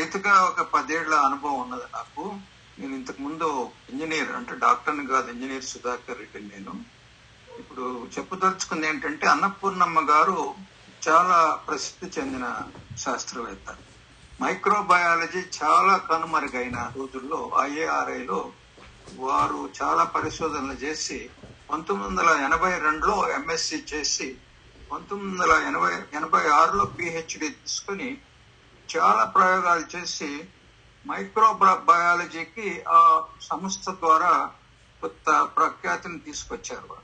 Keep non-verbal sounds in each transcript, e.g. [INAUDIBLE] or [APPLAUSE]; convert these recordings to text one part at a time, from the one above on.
రైతుగా ఒక పదేళ్ళ అనుభవం ఉన్నది నాకు. నేను ఇంతకు ముందు ఇంజనీర్ అంటే డాక్టర్ని కాదు ఇంజనీర్ సుధాకర్ రెడ్డి నేను. ఇప్పుడు చెప్పదలుచుకుంది ఏంటంటే అన్నపూర్ణమ్మ గారు చాలా ప్రసిద్ధి చెందిన శాస్త్రవేత్త. మైక్రోబయాలజీ చాలా కనుమరుగైన రోజుల్లో ఐఏఆర్ఐలో వారు చాలా పరిశోధనలు చేసి పంతొమ్మిది వందల ఎనభై రెండులో ఎంఎస్సి చేసి పంతొమ్మిది వందల ఎనభై ఎనభై ఆరులో పిహెచ్డి తీసుకుని చాలా ప్రయోగాలు చేసి మైక్రో బయాలజీకి ఆ సంస్థ ద్వారా కొత్త ప్రఖ్యాతిని తీసుకొచ్చారు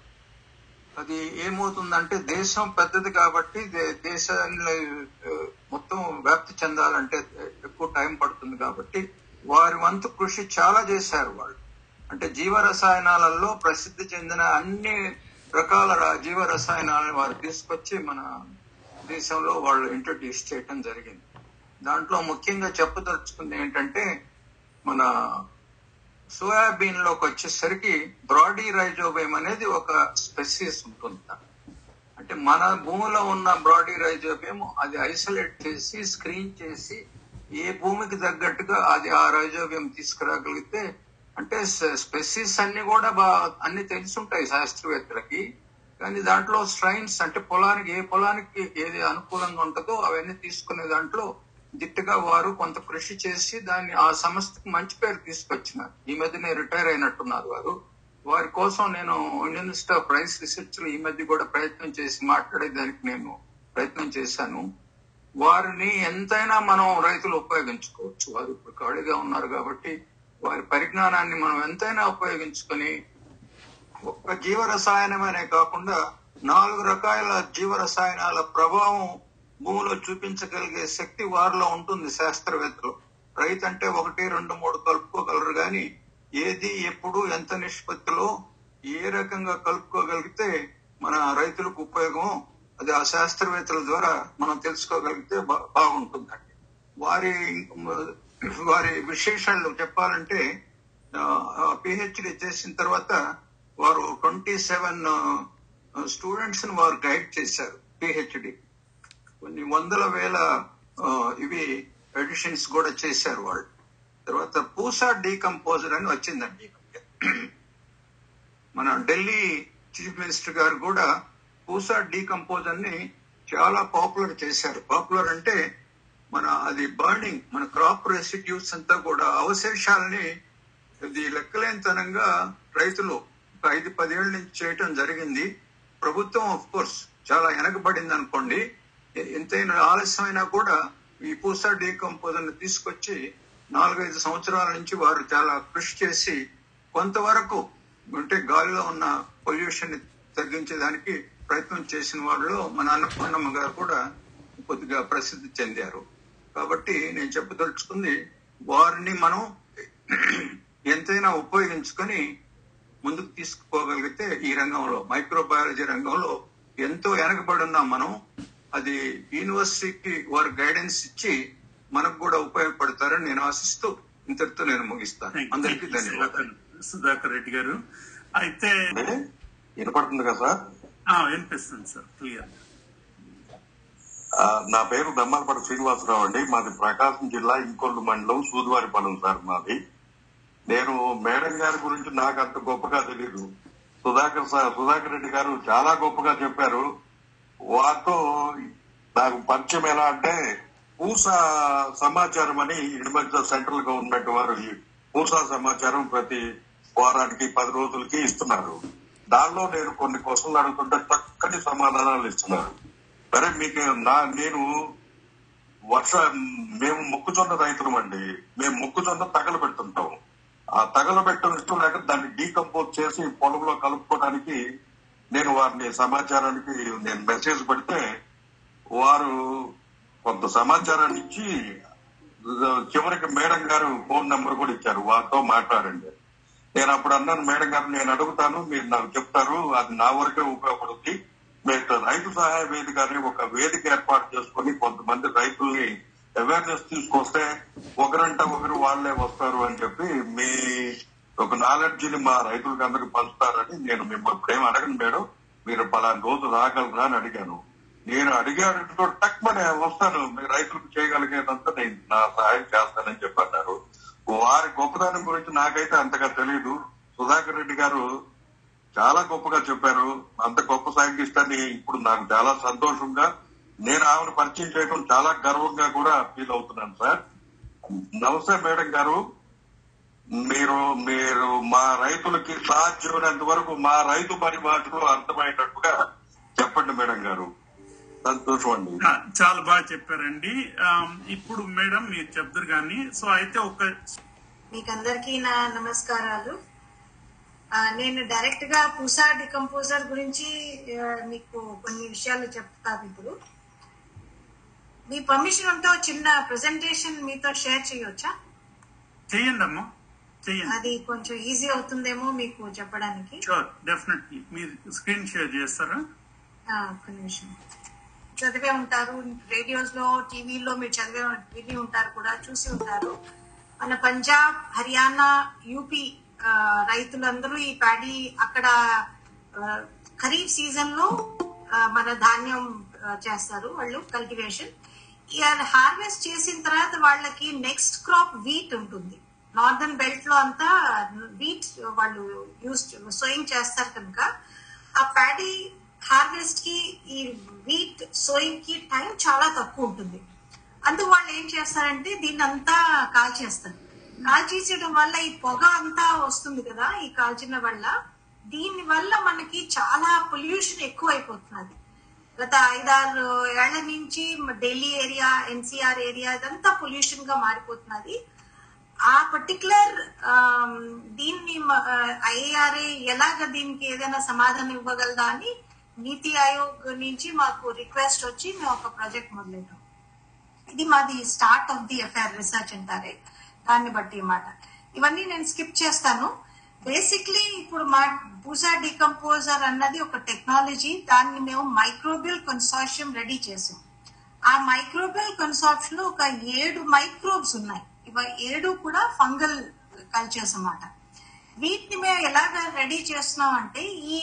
అది ఏమవుతుందంటే దేశం పెద్దది కాబట్టి దేశాన్ని మొత్తం వ్యాప్తి చెందాలంటే ఎక్కువ టైం పడుతుంది కాబట్టి వారి వంతు కృషి చాలా చేశారు వాళ్ళు. అంటే జీవ రసాయనాలలో ప్రసిద్ధి చెందిన అన్ని రకాల జీవ రసాయనాలను వారు తీసుకొచ్చి మన దేశంలో వాళ్ళు ఇంట్రడ్యూస్ చేయటం జరిగింది. దాంట్లో ముఖ్యంగా చెప్పదలుచుకుంది ఏంటంటే మన సోయాబీన్లోకి వచ్చేసరికి బ్రాడీ రైజోబైమ్ అనేది ఒక స్పెసిస్ ఉంటుంది అంటే మన భూమిలో ఉన్న బ్రాడీ రైజోబియం అది ఐసోలేట్ చేసి స్క్రీన్ చేసి ఏ భూమికి తగ్గట్టుగా అది ఆ రైజోబియం తీసుకురాగలిగితే అంటే స్పెసిస్ అన్ని కూడా బాగా అన్ని తెలుసుంటాయి శాస్త్రవేత్తలకి. కానీ దాంట్లో స్ట్రైన్స్ అంటే పొలానికి ఏ పొలానికి ఏది అనుకూలంగా ఉంటుందో అవన్నీ తీసుకునే దాంట్లో దిట్టుగా వారు కొంత కృషి చేసి దాన్ని ఆ సంస్థకి మంచి పేరు తీసుకొచ్చినారు. ఈ మధ్యనే రిటైర్ అయినట్టున్నారు వారు. వారి కోసం నేను ఇండియన్ ఇన్స్టిట్యూట్ ఆఫ్ రైస్ రీసెర్చ్లో ఈ మధ్య కూడా ప్రయత్నం చేసి మాట్లాడేదానికి నేను ప్రయత్నం చేశాను. వారిని ఎంతైనా మనం రైతులు ఉపయోగించుకోవచ్చు. వారు ఇప్పుడు ఖాళీగా ఉన్నారు కాబట్టి వారి పరిజ్ఞానాన్ని మనం ఎంతైనా ఉపయోగించుకొని ఒక జీవ రసాయనమనే కాకుండా నాలుగు రకాల జీవ రసాయనాల ప్రభావం భూమిలో చూపించగలిగే శక్తి వారిలో ఉంటుంది శాస్త్రవేత్తలు. రైతు అంటే ఒకటి రెండు మూడు కలుపుకోగలరు కానీ ఏది ఎప్పుడు ఎంత నిష్పత్తిలో ఏ రకంగా కలుపుకోగలిగితే మన రైతులకు ఉపయోగం అది ఆ శాస్త్రవేత్తల ద్వారా మనం తెలుసుకోగలిగితే బా- బాగుంటుందండి. వారి వారి విశేషాలు చెప్పాలంటే పిహెచ్డి చేసిన తర్వాత వారు ట్వంటీ సెవెన్ స్టూడెంట్స్ని వారు గైడ్ చేశారు పిహెచ్డి కొన్ని వందల వేల ఇవి ఎడిషన్స్ కూడా చేశారు వాళ్ళు. తర్వాత పూసా డీకంపోజర్ అని వచ్చిందండి మన ఢిల్లీ చీఫ్ మినిస్టర్ గారు కూడా పూసా డీకంపోజర్ని చాలా పాపులర్ చేశారు. పాపులర్ అంటే మన అది బర్నింగ్ మన క్రాప్ రెసిడ్యూస్ అంతా కూడా అవశేషాలని ఇది లెక్కలేనితనంగా రైతులు ఒక ఐదు పదేళ్ళ నుంచి చేయటం జరిగింది. ప్రభుత్వం ఆఫ్ కోర్స్ చాలా వెనకబడింది అనుకోండి ఎంతైనా ఆలస్యమైనా కూడా ఈ పూసా డీకంపోజర్ తీసుకొచ్చి నాలుగైదు సంవత్సరాల నుంచి వారు చాలా కృషి చేసి కొంతవరకు అంటే గాలిలో ఉన్న పొల్యూషన్ని తగ్గించేదానికి ప్రయత్నం చేసిన వాళ్ళు మన అన్నపూర్ణమ్మ గారు కూడా కొద్దిగా ప్రసిద్ధి చెందారు. కాబట్టి నేను చెప్పదలుచుకుంది వారిని మనం ఎంతైనా ఉపయోగించుకొని ముందుకు తీసుకుపోగలిగితే ఈ రంగంలో మైక్రోబయాలజీ రంగంలో ఎంతో వెనకబడి ఉన్నాం మనం. అది యూనివర్సిటీకి వారు గైడెన్స్ ఇచ్చి మనకు కూడా ఉపయోగపడతారని నేను ఆశిస్తూ ఇంతటితో నేను ముగిస్తాను. అందరికీ ధన్యవాదాలు. సుధాకర్. రెడ్డి గారు. అయితే వినపడుతుంది కదా సార్? ఆ, వినిపిస్తుంది సార్. క్లియర్ నా పేరు దమ్మలపడి శ్రీనివాసరావు అండి. మాది ప్రకాశం జిల్లా ఇంకొల్లు మండలం సూదువారిపాలెం సార్ మాది. నేను మేడం గారి గురించి నాకు అంత గొప్పగా తెలియదు సుధాకర్ సార్ సుధాకర్ రెడ్డి గారు చాలా గొప్పగా చెప్పారు. వారితో నాకు పరిచయం ఎలా అంటే పూసా సమాచారం అని ఇడిమధ్య సెంట్రల్ గవర్నమెంట్ వారు ఈ పూసా సమాచారం ప్రతి వారానికి పది రోజులకి ఇస్తున్నారు. దానిలో నేను కొన్ని క్వశ్చన్లు అడుగుతుంటే చక్కటి సమాధానాలు ఇస్తున్నారు. సరే మీకు నా నేను వర్ష మేము మొక్కజొన్న రైతులం అండి. మేము మొక్కజొన్న తగలు పెడుతుంటాం. ఆ తగలు పెట్టడం ఇష్టం లేక దాన్ని డీకంపోజ్ చేసి పొలంలో కలుపుకోవడానికి నేను వారిని సమాచారానికి నేను మెసేజ్ పెడితే వారు కొంత సమాచారాన్ని ఇచ్చి చివరికి మేడం గారు ఫోన్ నెంబర్ కూడా ఇచ్చారు. వారితో మాట్లాడండి. నేను అప్పుడు అన్నాను మేడం గారు నేను అడుగుతాను మీరు నాకు చెప్తారు అది నా వరకే ఉపయోగపడుతుంది మీరు రైతు సహాయ వేదిక అని ఒక వేదిక ఏర్పాటు చేసుకొని కొంతమంది రైతుల్ని అవేర్నెస్ తీసుకొస్తే ఒకరంట ఒకరు వాళ్ళే వస్తారు అని చెప్పి మీ ఒక నాలెడ్జిని మా రైతులకు అందరికి పంచుతారని నేను మిమ్మల్ని ప్రేమ అడగను మేడం. మీరు పలానా రోజు రాగలరా అని అడిగాను. నేను అడిగాడు టక్మని వస్తాను. మీరు రైతులకు చేయగలిగేదంతా నేను నా సహాయం చేస్తానని చెప్పన్నారు. వారి గొప్పదనం గురించి నాకైతే అంతగా తెలియదు సుధాకర్ రెడ్డి గారు చాలా గొప్పగా చెప్పారు. అంత గొప్ప సైంటిస్ట్ అని ఇప్పుడు నాకు చాలా సంతోషంగా నేను ఆమెను పరిచయం చేయడం చాలా గర్వంగా కూడా ఫీల్ అవుతున్నాను సార్. నమస్తే మేడం గారు. మీరు మీరు మా రైతులకి సాధ్యమైనంత వరకు మా రైతు పరిభాషలో అర్థమయ్యేటట్టుగా చెప్పండి మేడం గారు. సంతోషం అండి. చాలా బాగా చెప్పారండి. ఇప్పుడు మేడం మీరు చెప్తారు కానీ సో అయితే ఒక మీకందరికీ నా నమస్కారాలు. నేను డైరెక్ట్గా పూసా డికంపోజర్ గురించి మీకు కొన్ని విషయాలు చెప్తాను ఇప్పుడు. మీ పర్మిషన్ ఉంటే చిన్న ప్రెజెంటేషన్ మీతో షేర్ చేయవచ్చా చెయ్యండి అమ్మా అది కొంచెం ఈజీ అవుతుందేమో మీకు చెప్పడానికి. డెఫినెట్లీ మీరు స్క్రీన్ షేర్ చేస్తారా? ఒక్క నిమిషం. చదివే ఉంటారు రేడియోస్లో టీవీలో మీరు చదివే విని ఉంటారు కూడా చూసి ఉంటారు. మన పంజాబ్ హర్యానా యూపీ రైతులందరూ ఈ ప్యాడీ అక్కడ ఖరీఫ్ సీజన్లో మన ధాన్యం చేస్తారు వాళ్ళు కల్టివేషన్ హార్వెస్ట్ చేసిన తర్వాత వాళ్ళకి నెక్స్ట్ క్రాప్ వీట్ ఉంటుంది. నార్దర్న్ బెల్ట్లో అంతా వీట్ వాళ్ళు యూస్ సోయింగ్ చేస్తారు కనుక. ఆ ప్యాడీ హార్వెస్ట్కి ఈ వీట్ సోయింగ్కి టైం చాలా తక్కువ ఉంటుంది. అందుకు వాళ్ళు ఏం చేస్తారంటే దీన్ని అంతా కాల్చేస్తారు. కాల్చేసేయడం వల్ల ఈ పొగ అంతా వస్తుంది కదా ఈ కాల్చిన వల్ల. దీని వల్ల మనకి చాలా పొల్యూషన్ ఎక్కువ అయిపోతున్నది గత ఐదారు ఏళ్ళ నుంచి ఢిల్లీ ఏరియా ఎన్సీఆర్ ఏరియా ఇదంతా పొల్యూషన్గా మారిపోతున్నది. ఆ పర్టికులర్ um, దీన్ని ఐఏఆర్ఏ ఎలాగ దీనికి ఏదైనా సమాధానం ఇవ్వగలదా అని నీతి ఆయోగ్ నుంచి మాకు రిక్వెస్ట్ వచ్చి మేము ఒక ప్రాజెక్ట్ మొదలెట్టాం. ఇది మాది start of the FIR research అంటారే దాన్ని బట్టి మాట ఇవన్నీ నేను స్కిప్ చేస్తాను. బేసిక్లీ ఇప్పుడు మా పూసా డికంపోజర్ అన్నది ఒక టెక్నాలజీ దాన్ని మేము మైక్రోబియల్ కన్సార్షియం రెడీ చేసాం. ఆ మైక్రోబియల్ కన్సార్షియం లో ఒక ఏడు మైక్రోబ్స్ ఉన్నాయి. ఏడు కూడా ఫంగల్ కల్చర్స్ అన్నమాట. వీటిని మేము ఎలాగ రెడీ చేస్తున్నాం అంటే ఈ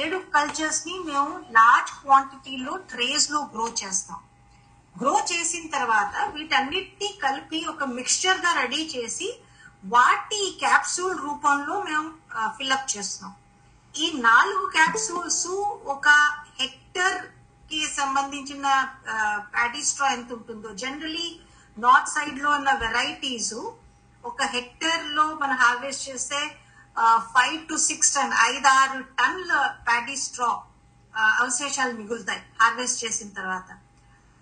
ఏడు కల్చర్స్ని మేము లార్జ్ క్వాంటిటీలో ట్రేస్లో గ్రో చేస్తాం. గ్రో చేసిన తర్వాత వీటన్నిటిని కలిపి ఒక మిక్స్చర్గా రెడీ చేసి వాటి క్యాప్సూల్ రూపంలో మేము ఫిల్అప్ చేస్తున్నాం. ఈ నాలుగు క్యాప్సూల్స్ ఒక హెక్టర్కి సంబంధించిన ప్యాటిస్ట్రా ఎంత ఉంటుందో జనరలీ నార్త్ సైడ్లో ఉన్న వెరైటీస్ ఒక హెక్టర్లో మనం హార్వెస్ట్ చేస్తే ఫైవ్ టు సిక్స్ టన్ ఐదు ఆరు టన్ల ప్యాడీ స్ట్రా అవశేషాలు మిగులుతాయి హార్వెస్ట్ చేసిన తర్వాత.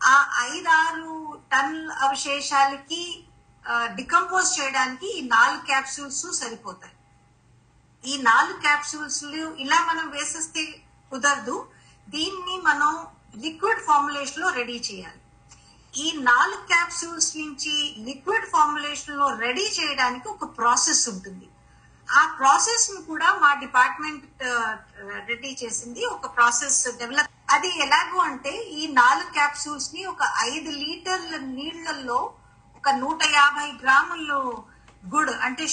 ఆ ఐదారు టన్ అవశేషాలకి డికంపోజ్ చేయడానికి ఈ నాలుగు క్యాప్సూల్స్ సరిపోతాయి. ఈ నాలుగు క్యాప్సూల్స్ ఇలా మనం వేసేస్తే కుదరదు. దీన్ని మనం లిక్విడ్ ఫార్ములేషన్లో రెడీ చేయాలి. ఈ నాలుగు క్యాప్సూల్స్ నుంచి లిక్విడ్ ఫార్ములేషన్లో రెడీ చేయడానికి ఒక ప్రాసెస్ ఉంటుంది. ఆ ప్రాసెస్ను కూడా మా డిపార్ట్మెంట్ రెడీ చేసింది. ఒక ప్రాసెస్ డెవలప్ అది ఎలాగో అంటే ఈ నాలుగు క్యాప్సూల్స్ని ఒక ఐదు లీటర్ల నీళ్ళలో ఒక నూట యాభై గ్రాములు గుడ్ అంటే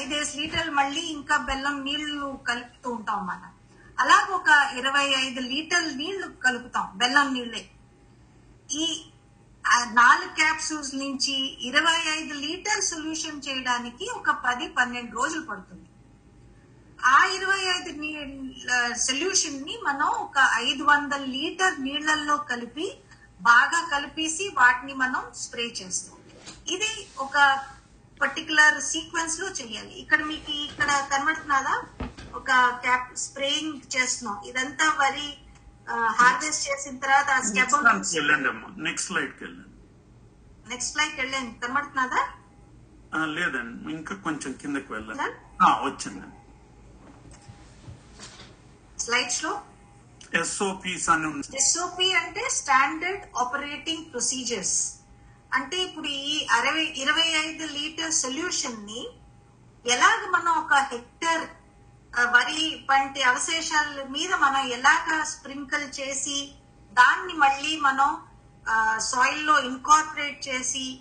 ఐదేసి లీటర్లు మళ్ళీ ఇంకా బెల్లం నీళ్ళు కలుపుతూ ఉంటాం మనం. అలాగ ఒక ఇరవై ఐదు లీటర్ల నీళ్ళు కలుపుతాం బెల్లం నీళ్ళే. ఈ నాలుగు క్యాప్సూల్స్ నుంచి ఇరవై ఐదు లీటర్ సొల్యూషన్ చేయడానికి ఒక పది పన్నెండు రోజులు పడుతుంది. ఆ ఇరవై ఐదు సొల్యూషన్ని మనం ఒక ఐదు వందల లీటర్ నీళ్ళలో కలిపి బాగా కలిపేసి వాటిని మనం స్ప్రే చేస్తాం. ఇది ఒక పర్టికులర్ సీక్వెన్స్లో చేయాలి. ఇక్కడ మీకు ఇక్కడ కనబడుతున్నదా ఒక క్యాప్ స్ప్రేయింగ్ చేస్తున్నాం. ఇదంతా వరి హార్వెస్ట్ చేసిన తర్వాత ఆ నెక్స్ట్ వెళ్ళండి అమ్మా నెక్స్ట్ స్లైడ్కి వెళ్ళండి నెక్స్ట్ స్లైడ్ వెళ్ళండి కనబడుతున్నదా లేదండి. ఇంకా కొంచెం కిందకి వెళ్ళండి. వచ్చిందండి. స్లైడ్స్లో ఎస్ఓపిస్ అని ఉంది. ఎస్ఓపి అంటే స్టాండర్డ్ ఆపరేటింగ్ ప్రొసీజర్స్ అంటే ఇప్పుడు ఈ అరవై ఇరవై ఐదు లీటర్ సొల్యూషన్ని ఎలాగ మనం ఒక హెక్టర్ వరి వంటి అవశేషాల మీద మనం ఎలాగ స్ప్రింకిల్ చేసి దాన్ని మళ్ళీ మనం సాయిల్లో ఇన్కార్పొరేట్ చేసి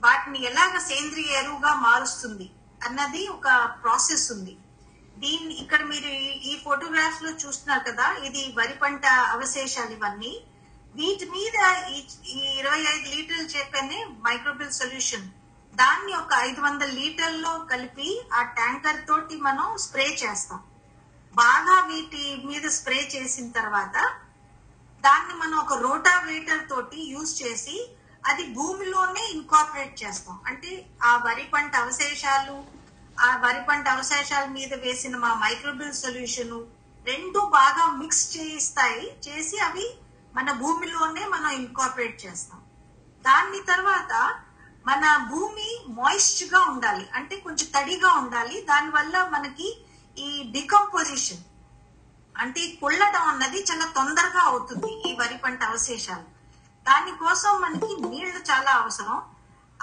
వాటిని ఎలాగ సేంద్రియ ఎరువుగా మారుస్తుంది అన్నది ఒక ప్రాసెస్ ఉంది. దీన్ని ఇక్కడ మీరు ఈ- ఫోటోగ్రాఫ్లో చూస్తున్నారు కదా ఇది వరి పంట అవశేషాలు ఇవన్నీ. వీటి మీద ఈ- ఈ ఇరవై ఐదు లీటర్లు చెప్పానే మైక్రోబిల్ సొల్యూషన్ దాన్ని ఒక ఐదు వందల లీటర్లో కలిపి ఆ ట్యాంకర్ తోటి మనం స్ప్రే చేస్తాం. బాగా వీటి మీద స్ప్రే చేసిన తర్వాత దాన్ని మనం ఒక రోటావేటర్ తోటి యూజ్ చేసి అది భూమిలోనే ఇన్కార్పొరేట్ చేస్తాం. అంటే ఆ వరి పంట అవశేషాలు ఆ వరి పంట అవశేషాల మీద వేసిన మా మైక్రోబిల్ సొల్యూషన్ రెండు బాగా మిక్స్ చేయిస్తాయి చేసి అవి మన భూమిలోనే మనం ఇన్కార్పొరేట్ చేస్తాం. దాని తర్వాత మన భూమి మాయిస్ట్గా ఉండాలి. అంటే కొంచెం తడిగా ఉండాలి. దానివల్ల మనకి ఈ డికంపోజిషన్ అంటే కుళ్ళడం అన్నది చాలా తొందరగా అవుతుంది ఈ వరి పంట అవశేషాలు. దానికోసం మనకి నీళ్ళు చాలా అవసరం.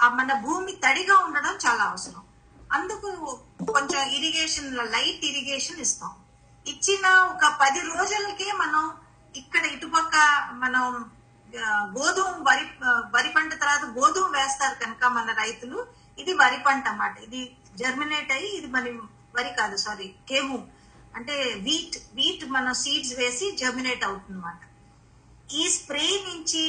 ఆ మన భూమి తడిగా ఉండడం చాలా అవసరం. అందుకు కొంచెం ఇరిగేషన్ లైట్ ఇరిగేషన్ ఇస్తాం. ఇచ్చిన ఒక పది రోజులకే మనం ఇక్కడ ఇటుపక్క మనం గోధుమ వరి వరి పంట తర్వాత గోధుమ వేస్తారు కనుక మన రైతులు. ఇది వరి పంట అన్నమాట. ఇది జర్మినేట్ అయ్యి ఇది మరి వరి కాదు సారీ కేము అంటే వీట్ వీట్ మన సీడ్స్ వేసి జర్మినేట్ అవుతుంది అన్నమాట ఈ స్ప్రే నుంచి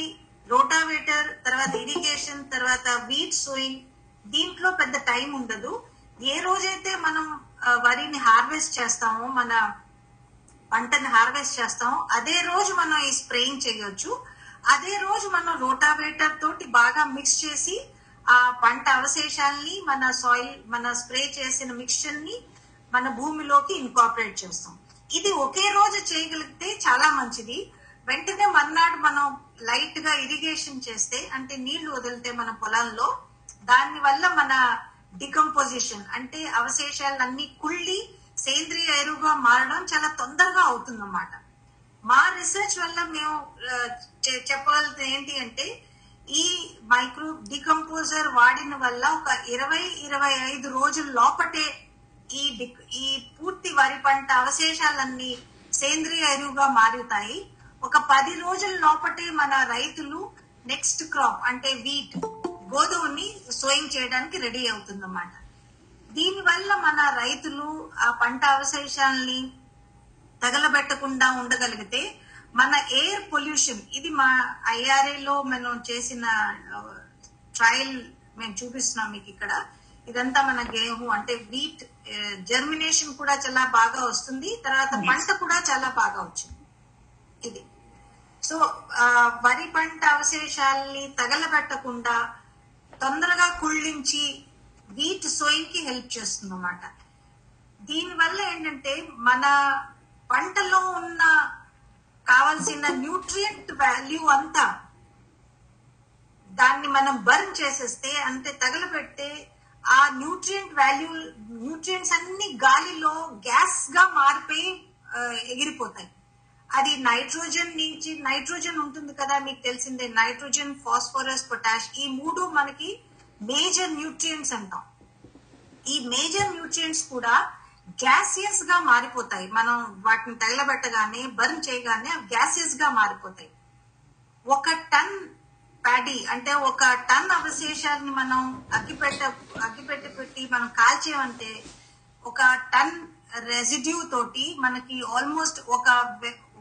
రోటావేటర్ తర్వాత ఇరిగేషన్ తర్వాత వీట్ సోయింగ్ దీంట్లో పెద్ద టైం ఉండదు. ఏ రోజైతే మనం వరిని హార్వెస్ట్ చేస్తామో మన పంటని హార్వెస్ట్ చేస్తామో అదే రోజు మనం ఈ స్ప్రేయింగ్ చేయొచ్చు. అదే రోజు మనం రోటావేటర్ తోటి బాగా మిక్స్ చేసి ఆ పంట అవశేషాల్ని మన సాయిల్ మన స్ప్రే చేసిన మిక్స్చర్ని మన భూమిలోకి ఇన్కాపరేట్ చేస్తాం. ఇది ఒకే రోజు చేయగలిగితే చాలా మంచిది. వెంటనే మర్నాడు మనం లైట్గా ఇరిగేషన్ చేస్తే అంటే నీళ్ళు వదిలితే మన పొలంలో దాని వల్ల మన డికంపోజిషన్ అంటే అవశేషాలన్నీ కుళ్ళి సేంద్రియ ఎరువుగా మారడం చాలా తొందరగా అవుతుందన్నమాట. మా రీసెర్చ్ వల్ల మేము ఆ, చెప్పగలిగితే ఏంటి అంటే ఈ మైక్రో డికంపోజర్ వాడిన వల్ల ఒక ఇరవై ఇరవై ఐదు రోజుల లోపటే ఈ ఈ పూర్తి వరి పంట అవశేషాలన్నీ సేంద్రియ ఎరువుగా మారుతాయి. ఒక పది రోజుల లోపటే మన రైతులు నెక్స్ట్ క్రాప్ అంటే వీట్ గోధుమని సోయింగ్ చేయడానికి రెడీ అవుతుందన్నమాట. దీనివల్ల మన రైతులు ఆ పంట అవశేషాలని తగలబెట్టకుండా ఉండగలిగితే మన ఎయిర్ పొల్యూషన్ ఇది మా IRA లో మనం చేసిన ట్రయల్ మేము చూపిస్తున్నాం మీకు ఇక్కడ. ఇదంతా మన గేహు అంటే వీట్ జర్మినేషన్ కూడా చాలా బాగా వస్తుంది. తర్వాత పంట కూడా చాలా బాగా వచ్చింది. ఇది. సో వరి పంట అవశేషాలని తగలబెట్టకుండా తొందరగా కుళ్ళించి వీట్ సోయింగ్కి హెల్ప్ చేస్తుంది అన్నమాట దీనివల్ల ఏంటంటే మన పంటలో ఉన్న కావాల్సిన న్యూట్రియంట్ వాల్యూ అంతా దాన్ని మనం బర్న్ చేసేస్తే అంటే తగలబెడితే ఆ న్యూట్రియంట్ వాల్యూ న్యూట్రియంట్స్ అన్ని గాలిలో గ్యాస్గా మారిపోయి ఎగిరిపోతాయి. అది నైట్రోజన్ నుంచి నైట్రోజన్ ఉంటుంది కదా మీకు తెలిసిందే నైట్రోజన్ ఫాస్ఫరస్ పొటాష్ ఈ మూడు మనకి మేజర్ న్యూట్రియంట్స్ అంటాం. ఈ మేజర్ న్యూట్రియంట్స్ కూడా గ్యాసియస్గా మారిపోతాయి. మనం వాటిని తగలబెట్టగానే బర్న్ చేయగానే గ్యాసియస్గా మారిపోతాయి. ఒక టన్ ప్యాడీ అంటే ఒక టన్ అవశేషాన్ని మనం అగ్గిపెట్ట అగ్గిపెట్ట పెట్టి మనం కాల్చేమంటే ఒక టన్ రెసిడ్యూ తోటి మనకి ఆల్మోస్ట్ ఒక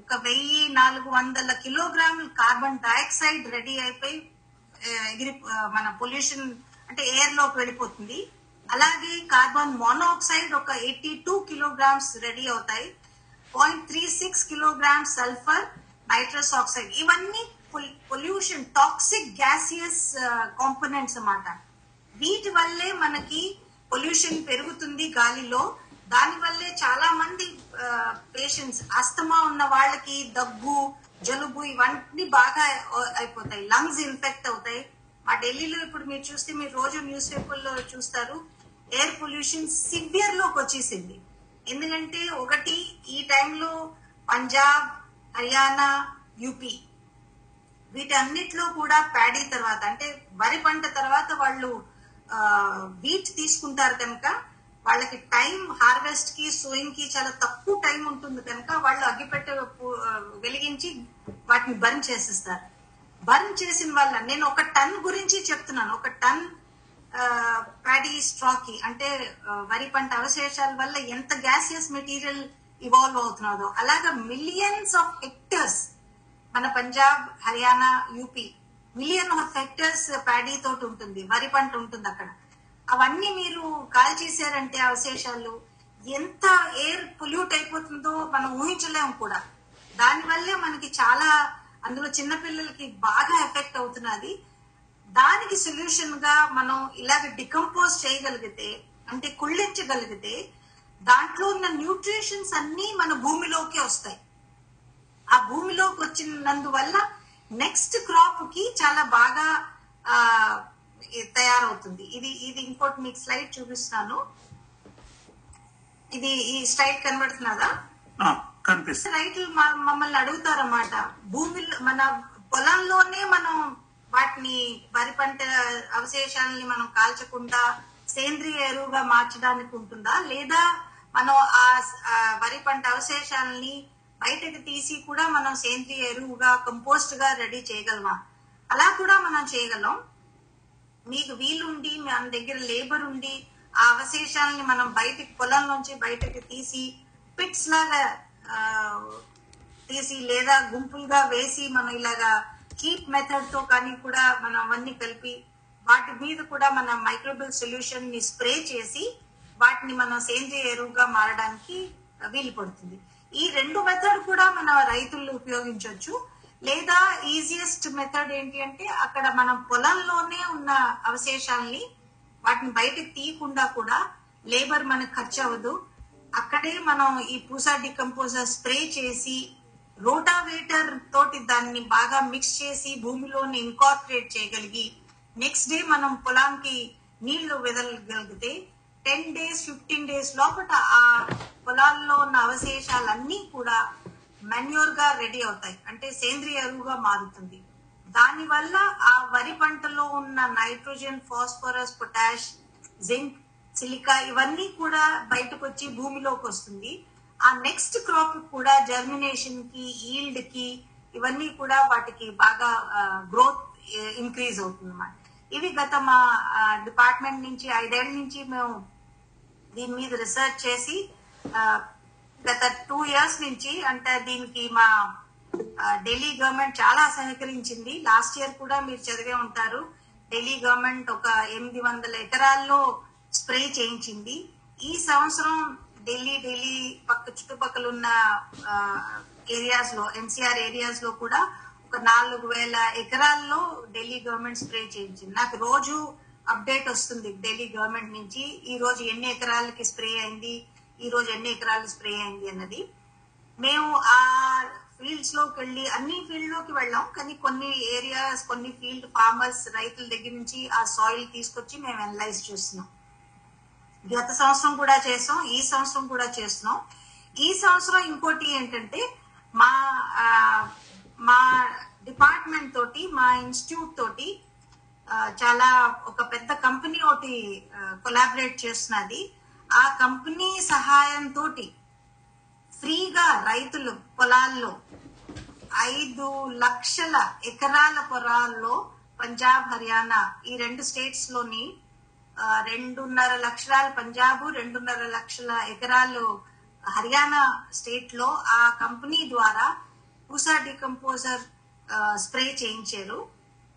ఒక వెయ్యి నాలుగు వందల కిలోగ్రాముల కార్బన్ డైఆక్సైడ్ రెడీ అయిపోయి ఎగిరి మన పొల్యూషన్ అంటే ఎయిర్లోకి వెళ్ళిపోతుంది. అలాగే కార్బన్ మోనాక్సైడ్ ఒక ఎయిటీ టూ కిలోగ్రామ్స్ రెడీ అవుతాయి. Point three six kilograms sulphur nitrous oxide. ఇవన్నీ పొల్యూషన్ టాక్సిక్ గ్యాసియస్ కాంపోనెంట్స్ అన్నమాట. వీటి వల్లే మనకి పొల్యూషన్ పెరుగుతుంది గాలిలో. దాని వల్లే చాలా మంది పేషెంట్స్ అస్తమా ఉన్న వాళ్ళకి దగ్గు జలుబు ఇవన్నీ బాగా అయిపోతాయి. లంగ్స్ ఇన్ఫెక్ట్ అవుతాయి. మా ఢిల్లీలో ఇప్పుడు మీరు చూస్తే మీరు రోజు న్యూస్ పేపర్లో చూస్తారు ఎయిర్ పొల్యూషన్ సివియర్లోకి వచ్చేసింది. ఎందుకంటే ఒకటి ఈ టైంలో పంజాబ్ హర్యానా యూపీ వీటన్నిటిలో కూడా ప్యాడీ తర్వాత అంటే వరి పంట తర్వాత వాళ్ళు వీట్ తీసుకుంటారు కనుక వాళ్ళకి టైం హార్వెస్ట్కి సోయింగ్కి చాలా తక్కువ టైం ఉంటుంది కనుక వాళ్ళు అగ్గిపెట్టె వెలిగించి వాటిని బర్న్ చేసేస్తారు. బర్న్ చేసిన వల్ల నేను ఒక టన్ గురించి చెప్తున్నాను. ఒక టన్ ప్యాడీ స్ట్రాకి అంటే వరి పంట అవశేషాల వల్ల ఎంత గ్యాసియస్ మెటీరియల్ ఇవాల్వ్ అవుతున్నదో. అలాగా మిలియన్స్ ఆఫ్ హెక్టర్స్ మన Punjab Haryana UP million of hectares paddy తోటి ఉంటుంది వరి పంట ఉంటుంది అక్కడ. అవన్నీ మీరు కాల్ చేశారంటే అవశేషాలు ఎంత ఎయిర్ పొల్యూట్ అయిపోతుందో మనం ఊహించలేము కూడా. దానివల్లే మనకి చాలా అందులో చిన్నపిల్లలకి బాగా ఎఫెక్ట్ అవుతున్నది. దానికి సొల్యూషన్గా మనం ఇలాగ డికంపోజ్ చేయగలిగితే అంటే కుళ్ళించగలిగితే దాంట్లో ఉన్న న్యూట్రిషన్స్ అన్ని మన భూమిలోకి వస్తాయి. ఆ భూమిలోకి వచ్చినందువల్ల నెక్స్ట్ క్రాప్కి చాలా బాగా ఆ, తయారవుతుంది. ఇది ఇది ఇంకోటి మీకు స్లైడ్ చూపిస్తున్నాను ఇది ఈ స్లైడ్ కనబడుతున్నదా? రైతులు మమ్మల్ని అడుగుతారన్నమాట. భూమిలో మన పొలంలోనే మనం వాటిని వరి పంట అవశేషాలని మనం కాల్చకుండా సేంద్రియ ఎరువుగా మార్చడానికి ఉంటుందా? లేదా మనం ఆ వరి పంట అవశేషాలని బయటకు తీసి కూడా మనం సేంద్రియ ఎరువుగా కంపోస్ట్గా రెడీ చేయగలమా? అలా కూడా మనం చేయగలం. మీకు వీలుండి మన దగ్గర లేబర్ ఉండి ఆ అవశేషాలని మనం బయటికి పొలం నుంచి బయటకు తీసి పిట్స్ లాగా తీసి లేదా గుంపులుగా వేసి మనం ఇలాగా కీప్ మెథడ్తో కానీ కూడా మనం అవన్నీ కలిపి వాటి మీద కూడా మన మైక్రోబిల్ సొల్యూషన్ని స్ప్రే చేసి వాటిని మనం సేంద్రియ ఎరువుగా మారడానికి వీలు పడుతుంది. ఈ రెండు మెథడ్ కూడా మన రైతులు ఉపయోగించవచ్చు లేదా ఈజియెస్ట్ మెథడ్ ఏంటి అంటే అక్కడ మనం పొలంలోనే ఉన్న అవశేషాల్ని వాటిని బయటకు తీయకుండా కూడా లేబర్ మనకు ఖర్చు అవ్వదు అక్కడే మనం ఈ పూసా డికంపోజర్ స్ప్రే చేసి రోటావేటర్ తోటి దాన్ని బాగా మిక్స్ చేసి భూమిలోని ఇన్కార్పొరేట్ చేయగలిగి నెక్స్ట్ డే మనం పొలానికి నీళ్ళు వెదలగలిగితే టెన్ డేస్ ఫిఫ్టీన్ డేస్ లోపల ఆ పొలాల్లో ఉన్న అవశేషాలన్నీ కూడా మెన్యూర్గా రెడీ అవుతాయి. అంటే సేంద్రియ ఎరువుగా మారుతుంది. దాని వల్ల ఆ వరి పంటలో ఉన్న nitrogen phosphorus potash zinc silica ఇవన్నీ కూడా బయటకు వచ్చి భూమిలోకి వస్తుంది. ఆ నెక్స్ట్ క్రాప్ కూడా జర్మినేషన్కి ఈల్డ్కి ఇవన్నీ కూడా వాటికి బాగా గ్రోత్ ఇంక్రీజ్ అవుతుంది అన్నమాట ఇవి గత మా డిపార్ట్మెంట్ నుంచి ఐదేళ్ళ నుంచి మేము దీని మీద రీసెర్చ్ చేసి గత టూ ఇయర్స్ నుంచి అంటే దీనికి మా ఢిల్లీ గవర్నమెంట్ చాలా సహకరించింది. లాస్ట్ ఇయర్ కూడా మీరు చదివే ఉంటారు. ఢిల్లీ గవర్నమెంట్ ఒక ఎనిమిది వందల ఎకరాల్లో స్ప్రే చేయించింది. ఈ సంవత్సరం ఢిల్లీ ఢిల్లీ పక్క చుట్టుపక్కల ఉన్న ఏరియాస్లో ఎన్సీఆర్ ఏరియాస్లో కూడా ఒక నాలుగు వేల ఎకరాల్లో ఢిల్లీ గవర్నమెంట్ స్ప్రే చేయించింది. నాకు రోజు అప్డేట్ వస్తుంది ఢిల్లీ గవర్నమెంట్ నుంచి ఈ రోజు ఎన్ని ఎకరాలకి స్ప్రే అయింది ఈ రోజు ఎన్ని ఎకరాలు స్ప్రే అయింది అన్నది. మేము ఆ ఫీల్డ్స్లోకి వెళ్ళి అన్ని ఫీల్డ్లోకి వెళ్ళాం కానీ కొన్ని ఏరియాస్ కొన్ని ఫీల్డ్ ఫార్మర్స్ రైతుల దగ్గర నుంచి ఆ సాయిల్ తీసుకొచ్చి మేము అనలైజ్ చేస్తున్నాం. గత సంవత్సరం కూడా చేసాం ఈ సంవత్సరం కూడా చేస్తున్నాం. ఈ సంవత్సరం ఇంకోటి ఏంటంటే మా మా డిపార్ట్మెంట్ తోటి మా ఇన్స్టిట్యూట్ తోటి చాలా ఒక పెద్ద కంపెనీ ఒకటి కొలాబరేట్ చేస్తున్నది. ఆ కంపెనీ సహాయంతో ఫ్రీగా రైతులు పొలాల్లో ఐదు లక్షల ఎకరాల పొలాల్లో పంజాబ్ హర్యానా ఈ రెండు స్టేట్స్లోని రెండున్నర లక్షల పంజాబ్ రెండున్నర లక్షల ఎకరాలు హర్యానా స్టేట్లో ఆ కంపెనీ ద్వారా పూసా డికంపోజర్ స్ప్రే చేయించారు.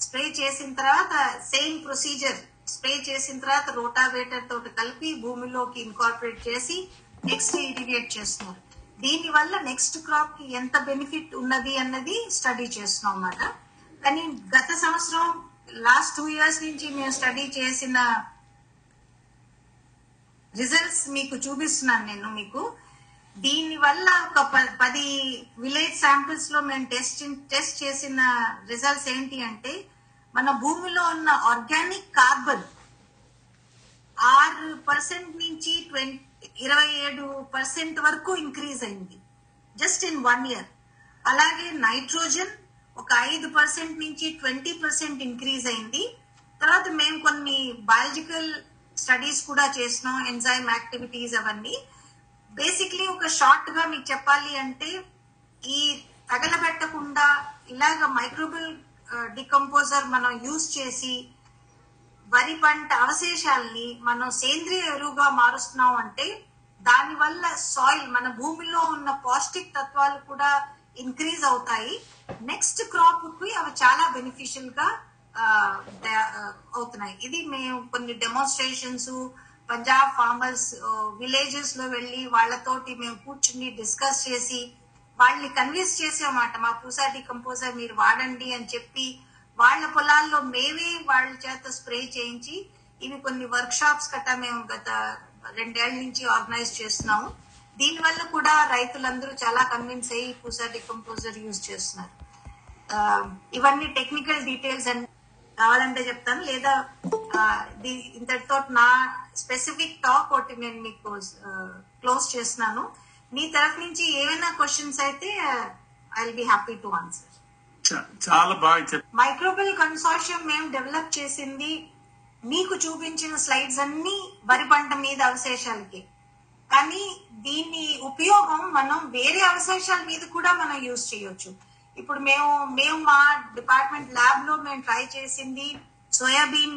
స్ప్రే చేసిన తర్వాత సేమ్ ప్రొసీజర్ స్ప్రే చేసిన తర్వాత రోటావేటర్ తోటి కలిపి భూమిలోకి ఇన్కార్పొరేట్ చేసి నెక్స్ట్ ఇరిగేట్ చేస్తున్నారు. దీని వల్ల నెక్స్ట్ క్రాప్కి ఎంత బెనిఫిట్ ఉన్నది అన్నది స్టడీ చేస్తున్నాం అన్నమాట. కానీ గత సంవత్సరం లాస్ట్ టూ ఇయర్స్ నుంచి మేము స్టడీ చేసిన రిజల్ట్స్ మీకు చూపిస్తున్నాను నేను మీకు. దీని వల్ల ఒక పది విలేజ్ శాంపిల్స్లో మేము టెస్ట్ టెస్ట్ చేసిన రిజల్ట్స్ ఏంటి అంటే మన భూమిలో ఉన్న ఆర్గానిక్ కార్బన్ ఆరు పర్సెంట్ నుంచి ట్వంటీ ఇరవై ఏడు పర్సెంట్ వరకు ఇంక్రీజ్ అయింది. జస్ట్ ఇన్ వన్ ఇయర్ అలాగే నైట్రోజన్ ఒక ఐదు పర్సెంట్ నుంచి ట్వంటీ పర్సెంట్ ఇంక్రీజ్ అయింది. తర్వాత మేము కొన్ని బయాలజికల్ స్టడీస్ కూడా చేసినాం ఎంజైమ్ యాక్టివిటీస్ అవన్నీ. బేసిక్లీ ఒక షార్ట్గా మీకు చెప్పాలి అంటే ఈ తగలబెట్టకుండా ఇలాగ మైక్రోబల్ డికంపోజర్ మనం యూజ్ చేసి వరి పంట అవశేషాల్ని మనం సేంద్రియ ఎరువుగా మారుస్తున్నాం అంటే దాని వల్ల సాయిల్ మన భూమిలో ఉన్న పౌష్టిక్ తత్వాలు కూడా ఇంక్రీజ్ అవుతాయి. నెక్స్ట్ క్రాప్కి అవి చాలా బెనిఫిషియల్గా అవుతున్నాయి. ఇది మేము కొన్ని డెమోన్స్ట్రేషన్స్ పంజాబ్ ఫార్మర్స్ విలేజెస్లో వెళ్ళి వాళ్ళతోటి మేము కూర్చుని డిస్కస్ చేసి వాళ్ళని కన్విన్స్ చేసామాట మా పూసా డికంపోజర్ మీరు వాడండి అని చెప్పి వాళ్ళ పొలాల్లో మేమే వాళ్ళ చేత స్ప్రే చేయించి ఇవి కొన్ని వర్క్ షాప్స్ గట్టా మేము గత రెండేళ్ళ నుంచి ఆర్గనైజ్ చేస్తున్నాము. దీని వల్ల కూడా రైతులందరూ చాలా కన్విన్స్ అయ్యి పూసా డికంపోజర్ యూజ్ చేస్తున్నారు. ఇవన్నీ టెక్నికల్ డీటెయిల్స్ అండ్ కావాలంటే చెప్తాను. లేదా ఇంతటితో నా స్పెసిఫిక్ టాక్ ఒకటి నేను మీకు క్లోజ్ చేస్తున్నాను. మీ తరఫు నుంచి ఏమైనా క్వశ్చన్స్ అయితే I will be happy to answer చాలా బాగా మైక్రోబిల్ కన్సార్షియం మేము డెవలప్ చేసింది మీకు చూపించిన స్లైడ్స్ అన్ని వరి పంట మీద అవశేషాలకి. కానీ దీని ఉపయోగం మనం వేరే అవశేషాల మీద కూడా మనం యూజ్ చేయొచ్చు. ఇప్పుడు మేము మేము మా డిపార్ట్మెంట్ ల్యాబ్లో మేము ట్రై చేసింది సోయాబీన్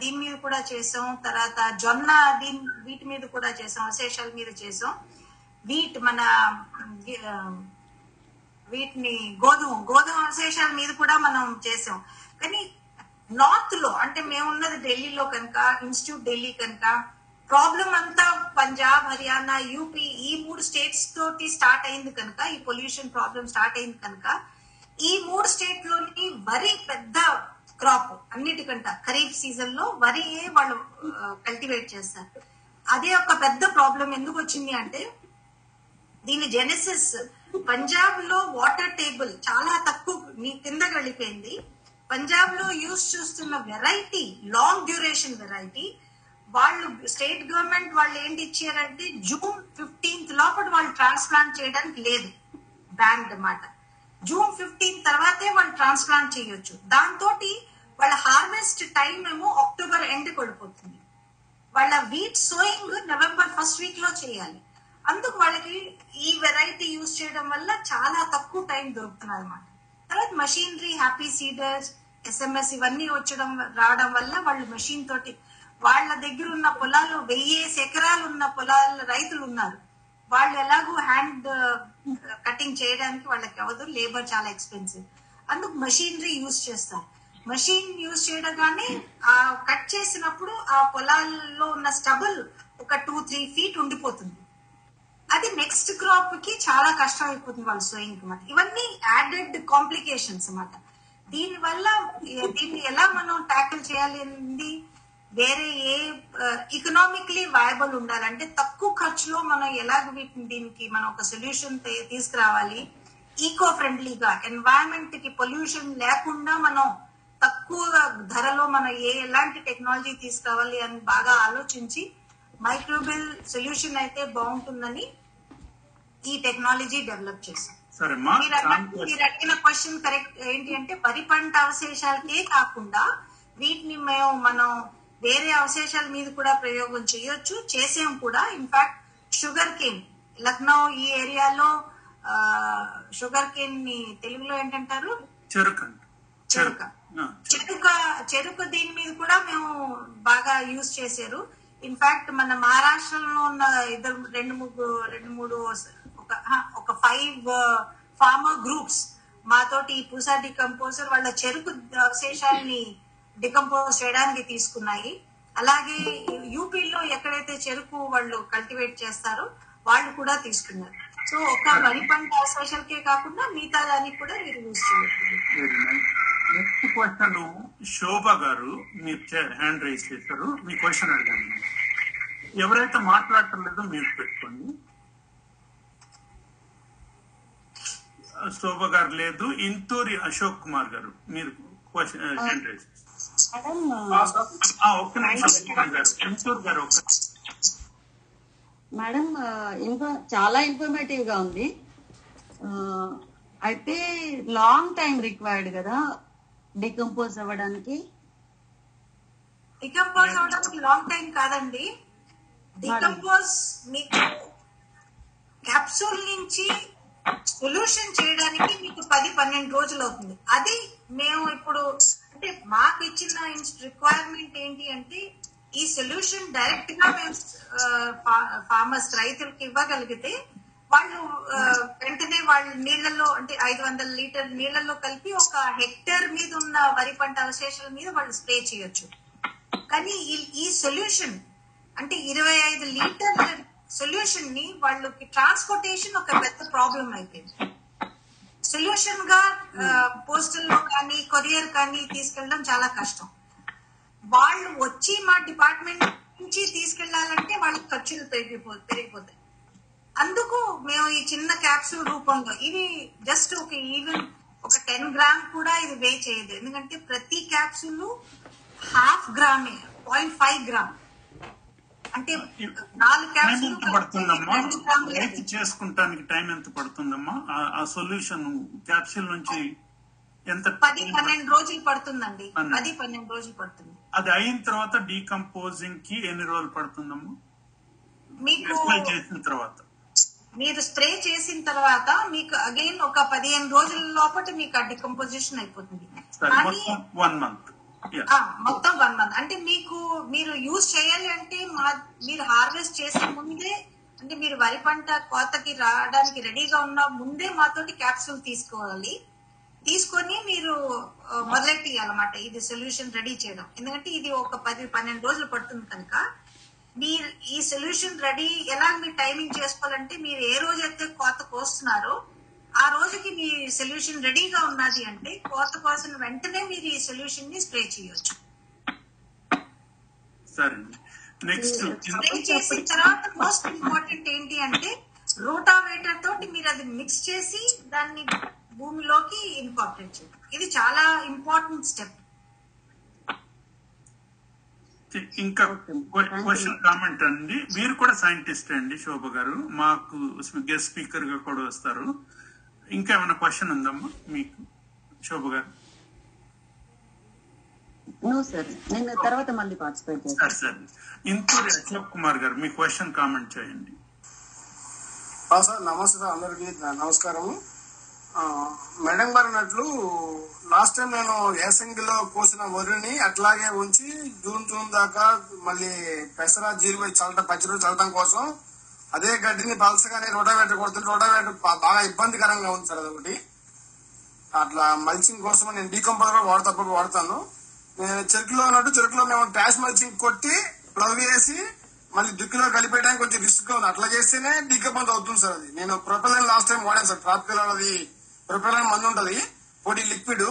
దీని మీద కూడా చేసాం తర్వాత జొన్న దీని వీటి మీద కూడా చేసాం అవశేషాల మీద చేసాం. వీట్ మన వీటిని గోధుమ గోధుమ అవశేషాల మీద కూడా మనం చేసాం. కానీ నార్త్లో అంటే మేము ఉన్నది ఢిల్లీలో కనుక ఇన్స్టిట్యూట్ ఢిల్లీ కనుక ప్రాబ్లం అంతా పంజాబ్ హర్యానా యూపీ ఈ మూడు స్టేట్స్ తోటి స్టార్ట్ అయింది కనుక ఈ పొల్యూషన్ ప్రాబ్లం స్టార్ట్ అయింది కనుక ఈ మూడు స్టేట్లోని వరి పెద్ద క్రాప్ అన్నిటికంట ఖరీఫ్ సీజన్లో వరియే వాళ్ళు కల్టివేట్ చేస్తారు. అదే ఒక పెద్ద ప్రాబ్లం ఎందుకు వచ్చింది అంటే దీని జెనెసిస్ పంజాబ్లో వాటర్ టేబుల్ చాలా తక్కువ నీ కింద వెళ్ళిపోయింది. పంజాబ్లో యూస్ చూస్తున్న వెరైటీ లాంగ్ డ్యూరేషన్ వెరైటీ వాళ్ళు స్టేట్ గవర్నమెంట్ వాళ్ళు ఏంటి ఇచ్చారంటే జూన్ ఫిఫ్టీన్త్ లోపల వాళ్ళు ట్రాన్స్ప్లాంట్ చేయడానికి లేదు. బ్యాంక్ అన్నమాట జూన్ ఫిఫ్టీన్ తర్వాతే వాళ్ళు ట్రాన్స్ప్లాంట్ చేయొచ్చు. దాంతో వాళ్ళ హార్వెస్ట్ టైం ఏమో అక్టోబర్ ఎండ్ పడిపోతుంది. వాళ్ళ వీట్ సోయింగ్ నవంబర్ ఫస్ట్ వీక్లో చేయాలి. అందుకు వాళ్ళకి ఈ వెరైటీ యూజ్ చేయడం వల్ల చాలా తక్కువ టైం దొరుకుతుంది అనమాట తర్వాత మషీనరీ హ్యాపీ సీడర్స్ ఎస్ఎంఎస్ ఇవన్నీ వచ్చడం రావడం వల్ల వాళ్ళు మెషిన్ తోటి వాళ్ళ దగ్గర ఉన్న పొలాలు వెయ్యేసి ఎకరాలు ఉన్న పొలాల రైతులు ఉన్నారు. వాళ్ళు ఎలాగో హ్యాండ్ కటింగ్ uh, చేయడానికి వాళ్ళకి అవ్వదు లేబర్ చాలా ఎక్స్పెన్సివ్ అందుకు మషీనరీ యూజ్ చేస్తారు. మషీన్ యూజ్ చేయడగానే ఆ కట్ చేసినప్పుడు ఆ పొలాల్లో ఉన్న స్టబుల్ ఒక టూ త్రీ ఫీట్ ఉండిపోతుంది. అది నెక్స్ట్ క్రాప్కి చాలా కష్టం అయిపోతుంది వాళ్ళు సోయింగ్ అనమాట ఇవన్నీ యాడెడ్ కాంప్లికేషన్స్ అనమాట దీని వల్ల దీన్ని ఎలా మనం ట్యాకిల్ చేయాలి అనేది వేరే ఏ ఇకనామిక్లీ వయబుల్ ఉండాలంటే తక్కువ ఖర్చులో మనం ఎలాగ వీటిని దీనికి మనం ఒక సొల్యూషన్ తీసుకురావాలి? ఈకో ఫ్రెండ్లీగా ఎన్వైరన్మెంట్కి పొల్యూషన్ లేకుండా మనం తక్కువ ధరలో మనం ఏ ఎలాంటి టెక్నాలజీ తీసుకురావాలి అని బాగా ఆలోచించి మైక్రోబిల్ సొల్యూషన్ అయితే బాగుంటుందని ఈ టెక్నాలజీ డెవలప్ చేశాం. మీరు అడిగిన క్వశ్చన్ కరెక్ట్ ఏంటి అంటే వరి పంట అవశేషాలకే కాకుండా వీటిని మేము మనం వేరే అవశేషాల మీద కూడా ప్రయోగం చేయొచ్చు. చేసాం కూడా. ఇన్ఫాక్ట్ షుగర్ కేన్ లక్నో ఈ ఏరియాలో షుగర్ కేన్ని తెలుగులో ఏంటంటారు? చెరుకు. చెరుక. చెరుక. చెరుకు దీని మీద కూడా మేము బాగా యూజ్ చేశారు. ఇన్ఫాక్ట్ మన మహారాష్ట్రలో ఉన్న ఇద్దరు రెండు ముగ్గురు రెండు మూడు ఒక ఒక ఫైవ్ ఫార్మర్ గ్రూప్స్ మాతోటి ఈ పూసా డికంపోజర్ వాళ్ళ చెరుకు అవశేషాలని డికంపోజ్ చేయడానికి తీసుకున్నాయి. అలాగే యూపీలో ఎక్కడైతే చెరుకు వాళ్ళు కల్టివేట్ చేస్తారో వాళ్ళు కూడా తీసుకున్నారు. సో ఒక వరి పంట అవశేషాలకే కాకుండా మిగతా దానికి కూడా మీరు యూజ్ నెక్స్ట్ క్వశ్చన్ శోభ గారు మీరు హ్యాండ్ రైజ్ చేశారు. మీ క్వశ్చన్ అడిగాను ఎవరైతే మాట్లాడటం మీరు పెట్టుకోండి. శోభ గారు లేదు. ఇంతూరి అశోక్ కుమార్ గారు మీరు క్వశ్చన్ హ్యాండ్ రైజ్ మేడం ఒక్క నిమిషం గారు. ఒక్క మేడం ఇన్ఫో చాలా ఇన్ఫర్మేటివ్గా ఉంది. అయితే లాంగ్ టైం రిక్వైర్డ్ కదా డికంపోజ్ అవ్వడానికి? డికంపోజ్ అవడానికి లాంగ్ టైం కాదండి. డికంపోజ్ మీకు క్యాప్సూల్ నుంచి సొల్యూషన్ చేయడానికి మీకు పది పన్నెండు రోజులు అవుతుంది. అది మేము ఇప్పుడు అంటే మాకు ఇచ్చిన రిక్వైర్మెంట్ ఏంటి అంటే ఈ సొల్యూషన్ డైరెక్ట్గా మేము ఫార్మర్స్ రైతులకు ఇవ్వగలిగితే వాళ్ళు వెంటనే వాళ్ళ నీళ్ళల్లో అంటే ఐదు వందల లీటర్ నీళ్ళల్లో కలిపి ఒక హెక్టర్ మీద ఉన్న వరి పంట అవశేషాల మీద వాళ్ళు స్ప్రే చేయొచ్చు. కానీ ఈ- ఈ సొల్యూషన్ అంటే ఇరవై ఐదు లీటర్ల సొల్యూషన్ని వాళ్ళకి ట్రాన్స్పోర్టేషన్ ఒక పెద్ద ప్రాబ్లం అయిపోయింది. సొల్యూషన్గా పోస్టల్లో కానీ కొరియర్ కానీ తీసుకెళ్ళడం చాలా కష్టం. వాళ్ళు వచ్చి మా డిపార్ట్మెంట్ నుంచి తీసుకెళ్ళాలంటే వాళ్ళకి ఖర్చులు పెరిగిపో పెరిగిపోతాయి. అందుకు మేము ఈ చిన్న క్యాప్సూల్ రూపంలో ఇది జస్ట్ ఒక ఈవెన్ ఒక టెన్ గ్రామ్ కూడా ఇది వే చేయదు. ఎందుకంటే ప్రతి క్యాప్సూల్ హాఫ్ గ్రామే పాయింట్ ఫైవ్ గ్రామ్ అంటే నాలుగు ఎంత పడుతుందమ్మా? రైతు చేసుకుంటానికి టైం ఎంత పడుతుందమ్మా? ఆ- సొల్యూషన్ క్యాప్సిల్ నుంచి ఎంత పది పన్నెండు రోజులు పడుతుందండి. పది పన్నెండు రోజులు పడుతుంది. అది అయిన తర్వాత డీకంపోజింగ్కి ఎన్ని రోజులు పడుతుందమ్మా? మీకు చేసిన తర్వాత. మీరు స్ప్రే చేసిన తర్వాత మీకు అగైన్ ఒక పదిహేను రోజుల లోపల మీకు ఆ డికంపోజిషన్ అయిపోతుంది. వన్ మంత్ మొత్తం వన్ మంత్ అంటే మీకు మీరు యూజ్ చేయాలి అంటే మా మీరు హార్వెస్ట్ చేసే ముందే అంటే మీరు వరి పంట కోతకి రావడానికి రెడీగా ఉన్న ముందే మాతోటి క్యాప్సూల్ తీసుకోవాలి. తీసుకొని మీరు ఆ, మొదలెట్టియాలన్నమాట. ఇది సొల్యూషన్ రెడీ చేయడం. ఎందుకంటే ఇది ఒక పది పన్నెండు రోజులు పడుతుంది కనుక. మీరు ఈ సొల్యూషన్ రెడీ ఎలా మీరు టైమింగ్ చేసుకోవాలంటే మీరు ఏ రోజు అయితే కోత కోస్తున్నారో ఆ రోజుకి మీ సొల్యూషన్ రెడీగా ఉన్నది అంటే కోత కోసిన వెంటనే మీరు ఈ సొల్యూషన్ని స్ప్రే చేయొచ్చు. సరే. నెక్స్ట్ స్ప్రే చేసిన తర్వాత మోస్ట్ ఇంపార్టెంట్ ఏంటి అంటే రోటావేటర్ తోటి మీరు అది మిక్స్ చేసి దాన్ని భూమిలోకి ఇన్కార్పొరేట్ చేయడం. ఇది చాలా ఇంపార్టెంట్ స్టెప్ ఇంకా క్వశ్చన్ కామెంట్ అండి. మీరు కూడా సైంటిస్ట్ అండి శోభ గారు? మాకు గెస్ట్ స్పీకర్గా కూడా వస్తారు. ఇంకా ఏమైనా క్వశ్చన్ ఉందమ్మా? మీకు? శోభ గారు. నో సార్ నేను తర్వాత మళ్ళీ పార్టిసిపేట్ చేస్తాను. సరే సరే. ఇంతూరి అశోక్ కుమార్ గారు మీ క్వశ్చన్ కామెంట్ చేయండి. ఆ సార్ నమస్తే సార్ అందరికి. నమస్కారం ఆ, మేడం గారు అన్నట్లు లాస్ట్ టైం నేను ఏసంగిలో కోసిన వరిని అట్లాగే ఉంచి జూన్ జూన్ దాకా మళ్ళీ పెసరా జీరుగా చల్లటం పచ్చి రోజు చల్లటం కోసం అదే గడ్డిని పలసగానే రోటావేటర్ కొడుతుంది రోటావేటర్ బాగా ఇబ్బందికరంగా ఉంది సార్ అదొకటి. అట్లా మల్చింగ్ కోసం నేను డీకంపోజర్ వాడతా అప్పుడు వాడతాను. నేను చెరుకులో ఉన్నట్టు చెరుకులో మేము ట్యాష్ మల్చింగ్ కొట్టి ప్లవ్ వేసి మళ్ళీ దుక్కిలో కలిపేయడానికి కొంచెం రిస్క్ ఉంది. అట్లా చేస్తేనే డీకంపోజ్ అవుతుంది సార్ అది. నేను ప్రొపెలన్ లాస్ట్ టైం వాడాను సార్. ట్రాపికల్ అది ప్రొపెలన్ మందు ఉంటది. పొడి లిక్విడ్.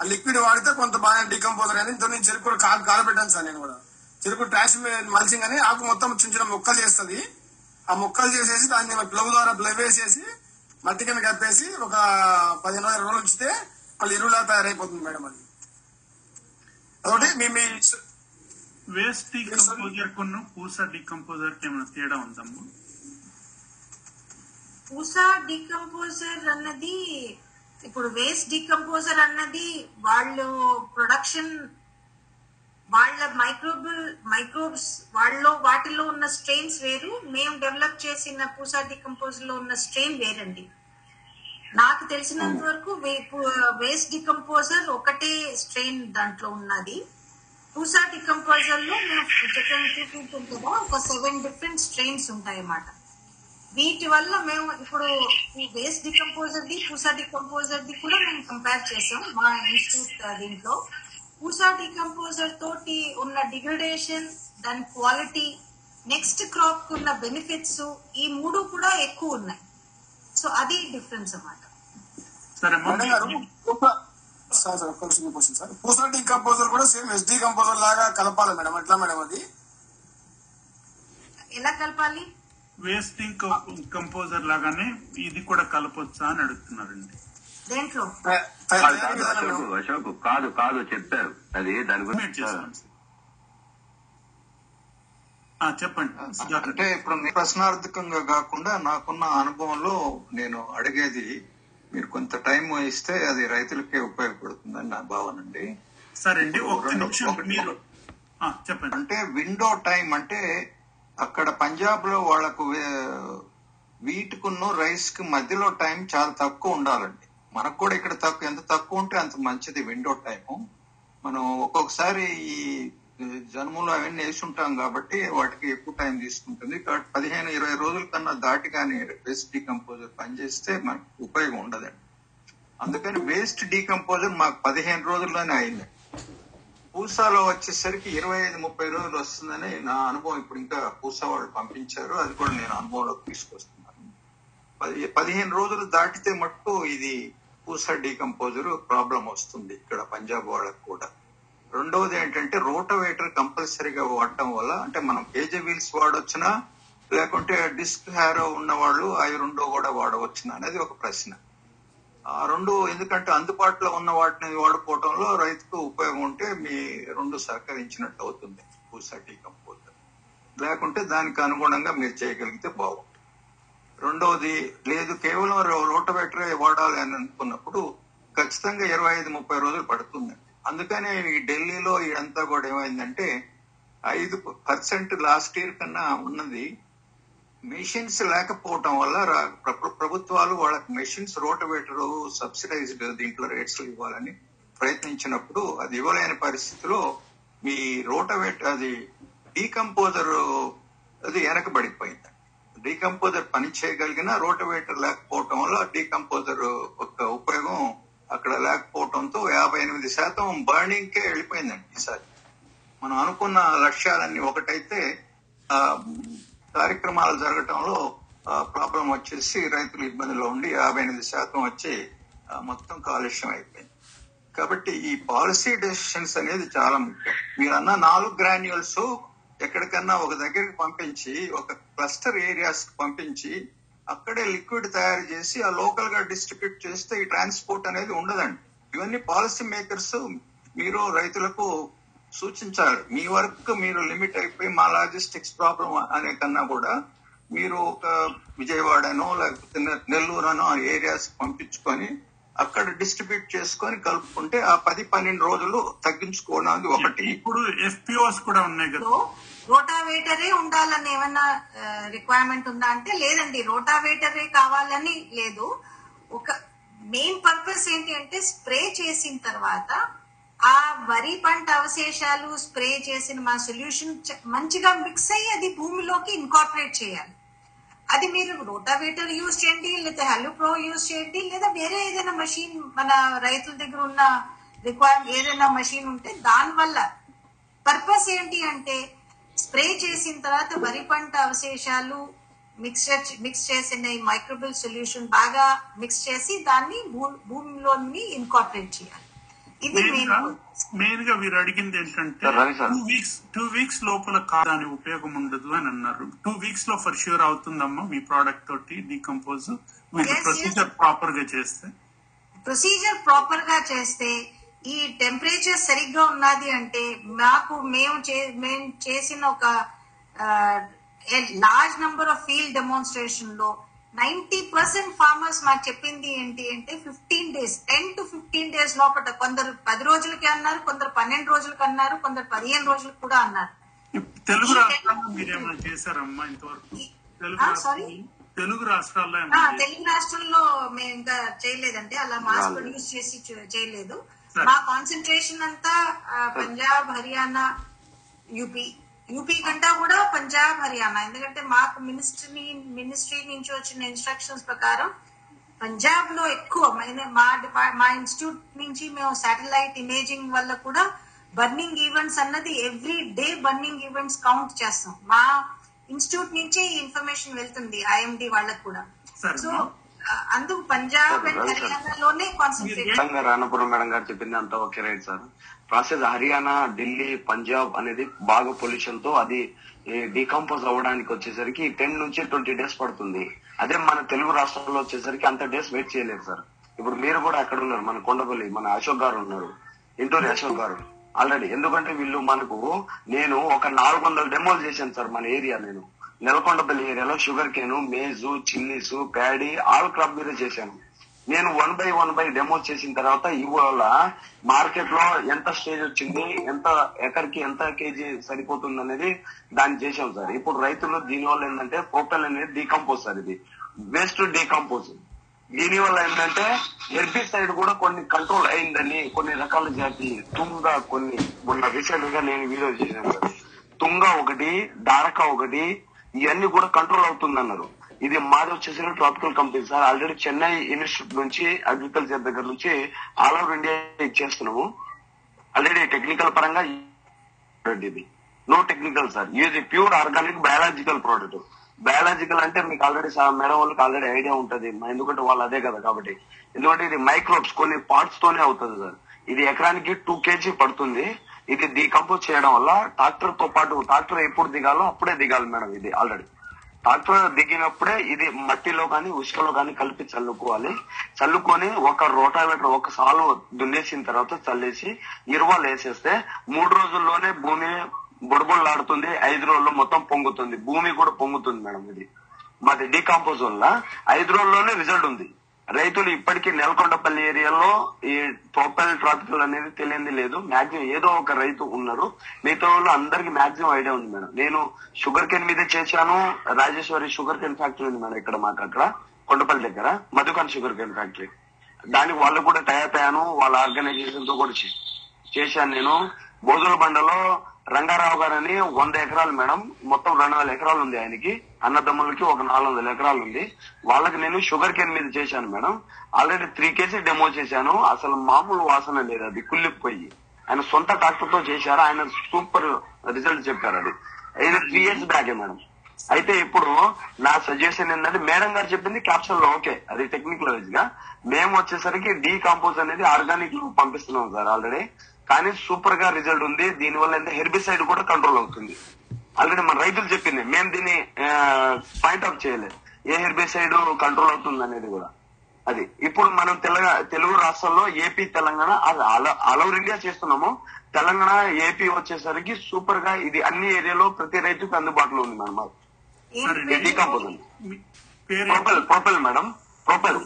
ఆ లిక్విడ్ వాడితే కొంత బాగా డీకంపోజర్ అని ఇంత నేను చెరుకు కూడా కాలు పెట్టాను సార్ నేను కూడా. చెరుకు ట్యాష్ మల్చింగ్ అని ఆకు మొత్తం చిన్న చిన్న ముక్కలు చేస్తుంది. ఆ ముక్కలు చేసేసి దాన్ని ప్లవ్ ద్వారా ప్లవ్ వేసేసి మట్టి కింద కప్పేసి ఒక పదిహేను రోజులు రోజులు ఉంచితే మళ్ళీ ఎరువులా తయారైపోతుంది మేడం అది. అదొకటి. మీ మీ వేస్ట్ డికంపోజర్ కొను పూసా డికంపోజర్కి ఏమైనా తేడా ఉందమ్మా పూసా డికంపోజర్ అన్నది ఇప్పుడు వేస్ట్ డికంపోజర్ అన్నది వాళ్ళు ప్రొడక్షన్ వాళ్ళ మైక్రోబల్ మైక్రోబ్స్ వాళ్ళలో వాటిలో ఉన్న స్ట్రెయిన్స్ వేరు మేము డెవలప్ చేసిన పూసా డికంపోజర్లో ఉన్న స్ట్రెయిన్ వేరండి. నాకు తెలిసినంత వరకు వేస్ట్ డికంపోజర్ ఒకటే స్ట్రెయిన్ దాంట్లో ఉన్నది. పూసా డికంపోజర్లో మేము చెప్పిన చూపించాం కదా ఒక సెవెన్ డిఫరెంట్ స్ట్రెయిన్స్ ఉంటాయి అన్నమాట వీటి వల్ల మేము ఇప్పుడు ఈ వేస్ట్ డికంపోజర్ ది పూసా డికంపోజర్ ది కూడా మేము కంపేర్ చేసాం మా ఇన్స్టిట్యూట్ దీంట్లో. పూసా డికంపోజర్ తోటి ఉన్న డిగ్రేడేషన్ దాని క్వాలిటీ నెక్స్ట్ క్రాప్కు ఉన్న బెనిఫిట్స్ ఈ మూడు కూడా ఎక్కువ ఉన్నాయి. సో అది డిఫరెన్స్ అన్నమాట. సరే పూస- సార్ డీకంపోజర్ కూడా సేమ్ ఎస్డీ కంపోజర్ లాగా కలపాలి మేడం. ఎట్లా మేడం అది? ఎలా కలపాలి? వేస్ట్ కంపోజర్ లాగానే ఇది కూడా కలపొచ్చా అని అడుగుతున్నారండి. దేంట్లో? అశోక్. అశోక్ కాదు కాదు చెప్పారు. అది దాని గురించి చెప్పండి అంటే ఇప్పుడు ప్రశ్నార్థకంగా కాకుండా నాకున్న అనుభవంలో నేను అడిగేది మీరు కొంత టైం ఇస్తే అది రైతులకే ఉపయోగపడుతుందని నా భావన అండి. సరే అండి ఒక్క రెండు- నిమిషం ఒకటి- మీరు. ఆ, చెప్పండి. అంటే విండో టైం అంటే అక్కడ పంజాబ్లో వాళ్ళకు వే- వీటికున్న రైస్కి మధ్యలో టైం చాలా తక్కువ ఉండాలండి. మనకు కూడా ఇక్కడ తక్కువ ఎంత తక్కువ ఉంటే అంత మంచిది విండో టైము మనం ఒక్కొక్కసారి ఈ జన్మలో అవన్నీ వేసి ఉంటాం కాబట్టి వాటికి ఎక్కువ టైం తీసుకుంటుంది. కాబట్టి పదిహేను ఇరవై రోజుల కన్నా దాటి కానీ వేస్ట్ డీకంపోజర్ పనిచేస్తే మనకు ఉపయోగం ఉండదండి. అందుకని వేస్ట్ డీకంపోజర్ మాకు పదిహేను రోజుల్లోనే అయింది. పూసాలో వచ్చేసరికి ఇరవై ఐదు ముప్పై రోజులు వస్తుందని నా అనుభవం. ఇప్పుడు ఇంకా పూసా వాళ్ళు పంపించారు. అది కూడా నేను అనుభవంలోకి తీసుకొస్తాను. పది పదిహేను రోజులు దాటితే మట్టు ఇది పూసా డీకంపోజర్ ప్రాబ్లం వస్తుంది ఇక్కడ పంజాబ్ వాళ్ళకు కూడా. రెండవది ఏంటంటే రోటోవేటర్ కంపల్సరీగా వాడటం వల్ల అంటే మనం కేజీ వీల్స్ వాడొచ్చునా లేకుంటే డిస్క్ హ్యారో ఉన్న వాళ్ళు అవి రెండో కూడా వాడవచ్చునా అనేది ఒక ప్రశ్న. ఆ రెండు ఎందుకంటే అందుబాటులో ఉన్న వాటిని వాడుకోవడంలో రైతుకు ఉపయోగం ఉంటే మీ రెండు సహకరించినట్టు అవుతుంది పూసా డీకంపోజర్. లేకుంటే దానికి అనుగుణంగా మీరు చేయగలిగితే బాగుంటుంది. రెండవది లేదు కేవలం రోటోవేటరే వాడాలి అని అనుకున్నప్పుడు ఖచ్చితంగా ఇరవై ఐదు ముప్పై రోజులు పడుతుందండి అందుకనే ఈ ఢిల్లీలో ఇదంతా కూడా ఏమైందంటే ఐదు పర్సెంట్ లాస్ట్ ఇయర్ కన్నా ఉన్నది మెషిన్స్ లేకపోవటం వల్ల ప్రభుత్వాలు వాళ్ళకి మెషిన్స్ రోటవేటర్ సబ్సిడైజ్డ్ దీంట్లో రేట్స్ ఇవ్వాలని ప్రయత్నించినప్పుడు అది ఇవ్వలేని పరిస్థితిలో మీ రోటవేట్ అది డీకంపోజర్ అది వెనకబడిపోయింది. డీకంపోజర్ పని చేయగలిగిన రోటవేటర్ లేకపోవటం వల్ల డీకంపోజర్ యొక్క ఉపయోగం అక్కడ లేకపోవడంతో యాభై ఎనిమిది శాతం బర్నింగ్ కే వెళ్ళిపోయిందండి ఈసారి. మనం అనుకున్న లక్ష్యాలన్నీ ఒకటైతే కార్యక్రమాలు జరగటంలో ప్రాబ్లం వచ్చేసి రైతులు ఇబ్బందిలో ఉండి యాభై ఎనిమిది శాతం వచ్చి మొత్తం కాలుష్యం అయిపోయింది. కాబట్టి ఈ పాలసీ డెసిషన్స్ అనేది చాలా ముఖ్యం. మీరు అన్న నాలుగు గ్రాన్యువల్స్ ఎక్కడికన్నా ఒక దగ్గరికి పంపించి ఒక క్లస్టర్ ఏరియాస్ పంపించి అక్కడే లిక్విడ్ తయారు చేసి ఆ లోకల్గా డిస్ట్రిబ్యూట్ చేస్తే ఈ ట్రాన్స్పోర్ట్ అనేది ఉండదండి. ఇవన్నీ పాలసీ మేకర్స్ మీరు రైతులకు సూచించాలి. మీ వర్క్ మీరు లిమిట్ అయిపోయి మా లాజిస్టిక్స్ ప్రాబ్లం అనే కన్నా కూడా మీరు ఒక విజయవాడనో లేకపోతే నెల్లూరనో ఆ ఏరియాస్ పంపించుకొని అక్కడ డిస్ట్రిబ్యూట్ చేసుకొని కలుపుకుంటే ఆ పది పన్నెండు రోజులు తగ్గించుకోవడం అనేది ఒకటి. ఇప్పుడు ఎఫ్పిఓస్ కూడా ఉన్నాయి కదా. రోటావేటరే ఉండాలని ఏమన్నా రిక్వైర్మెంట్ ఉందా అంటే లేదండి. రోటావేటరే కావాలని లేదు. ఒక మెయిన్ పర్పస్ ఏంటి అంటే స్ప్రే చేసిన తర్వాత ఆ వరి పంట అవశేషాలు స్ప్రే చేసిన మా సొల్యూషన్ మంచిగా మిక్స్ అయ్యి అది భూమిలోకి ఇన్కార్పొరేట్ చేయాలి. అది మీరు రోటావేటర్ యూజ్ చేయండి లేదా హలో ప్రో యూజ్ చేయండి లేదా వేరే ఏదైనా మషిన్ మన రైతుల దగ్గర ఉన్న రిక్వైర్ ఏదైనా మషిన్ ఉంటే దానివల్ల పర్పస్ ఏంటి అంటే స్ప్రే చేసిన తర్వాత వరి పంట అవశేషాలు మిక్స్చర్ మిక్స్ చేసిన ఈ మైక్రోబిల్ సొల్యూషన్ బాగా మిక్స్ చేసి దాన్ని భూమిలోని ఇన్కార్పొరేట్ చేయాలి. ఇది మెయిన్గా మెయిన్ మెయిన్గా వీరు అడిగింది ఏంటంటే. టూ వీక్స్ టూ వీక్స్ లోపల దాని ఉపయోగం ఉండదు అని అన్నారు. టూ వీక్స్లో ఫర్ ష్యూర్ అవుతుందమ్మా మీ ప్రోడక్ట్ తోటి డీకంపోజ్ Yes, ప్రొసీజర్ ప్రాపర్గా చేస్తే. ప్రొసీజర్ ప్రాపర్గా చేస్తే ఈ టెంపరేచర్ సరిగ్గా ఉన్నది అంటే మాకు మేము చే- మేము చేసిన ఒక లార్జ్ నంబర్ ఆఫ్ ఫీల్డ్ డెమోన్స్ట్రేషన్లో నైన్టీ పర్సెంట్ ఫార్మర్స్ మాకు చెప్పింది ఏంటి అంటే fifteen days ten to fifteen days లోపల కొందరు పది రోజులకి అన్నారు కొందరు పన్నెండు రోజులకి అన్నారు కొందరు పదిహేను రోజులకి కూడా అన్నారు తెలుగు రాష్ట్రాల్లో మీరేమైనా చేశారమ్మా ఇంతవరకు తెలుగు రాష్ట్రాల్లో? తెలుగు రాష్ట్రాల్లో ఆ, ఏమైనా చేశారా? తెలుగు రాష్ట్రంలో మేము ఇంకా చేయలేదండి అలా మాస్. ప్రొడ్యూస్ చేసి చేయలేదు సరే. మా కాన్సన్ట్రేషన్ అంతా పంజాబ్ హర్యానా యూపీ. యూపీ కంటా కూడా పంజాబ్ హర్యానా. ఎందుకంటే మాకు మినిస్ట్రీ మినిస్ట్రీ నుంచి వచ్చిన ఇన్స్ట్రక్షన్స్ ప్రకారం పంజాబ్లో ఎక్కువ మైన- మా మా ఇన్స్టిట్యూట్ నుంచి మేము శాటిలైట్ ఇమేజింగ్ వల్ల కూడా బర్నింగ్ ఈవెంట్స్ అన్నది every day burning events count చేస్తాం. మా ఇన్స్టిట్యూట్ నుంచే ఈ ఇన్ఫర్మేషన్ వెళ్తుంది ఐఎండి వాళ్ళకు కూడా. సో అందుకు పంజాబ్ అండ్. హర్యానాలోనే కాన్సన్ట్రేట్ మేడం గారు అన్నపురం మేడం గారు చెప్పింది అంతా okay right sir. Process Haryana Delhi Punjab అనేది బాగా పొల్యూషన్తో అది డీకంపోజ్ అవ్వడానికి వచ్చేసరికి టెన్ నుంచి ట్వంటీ డేస్ పడుతుంది. అదే మన తెలుగు రాష్ట్రాల్లో వచ్చేసరికి అంత డేస్ వెయిట్ చేయలేదు సార్. ఇప్పుడు మీరు కూడా అక్కడ ఉన్నారు మన కొండపల్లి మన అశోక్ గారు ఉన్నారు ఇంటూరి అశోక్ గారు. ఆల్రెడీ ఎందుకంటే వీళ్ళు మనకు నేను ఒక నాలుగు వందల డెమోలు చేశాను సార్ మన ఏరియా నేను. నెలకొండపల్లి ఏరియాలో sugar cane maize chillies paddy all crop మీద చేశాను. నేను one by one by demo చేసిన తర్వాత ఇవాళ మార్కెట్లో ఎంత స్టేజ్ వచ్చింది ఎంత ఎకర్కి ఎంత కేజీ సరిపోతుంది అనేది దాన్ని చేసాం సార్. ఇప్పుడు రైతులు దీనివల్ల ఏంటంటే పోకల్ అనేది డీకంపోజ్ సార్ ఇది. Waste decompose. దీని వల్ల ఏంటంటే హెర్బిసైడ్ కూడా కొన్ని కంట్రోల్ అయిందని కొన్ని రకాల జాతి తుంగ కొన్ని మొన్న రీసెంట్గా నేను వీడియో చేశాను తుంగ ఒకటి దారక ఒకటి ఇవన్నీ కూడా కంట్రోల్ అవుతుంది అన్నారు ఇది మాది వచ్చేసిన tropical company sir. Already Chennai institute నుంచి అగ్రికల్చర్ దగ్గర నుంచి ఆల్ ఓవర్ ఇండియా ఇచ్చేస్తున్నాము. ఆల్రెడీ టెక్నికల్ పరంగా ఇది. No technical sir. ఇది pure organic biological product biological అంటే మీకు ఆల్రెడీ మేడం వాళ్ళకి ఆల్రెడీ ఐడియా ఉంటది. ఎందుకంటే వాళ్ళు అదే కదా కాబట్టి. ఎందుకంటే ఇది మైక్రోబ్స్ కొన్ని పార్ట్స్ తోనే అవుతుంది సార్. ఇది ఎకరానికి టూ కేజీ పడుతుంది. ఇది డీకంపోజ్ చేయడం వల్ల ట్రాక్టర్తో పాటు ట్రాక్టర్ ఎప్పుడు దిగాలో అప్పుడే దిగాలి మేడం ఇది ఆల్రెడీ ట్రాక్టర్ దిగినప్పుడే ఇది మట్టిలో కానీ ఉసుకలో కానీ కలిపి చల్లుకోవాలి. చల్లుకొని ఒక రోటావేటర్ ఒక సాలు దున్నేసిన తర్వాత చల్లేసి ఇరువాలు వేసేస్తే మూడు రోజుల్లోనే భూమి బుడబుడలాడుతుంది ఐదు రోజుల్లో మొత్తం పొంగుతుంది. భూమి కూడా పొంగుతుంది మేడం ఇది. మాది డీకాంపోజ్ వల్ల ఐదు రోజుల్లోనే రిజల్ట్ ఉంది. రైతులు ఇప్పటికీ నెలకొండపల్లి ఏరియాలో ఈ టోటల్ ట్రాఫిక్ అనేది తెలియంది లేదు. మాక్సిమం ఏదో ఒక రైతు ఉన్నారు. మిగతా వాళ్ళు అందరికి మాక్సిమం ఐడియా ఉంది మేడం. నేను షుగర్ కేన్ మీద చేశాను. రాజేశ్వరి షుగర్ కేన్ ఫ్యాక్టరీ ఉంది మేడం ఇక్కడ మాకు అక్కడ. కొండపల్లి దగ్గర. Madhucon sugar cane factory. దానికి వాళ్ళు కూడా టైప్ అయ్యాను వాళ్ళ ఆర్గనైజేషన్తో కూడా చేశాను నేను. బోధుల బండలో రంగారావు గారు అని వంద ఎకరాలు మేడం. మొత్తం రెండు వేల ఎకరాలు ఉంది ఆయనకి. అన్నదమ్ములకి ఒక నాలుగు వందల ఎకరాలు ఉంది. వాళ్ళకి నేను షుగర్ కేన్ మీద చేశాను madam. Already three KG demo చేశాను. అసలు మామూలు వాసన లేదు అది కుళ్ళిపోయి. ఆయన సొంత ట్రాక్టర్తో చేశారు. ఆయన సూపర్ రిజల్ట్ చెప్పారు అది. ఇది త్రీ ఇయర్స్ బ్యాకే మేడం. అయితే ఇప్పుడు నా సజెషన్ ఏంటంటే మేడం గారు చెప్పింది క్యాప్షన్లో ఓకే. అది టెక్నికల్ వైజ్గా. మేము వచ్చేసరికి డీకాంపోజ్ అనేది ఆర్గానిక్లో పంపిస్తున్నాం సార్ ఆల్రెడీ. కానీ సూపర్గా రిజల్ట్ ఉంది. దీని వల్ల ఏంటంటే హెర్బిసైడ్ కూడా కంట్రోల్ అవుతుంది. ఆల్రెడీ మన రైతులు చెప్పింది మేము దీన్ని పాయింట్ అవుట్ చేయలేదు. ఏ హెర్బిసైడ్ కంట్రోల్ అవుతుంది అనేది కూడా. అది. ఇప్పుడు మనం తెలంగాణ తెలుగు రాష్ట్రాల్లో ఏపీ తెలంగాణ అది ఆల్ ఓవర్ ఇండియా చేస్తున్నాము. తెలంగాణ ఏపీ వచ్చేసరికి సూపర్గా ఇది అన్ని ఏరియాలో ప్రతి రైతుకు అందుబాటులో ఉంది మేడం మాకు. Propel propel madam. ప్రొపల్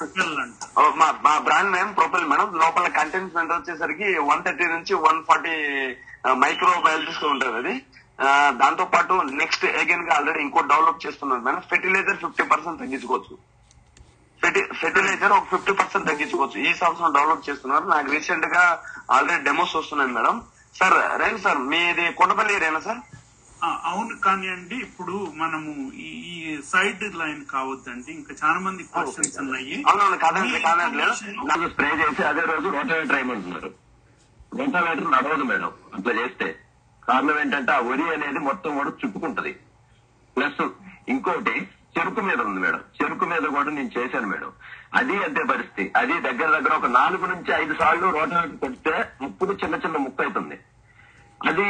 మా మా బ్రాండ్ నేమ్ ప్రొపల్ మేడం. లోపల కంటెంట్మెంట్ వచ్చేసరికి వన్ థర్టీ నుంచి వన్ ఫార్టీ మైక్రో బయాలజిస్ట్ ఉంటుంది అది. దాంతో పాటు నెక్స్ట్ అగైన్గా ఆల్రెడీ ఇంకో డెవలప్ చేస్తున్నారు మేడం. ఫెర్టిలైజర్ ఫిఫ్టీ పర్సెంట్ తగ్గించుకోవచ్చు. ఫెర్టి ఫెర్టిలైజర్ ఒక ఫిఫ్టీ పర్సెంట్ తగ్గించుకోవచ్చు. ఈ సంవత్సరం డెవలప్ చేస్తున్నారు. నాకు రీసెంట్గా ఆల్రెడీ డెమోస్ వస్తున్నాయి మేడం. సార్ రైలు సార్ మీది కొండపల్లి ఏరియానా సార్? అవును కానీ అండి ఇప్పుడు మనము ఈ సైడ్ లైన్ కావద్దండి. ఇంకా చాలా మంది క్వశ్చన్స్ ఉన్నాయి. స్ప్రే చేసి అదే రోజు రోటావేటర్ వేయమంటున్నారు రోటావేటర్ నడవదు మేడం. అట్లా చేస్తే. కారణం ఏంటంటే ఆ వరి అనేది మొత్తం కూడా చుట్టుకుంటది. ప్లస్ ఇంకోటి చెరుకు మీద ఉంది మేడం. చెరుకు మీద కూడా నేను చేశాను మేడం. అది అంతే పరిస్థితి. అది దగ్గర దగ్గర ఒక నాలుగు నుంచి ఐదు సార్లు రోటావేటర్ కొడితే అప్పుడు చిన్న చిన్న ముక్క అవుతుంది అది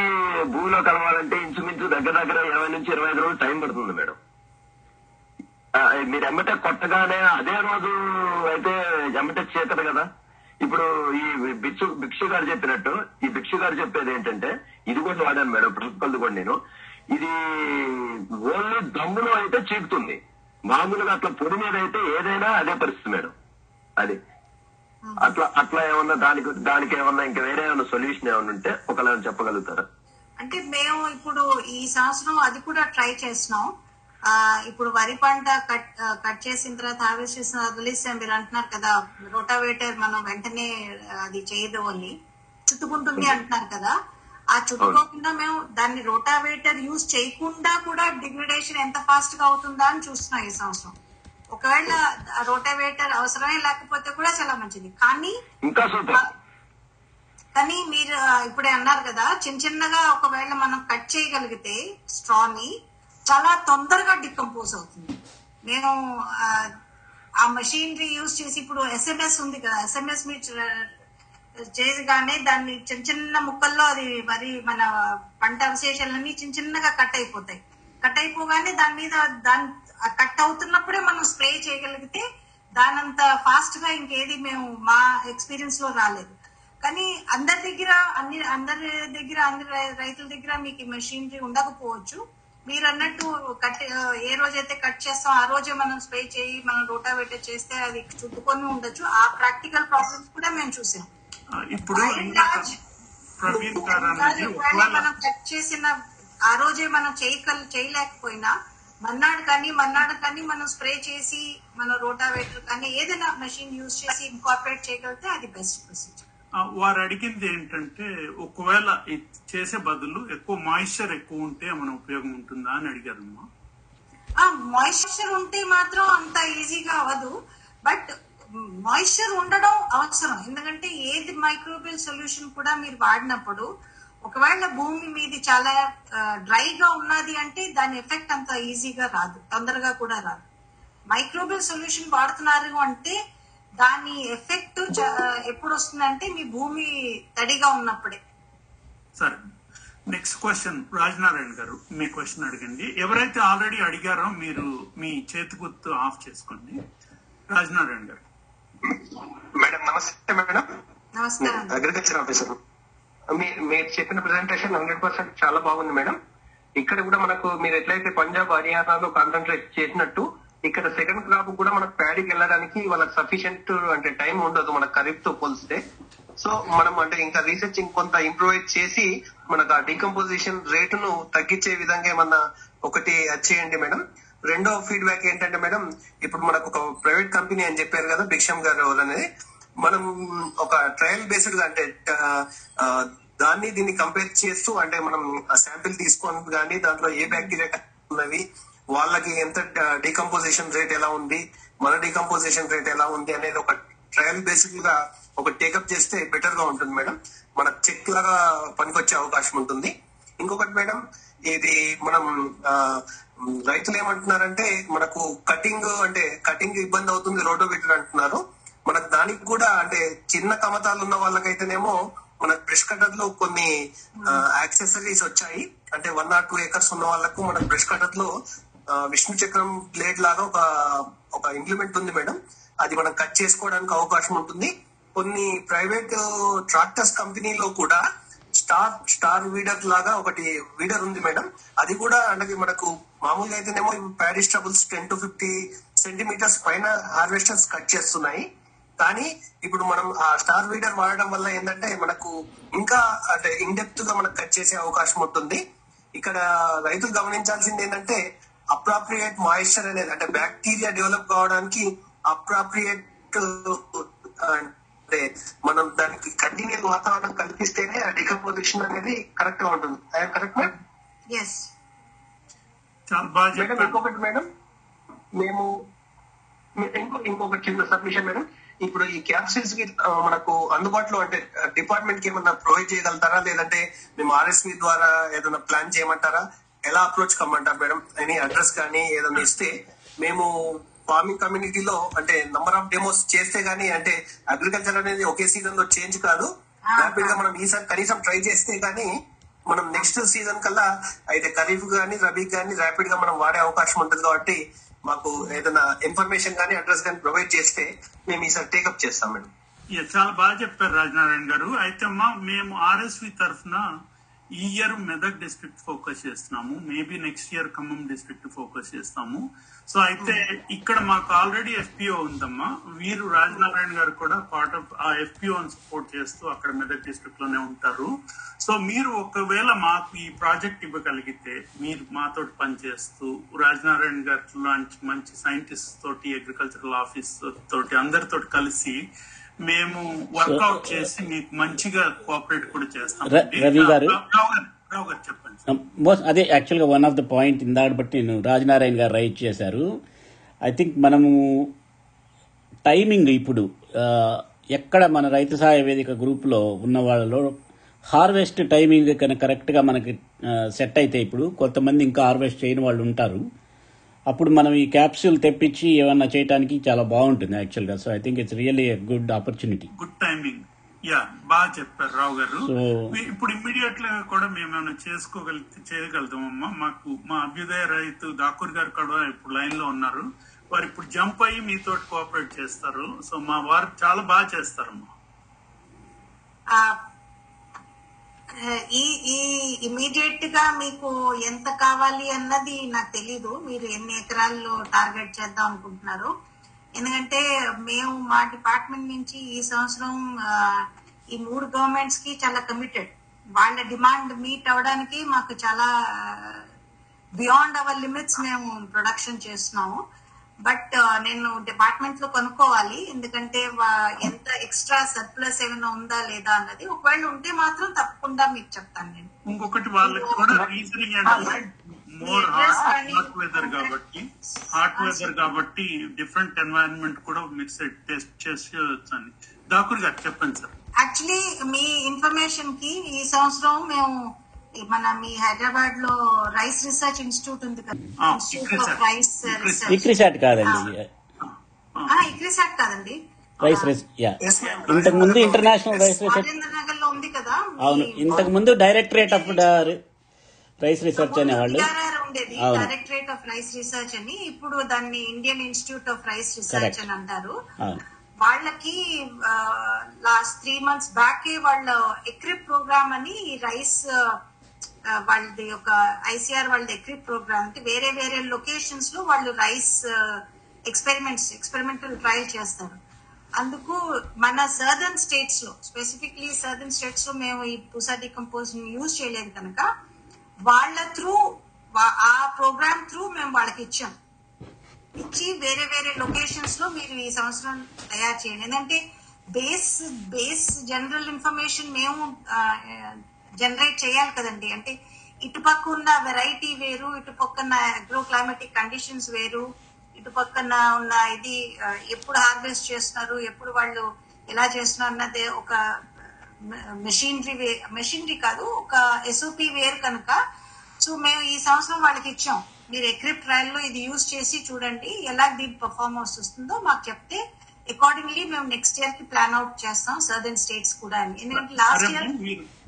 భూమిలో కలవాలంటే ఇంచుమించు దగ్గర దగ్గర ఇరవై నుంచి ఇరవై ఐదు రోజులు టైం పడుతుంది మేడం. మీరు ఎమ్మటే కొట్టగానే అదే రోజు అయితే ఎమ్మటే చేతడు కదా. ఇప్పుడు ఈ భిక్షు భిక్షు గారు చెప్పినట్టు ఈ భిక్షు గారు చెప్పేది ఏంటంటే ఇది కూడా వాడాను మేడం ప్రిన్సిపల్ కూడా నేను. ఇది ఓన్లీ దమ్ములో అయితే చీకుతుంది. మామూలుగా అట్లా పొడి మీద అయితే ఏదైనా అదే పరిస్థితి మేడం. అది. అట్లా అట్లా ఏమన్నా దానికి దానికి ఏమన్నా ఇంకా వేరే ఏమన్నా సొల్యూషన్ ఏమన్నా ఉంటే ఒకవేళ చెప్పగలుగుతారా? అంటే మేము ఇప్పుడు ఈ సంవత్సరం అది కూడా ట్రై చేస్తున్నాం. ఆ, ఇప్పుడు వరి పంట కట్ కట్ చేసిన తర్వాత హార్వెస్ట్ చేసిన తర్వాత వదిలేసాం మీరు అంటున్నారు కదా రోటావేటర్ మనం వెంటనే అది చేయదు అని చుట్టుకుంటుంది అంటున్నారు కదా. ఆ చుట్టుకోకుండా మేము దాన్ని రోటావేటర్ యూజ్ చేయకుండా కూడా డిగ్రేడేషన్ ఎంత ఫాస్ట్గా అవుతుందా అని చూస్తున్నాం ఈ సంవత్సరం. ఒకవేళ రోటావేటర్ అవసరమే లేకపోతే కూడా చాలా మంచిది. కానీ కానీ మీరు ఇప్పుడే అన్నారు కదా చిన్న చిన్నగా ఒకవేళ మనం కట్ చేయగలిగితే స్ట్రాని చాలా తొందరగా డికంపోజ్ అవుతుంది. నేను ఆ, మెషినరీ యూస్ యూజ్ చేసి ఇప్పుడు ఎస్ఎంఎస్ ఉంది కదా ఎస్ఎంఎస్ మీరు చేయగానే దాన్ని చిన్న చిన్న ముక్కల్లో అది మరి మన పంట అవశేషాలన్నీ చిన్న చిన్నగా కట్ అయిపోతాయి. కట్ అయిపోగానే దాని మీద దాని కట్ అవుతున్నప్పుడే మనం స్ప్రే చేయగలిగితే దానంత ఫాస్ట్గా ఇంకేది మేము మా ఎక్స్పీరియన్స్లో రాలేదు. కానీ అందరి దగ్గర అన్ని అందరి దగ్గర అందరి రైతుల దగ్గర మీకు మెషినరీ ఉండకపోవచ్చు. మీరు అన్నట్టు కట్ ఏ రోజైతే కట్ చేస్తాం ఆ రోజే మనం స్ప్రే చేయి మనం రోటావేటర్ చేస్తే అది చుట్టుకొని ఉండొచ్చు. ఆ ప్రాక్టికల్ ప్రాబ్లమ్స్ కూడా మేము చూసాం. ఇప్పుడు మనం కట్ చేసిన ఆ రోజే మనం చేయగల చేయలేకపోయినా మన్నాడు కానీ మన్నాడు కానీ మనం స్ప్రే చేసి మన రోటావేటర్ కానీ ఏదైనా మెషిన్ యూజ్ చేసి ఇన్కార్పొరేట్ చేయగలిగితే అది బెస్ట్ ప్రొసీజర్ వారు అడిగింది ఏంటంటే ఒకవేళ ఇది చేసే బదులు ఎక్కువ మాయిశ్చర్ ఎక్కువ ఉంటే మన ఉపయోగం ఉంటుందా అని అడిగారమ్మా. మాయిశ్చర్ ఉంటే మాత్రం అంత ఈజీగా అవ్వదు బట్ మాయిశ్చర్ ఉండడం అవసరం. ఎందుకంటే ఏది మైక్రోబియల్ సొల్యూషన్ కూడా మీరు వాడినప్పుడు ఒకవేళ భూమి మీది చాలా డ్రైగా ఉన్నది అంటే దాని ఎఫెక్ట్ అంత ఈజీగా రాదు. తొందరగా కూడా రాదు. మైక్రోబియల్ సొల్యూషన్ వాడుతున్నారు అంటే దాని ఎఫెక్ట్ ఎప్పుడు వస్తుందంటే మీ భూమి తడిగా ఉన్నప్పుడే. సరే నెక్స్ట్ క్వశ్చన్ రాజనారాయణ గారు మీ క్వశ్చన్ అడగండి. ఎవరైతే ఆల్రెడీ అడిగారో మీరు మీ చేతి గుర్తు ఆఫ్ చేసుకోండి. రాజనారాయణ గారు. మేడం నమస్తే మేడం. నమస్కారం అగ్రికల్చర్ ఆఫీసర్ మీ- మీరు చెప్పిన ప్రెసెంటేషన్ హండ్రెడ్ పర్సెంట్ చాలా బాగుంది మేడం. ఇక్కడ కూడా మనకు మీరు ఎట్లయితే పంజాబ్ హర్యానాలో కాన్సన్ట్రేట్ చేసినట్టు ఇక్కడ సెకండ్ క్రాప్ కూడా మనకు ప్యాడీకి వెళ్ళడానికి వాళ్ళకి సఫిషియంట్ అంటే టైం ఉండదు మన ఖరీఫ్తో పోలిస్తే సో మనం అంటే ఇంకా రీసెర్చ్ ఇంకొంత ఇంప్రూవైజ్ చేసి మనకు ఆ డీకంపోజిషన్ రేటును తగ్గించే విధంగా ఏమన్నా ఒకటి చేయండి మేడం. రెండో ఫీడ్బ్యాక్ ఏంటంటే మేడం ఇప్పుడు మనకు ఒక ప్రైవేట్ కంపెనీ అని చెప్పారు కదా భిక్షం గారు అనేది మనం ఒక ట్రయల్ బేస్డ్గా అంటే దాన్ని దీన్ని కంపేర్ చేస్తూ అంటే మనం శాంపిల్ తీసుకొని కానీ దాంట్లో ఏ బ్యాక్టీరియా ఉన్నవి వాళ్ళకి ఎంత డీకంపోజిషన్ రేట్ ఎలా ఉంది మన డీకంపోజిషన్ రేట్ ఎలా ఉంది అనేది ఒక ట్రయల్ బేసిక్గా ఒక టేకప్ చేస్తే బెటర్గా ఉంటుంది మేడం. మన చెక్ లాగా పనికొచ్చే అవకాశం ఉంటుంది. ఇంకొకటి మేడం ఇది మనం ఆ, రైతులు ఏమంటున్నారంటే మనకు కటింగ్ అంటే కటింగ్ ఇబ్బంది అవుతుంది రోటోవీటర్ అంటున్నారు. మనకు దానికి కూడా అంటే చిన్న కమతాలు ఉన్న వాళ్ళకైతేనేమో మన బ్రష్ కటర్లో కొన్ని యాక్సెసరీస్ వచ్చాయి. అంటే వన్ ఆర్ టూ ఏకర్స్ ఉన్న వాళ్ళకు మన బ్రష్ కటర్లో విష్ణు చక్రం ప్లేట్ లాగా ఒక ఒక ఇంప్లిమెంట్ ఉంది మేడం. అది మనం కట్ చేసుకోవడానికి అవకాశం ఉంటుంది. కొన్ని ప్రైవేట్ ట్రాక్టర్స్ కంపెనీలో కూడా స్టార్ స్టార్ వీడర్ లాగా ఒకటి వీడర్ ఉంది మేడం. అది కూడా అంటే మనకు మామూలుగా అయితేనేమో Paris stubbles ten to fifty centimetres పైన హార్వెస్టర్స్ కట్ చేస్తున్నాయి. కానీ ఇప్పుడు మనం ఆ స్టార్ వీడర్ వాడడం వల్ల ఏంటంటే మనకు ఇంకా అంటే ఇన్ డెప్త్గా మనకు కట్ చేసే అవకాశం ఉంటుంది. ఇక్కడ రైతులు గమనించాల్సింది ఏంటంటే అప్రాప్రియేట్ మాయిశ్చర్ అనేది అంటే బ్యాక్టీరియా డెవలప్ కావడానికి అప్రాప్రియేట్ అంటే మనం దానికి కంటిన్యూ వాతావరణం కల్పిస్తేనే ఆ డికంపోజిషన్ అనేది కరెక్ట్గా ఉంటుంది. కరెక్ట్ మేడం ఇంకొకటి మేడం మేము ఇంకో ఇంకొక చిన్న సబ్మిషన్ మేడం ఇప్పుడు ఈ క్యాప్సిల్స్కి మనకు అందుబాటులో అంటే డిపార్ట్మెంట్కి ఏమన్నా ప్రొవైడ్ చేయగలుగుతారా? లేదంటే మేము ఆర్ఎస్పి ద్వారా ఏదైనా ప్లాన్ చేయమంటారా? ఎలా అప్రోచ్ కమ్మంటారు మేడం? ఎనీ అడ్రస్ కానీ ఏదైనా ఇస్తే మేము ఫార్మింగ్ కమ్యూనిటీలో అంటే నంబర్ ఆఫ్ డెమోస్ చేస్తే గానీ అంటే అగ్రికల్చర్ అనేది ఒకే సీజన్లో చేంజ్ కాదు. ర్యాపిడ్గా మనం ఈసారి కనీసం ట్రై చేస్తే గానీ మనం నెక్స్ట్ సీజన్ కల్లా అయితే ఖరీఫ్ గానీ రబీ గానీ ర్యాపిడ్గా మనం వాడే అవకాశం ఉంటుంది కాబట్టి మాకు ఏదైనా ఇన్ఫర్మేషన్ కానీ అడ్రస్ కానీ ప్రొవైడ్ చేస్తే మేము ఈసారి టేకప్ చేస్తాం మేడం. చాలా బాగా చెప్పారు రాజనారాయణ గారు. అయితే అమ్మా మేము ఆర్ఎస్వి తరఫున ఈ ఇయర్ మెదక్ డిస్ట్రిక్ట్ ఫోకస్ చేస్తున్నాము. Maybe next year Khammam district focus చేస్తాము. సో అయితే ఇక్కడ మాకు ఆల్రెడీ ఎఫ్పిఓ ఉందమ్మా. వీరు రాజనారాయణ గారు కూడా పార్ట్ ఆఫ్ ఆ ఎఫ్పిఓ సపోర్ట్ చేస్తూ అక్కడ మెదక్ డిస్ట్రిక్ట్లోనే ఉంటారు. సో మీరు ఒకవేళ మాకు ఈ ప్రాజెక్ట్ ఇవ్వగలిగితే మీరు మాతో పనిచేస్తూ రాజనారాయణ గారి లాంటి మంచి సైంటిస్ట్ తోటి అగ్రికల్చరల్ ఆఫీస్ తోటి అందరితో కలిసి మేము వర్కౌట్ చేసి మీకు మంచిగా కోఆపరేట్ కూడా చేస్తాం. రవి గారు? చెప్పండి. మోస్ట్ అదే యాక్చువల్గా వన్ ఆఫ్ ద పాయింట్ ఇందాక బట్టి నేను రాజనారాయణ గారు రైట్ చేశారు. ఐ థింక్ మనము టైమింగ్ ఇప్పుడు ఎక్కడ మన రైతు సహాయ వేదిక గ్రూప్లో ఉన్న వాళ్ళలో హార్వెస్ట్ టైమింగ్ కనుక కరెక్ట్గా మనకి సెట్ అయితే ఇప్పుడు కొంతమంది ఇంకా హార్వెస్ట్ చేయని వాళ్ళు ఉంటారు. అప్పుడు మనం ఈ క్యాప్సూల్ తెప్పించి ఏమన్నా చేయడానికి చాలా బాగుంటుంది యాక్చువల్గా so I think it's really a good opportunity good timing yeah బాగా చెప్పారు రావు గారు. ఇప్పుడు ఇమ్మీడియట్గా కూడా మేము ఏమైనా చేసుకోగలిగితే చేయగలుగుతామమ్మా మాకు మా అభ్యుదయ రైతు ఠాకూర్ గారు కూడా ఇప్పుడు లైన్లో ఉన్నారు. వారు ఇప్పుడు జంప్ అయ్యి మీతో కోఆపరేట్ చేస్తారు. సో మా వారు చాలా బాగా చేస్తారమ్మా. ఆ, ఈ ఈ ఇమీడియట్గా మీకు ఎంత కావాలి అన్నది నాకు తెలీదు. మీరు ఎన్ని ఎకరాల్లో టార్గెట్ చేద్దాం అనుకుంటున్నారు. ఎందుకంటే మేము మా డిపార్ట్మెంట్ నుంచి ఈ సంవత్సరం ఈ మూడు గవర్నమెంట్స్కి చాలా కమిటెడ్ వాళ్ళ డిమాండ్ మీట్ అవడానికి మాకు చాలా బియాండ్ అవర్ లిమిట్స్ మేము ప్రొడక్షన్ చేస్తున్నాము. బట్ నేను డిపార్ట్మెంట్లో కనుక్కోవాలి. ఎందుకంటే ఎంత ఎక్స్ట్రా సర్ప్లస్ ఏమైనా ఉందా లేదా అన్నది ఒకవేళ ఉంటే మాత్రం తప్పకుండా మీకు చెప్తాను నేను. ఇంకొకటి వాళ్ళకి కూడా రీజనింగ్ మోర్ హాట్ వెదర్ కాబట్టి హాట్ వెదర్ కాబట్టి డిఫరెంట్ ఎన్వైరన్మెంట్ కూడా మీరు సెట్ టెస్ట్ చేసుకోవచ్చు అని డాక్టర్ గారు చెప్పండి సార్. యాక్చువల్లీ మీ ఇన్ఫర్మేషన్కి ఈ సంవత్సరం మేము మన మీ హైదరాబాద్లో రైస్ రీసెర్చ్ ఇన్స్టిట్యూట్ ఉంది కదా. Institute of. Rice research. ICRISAT కాదండి. ఇక్రిసాట్ కాదండి. రైస్ రిస్ యా. ఇంతకు ముందు ఇంటర్నేషనల్ రైస్ రీసెర్చ్లో ఉంది కదా. అవును. ఇంతకు ముందు డైరెక్టరేట్ ఆఫ్ రైస్ రీసెర్చ్ అనేవాళ్ళు. ఉండేది. డైరెక్టరేట్ ఆఫ్ రైస్ రీసెర్చ్ అని ఇప్పుడు దాన్ని Indian institute of rice research. అని అంటారు. అవును. వాళ్ళకి లాస్ట్ త్రీ మంత్స్ బ్యాక్ వాళ్ళ ఎక్రిప్ ప్రోగ్రామ్ అని రైస్ వాళ్ళది ఒక ఐసీఆర్ వాళ్ళ ఎక్రిప్ ప్రోగ్రామ్ అంటే వేరే వేరే లొకేషన్స్లో వాళ్ళు రైస్ ఎక్స్పెరిమెంట్స్ ఎక్స్పెరిమెంటల్ ట్రయల్ చేస్తారు. అందుకు మన సర్దర్న్ స్టేట్స్లో స్పెసిఫిక్లీ సర్దర్న్ స్టేట్స్లో మేము ఈ పూసా డికంపోజ్ యూజ్ చేయలేదు కనుక వాళ్ళ త్రూ ఆ ప్రోగ్రామ్ త్రూ మేము వాళ్ళకి ఇచ్చాం. ఇచ్చి వేరే వేరే లొకేషన్స్లో మీరు ఈ సంవత్సరం తయారు చేయండి. ఎందుకంటే బేస్ బేస్ జనరల్ ఇన్ఫర్మేషన్ మేము జనరేట్ చేయాలి కదండి. అంటే ఇటు పక్క ఉన్న వెరైటీ వేరు ఇటు పక్కన అగ్రో క్లైమాటిక్ కండిషన్స్ వేరు ఇటు పక్కన ఉన్న ఇది ఎప్పుడు హార్వెస్ట్ చేస్తున్నారు ఎప్పుడు వాళ్ళు ఎలా చేస్తున్నారు అన్నది ఒక మెషినరీ వే మెషినరీ కాదు ఒక ఎస్ఓపి వేరు కనుక. సో మేము ఈ సంవత్సరం వాళ్ళకి ఇచ్చాం. మీరు ఎక్రిప్ ట్రయల్లో ఇది యూజ్ చేసి చూడండి ఎలా దీని పర్ఫార్మెన్స్ వస్తుందో మాకు చెప్తే అకార్డింగ్లీ మేము నెక్స్ట్ ఇయర్కి ప్లాన్ అవుట్ చేస్తాం సర్దన్ స్టేట్స్ కూడా అని. ఎందుకంటే లాస్ట్ ఇయర్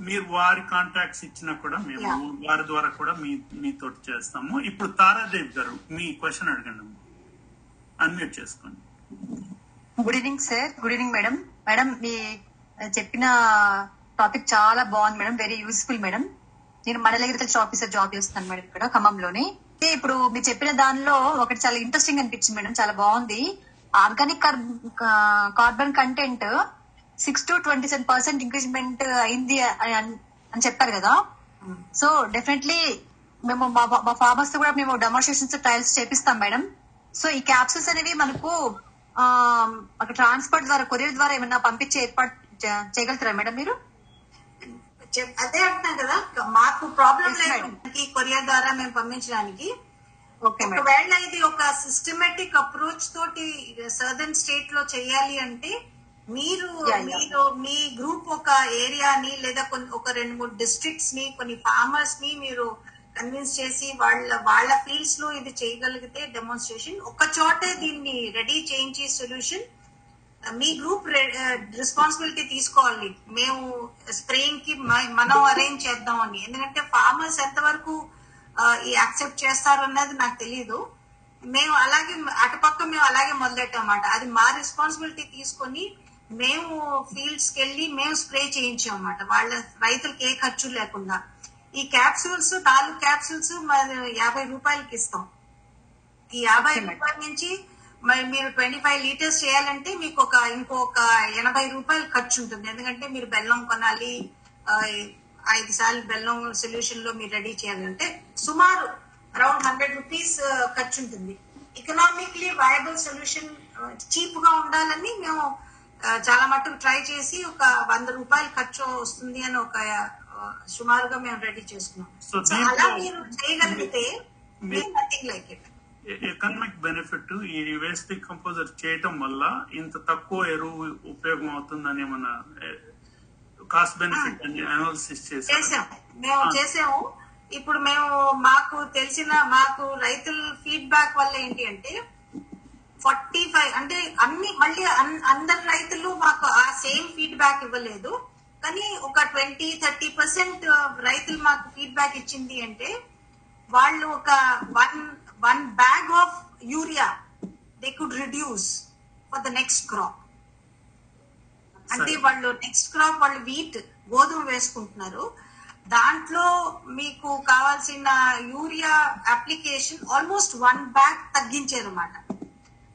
మీరు వారి కాంటాక్ట్స్ ఇచ్చినా కూడా మేము. వారి ద్వారా కూడా మీ మీతో చేస్తాము. ఇప్పుడు తారాదేవి గారు మీ క్వశ్చన్ అడగండి అన్మ్యూట్ చేసుకోండి. Good evening sir good evening madam madam మీ చెప్పిన టాపిక్ చాలా బాగుంది మేడం వెరీ యూస్ఫుల్ మేడం నేను మండల అగ్రికల్చర్ ఆఫీసర్ జాబ్ చేస్తున్నాను మేడం ఇక్కడ ఖమ్మంలోని. ఇప్పుడు మీరు చెప్పిన దానిలో ఒకటి చాలా ఇంట్రెస్టింగ్ అనిపించింది మేడం చాలా బాగుంది. Organic carbon content six to twenty seven percent increasement అయింది అని చెప్పారు కదా. సో డెఫినెట్లీ మేము మా మా ఫార్మర్స్తో కూడా మేము డెమోన్స్ట్రేషన్స్ ట్రయల్స్ చేపిస్తాం మేడం. సో ఈ క్యాప్సూల్స్ అనేవి మనకు ట్రాన్స్పోర్ట్ ద్వారా కొరియర్ ద్వారా ఏమైనా పంపించే ఏర్పాటు చేయగలుగుతారా మేడం మీరు? అదే అంటున్నాం కదా. మాకు ప్రాబ్లం లేదు కొరియర్ ద్వారా మేము పంపించడానికి. ఒకవేళ ఇది ఒక సిస్టమేటిక్ అప్రోచ్ తోటి సదర్న్ స్టేట్లో చేయాలి అంటే మీరు. మీరు మీ గ్రూప్ ఒక ఏరియాని లేదా కొన్ని ఒక రెండు మూడు డిస్ట్రిక్ట్స్ని కొన్ని ఫార్మర్స్ని మీరు కన్విన్స్ చేసి వాళ్ళ వాళ్ళ ఫీల్డ్స్లో ఇది చేయగలిగితే డెమోన్స్ట్రేషన్ ఒక చోటే దీన్ని రెడీ చేయించి సొల్యూషన్ మీ గ్రూప్ రెస్పాన్సిబిలిటీ తీసుకోవాలి. మేము స్ప్రేయింగ్కి మనం అరేంజ్ చేద్దాం అని ఎందుకంటే ఫార్మర్స్ ఎంతవరకు ఆ, ఈ యాక్సెప్ట్ చేస్తారు అన్నది నాకు తెలియదు మేము అలాగే అటుపక్క మేము అలాగే మొదలెట్టాం అన్నమాట అది మా రెస్పాన్సిబిలిటీ తీసుకొని మేము ఫీల్డ్స్కి వెళ్ళి మేము స్ప్రే చేయించాం అన్నమాట వాళ్ళ రైతులకి ఏ ఖర్చు లేకుండా. ఈ క్యాప్సూల్స్ నాలుగు క్యాప్సూల్స్ మరి యాభై రూపాయలకి ఇస్తాం. ఈ యాభై. రూపాయల నుంచి మరి మీరు ట్వంటీ ఫైవ్ లీటర్స్ చేయాలంటే మీకు ఒక ఇంకొక ఎనభై రూపాయలు ఖర్చు ఉంటుంది. ఎందుకంటే మీరు బెల్లం కొనాలి ఆ, ఐదు సార్లు బెల్లం సొల్యూషన్లో మీరు రెడీ చేయాలంటే సుమారు అరౌండ్ హండ్రెడ్ రూపీస్ ఖర్చు ఉంటుంది. ఎకనామిక్లీ వయబుల్ సొల్యూషన్ చీప్గా ఉండాలని మేము ఆ, చాలా మటుకు ట్రై చేసి ఒక వంద రూపాయలు ఖర్చు వస్తుంది అని ఒక ఆ, సుమారుగా మేము రెడీ చేసుకున్నాం. సో అలా మీరు చేయగలిగితే nothing like it economic benefit ఈ వేస్ట్ కంపోజర్ చేయటం వల్ల ఇంత తక్కువ ఎరువు ఉపయోగం అవుతుందని మన కాస్ట్ బెనిఫిట్ అని అనాలిసిస్ చేసాం మేము. చేసాము ఇప్పుడు మేము మాకు తెలిసిన మాకు రైతుల ఫీడ్బ్యాక్ వల్ల ఏంటి అంటే ఫార్టీ ఫైవ్ అంటే అన్ని మళ్ళీ అందరు రైతులు మాకు ఆ సేమ్ ఫీడ్బ్యాక్ ఇవ్వలేదు. కానీ ఒక ట్వంటీ థర్టీ పర్సెంట్ రైతులు మాకు ఫీడ్బ్యాక్ ఇచ్చింది అంటే వాళ్ళు ఒక one one bag of urea they could reduce for the next crop అంటే. వాళ్ళు నెక్స్ట్ క్రాప్ వాళ్ళు వీట్ గోధుమ వేసుకుంటున్నారు. దాంట్లో మీకు కావాల్సిన urea application almost one bag తగ్గించారు అన్నమాట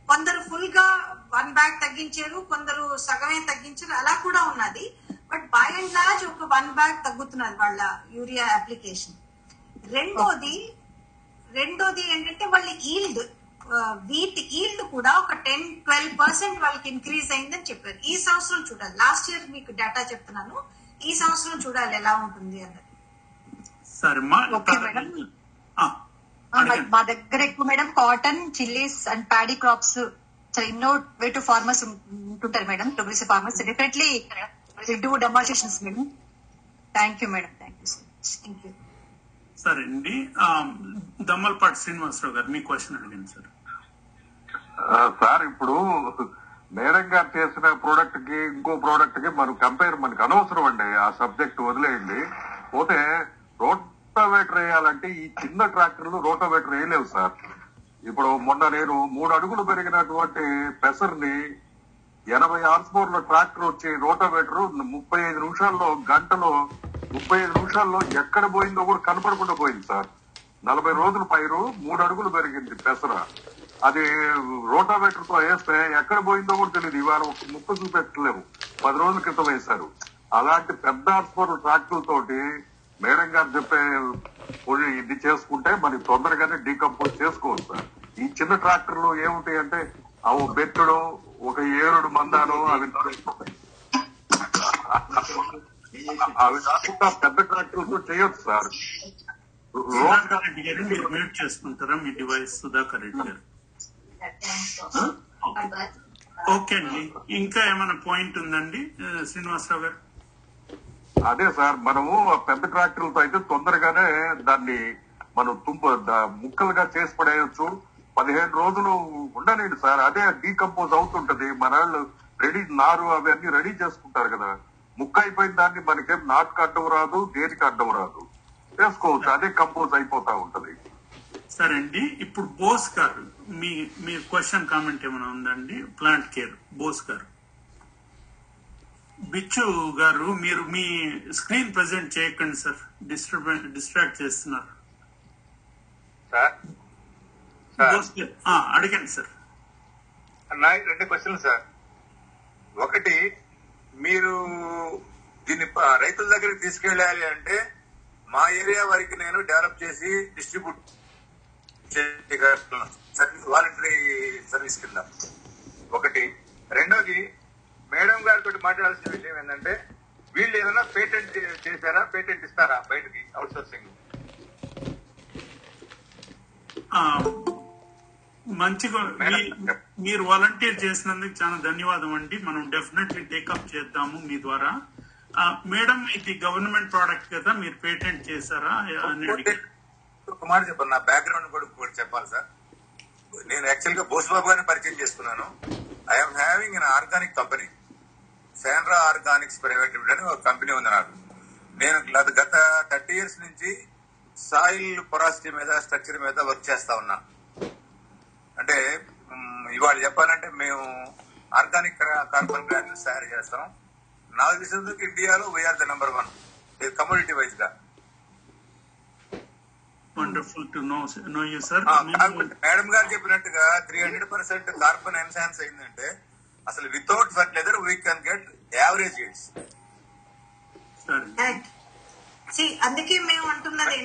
కొందరు ఫుల్గా వన్ బ్యాగ్ తగ్గించారు కొందరు సగమే తగ్గించారు అలా కూడా ఉన్నది. బట్ బై అండ్ లార్జ్ ఒక వన్ బ్యాగ్ తగ్గుతున్నది వాళ్ళ యూరియా అప్లికేషన్. రెండోది రెండోది ఏంటంటే వాళ్ళ ఈల్డ్. వీటి ఈల్డ్ కూడా ఒక టెన్ ట్వెల్వ్ పర్సెంట్ వాళ్ళకి ఇంక్రీజ్ అయిందని చెప్పారు. ఈ సంవత్సరం చూడాలి. లాస్ట్ ఇయర్ మీకు డేటా చెప్తున్నాను. ఈ సంవత్సరం చూడాలి ఎలా ఉంటుంది అన్నది. సరే మా దగ్గర ఎక్కువ madam cotton chillies and paddy crops చాలా ఇన్నోవేటివ్ ఫార్మర్స్ ఉంటుంటారు madam progressive farmers definitely do demonstrations madam thank you madam thank you so much thank you సరే అండి దమ్మలపాటి శ్రీనివాసరావు గారు మీ క్వశ్చన్ అడిగాను సార్ సార్ ఇప్పుడు మేడం గారు చేసిన ప్రోడక్ట్కి ఇంకో ప్రోడక్ట్కి మనం కంపేర్ మనకు అనవసరం అండి. ఆ సబ్జెక్ట్ వదిలేయండి. పోతే రోటోవేటర్ వేయాలంటే ఈ చిన్న ట్రాక్టర్లు రోటోవేటర్ వేయలేవు సార్. ఇప్పుడు మొన్న నేను మూడు అడుగులు పెరిగినటువంటి పెసర్ని ఎనభై ఆర్స్ పవర్లో ట్రాక్టర్ వచ్చి రోటోవేటర్ ముప్పై ఐదు నిమిషాల్లో గంటలో ముప్పై ఐదు నిమిషాల్లో ఎక్కడ పోయిందో కూడా కనపడకుండా పోయింది సార్. నలభై రోజుల పైరు మూడు అడుగులు పెరిగింది పెసర. అది రోటావేటర్తో వేస్తే ఎక్కడ పోయిందో కూడా తెలియదు ఇవాళ ఒక ముక్క చూపెట్టలేము. పది రోజుల క్రితం వేశారు. అలాంటి పెద్ద హార్స్పవర్ ట్రాక్టర్ తోటి మేడం గారు చెప్పే ఇది చేసుకుంటే మనకి తొందరగానే డీకంపోజ్ చేసుకోవచ్చు సార్. ఈ చిన్న ట్రాక్టర్లు ఏముంటాయి అంటే అవి బెట్టుడు ఒక ఏరుడు మందాలు అవి అవి కాకుండా పెద్ద ట్రాక్టర్లతో చేయొచ్చు సార్. సుధాకర్ చేసుకుంటారా మీ డివైస్ సుధాకర్ రెడ్డి గారు? ఓకే అండి ఇంకా ఏమైనా పాయింట్ ఉందండి శ్రీనివాసరావు గారు? అదే సార్ మనము ఆ పెద్ద ట్రాక్టర్లతో అయితే తొందరగానే దాన్ని మనం తుంప ముక్కలుగా చేసి పడేయచ్చు. పదిహేను రోజులు ఉండలేండి సార్. అదే డీకంపోజ్ అవుతుంటది. మన వాళ్ళు రెడీ నారు అవన్నీ రెడీ చేసుకుంటారు కదా. ముక్క అయిపోయిన దాన్ని మనకేం నాటుకు అడ్డం రాదు దేనికి అడ్డం రాదు. చేసుకోవచ్చు అదే కంపోజ్ అయిపోతా ఉంటది. సరే అండి ఇప్పుడు బోస్ గారు మీ మీ క్వశ్చన్ కామెంట్ ఏమైనా ఉందండి? ప్లాంట్ కేర్ బోస్ గారు. బిచ్చు గారు మీరు మీ స్క్రీన్ ప్రెజెంట్ చేయకండి సార్. డిస్ట్రాక్ట్ చేస్తున్నారు. అడగండి సార్. నా రెండు క్వశ్చన్లు సార్. ఒకటి మీరు దీన్ని రైతుల దగ్గరికి తీసుకెళ్ళాలి అంటే మా ఏరియా వరకు నేను డెవలప్ చేసి డిస్ట్రిబ్యూట్ సర్వీస్ వాలంటరీ సర్వీస్ కింద. ఒకటి. రెండోది మేడం గారితో మాట్లాడాల్సిన విషయం ఏంటంటే వీళ్ళు ఏదైనా పేటెంట్ చేశారా? పేటెంట్ ఇస్తారా బయటకి? అవుట్ సోర్సింగ్ ఆ, మంచిగా మీరు వాలంటీర్ చేసినందుకు చాలా ధన్యవాదం అండి. మనం డెఫినెట్లీ టేకప్ చేద్దాము మీ ద్వారా. మేడం ఇది గవర్నమెంట్ ప్రోడక్ట్ కదా? మీరు పేటెంట్ చేశారా? అని అడిగారు. ఒక మాట నా బ్యాక్గ్రౌండ్ కూడా కూడా చెప్పాలి సార్. నేను యాక్చువల్గా బోసుబాబు గారిని పరిచయం చేసుకున్నాను. I'm having an organic company Sandra organics private limited అని ఒక కంపెనీ ఉంది నాకు. నేను గత- థర్టీ ఇయర్స్ నుంచి సాయిల్ పొరాసిటీ మీద స్ట్రక్చర్ మీద వర్క్ చేస్తా ఉన్నా. అంటే ఇవాళ చెప్పాలంటే మేము ఆర్గానిక్ కార్బన్ గ్రాన్యూల్స్ తయారు చేస్తాం. నాకు తెలిసినందుకు ఇండియాలో we are the number one community వైజ్గా. Wonderful to know know you sir madam గారు చెప్పినట్టుగా three hundred percent carbon enhance అయిందంటే అసలు without fertiliser we can get average it's అందుకే మేము అంటున్నది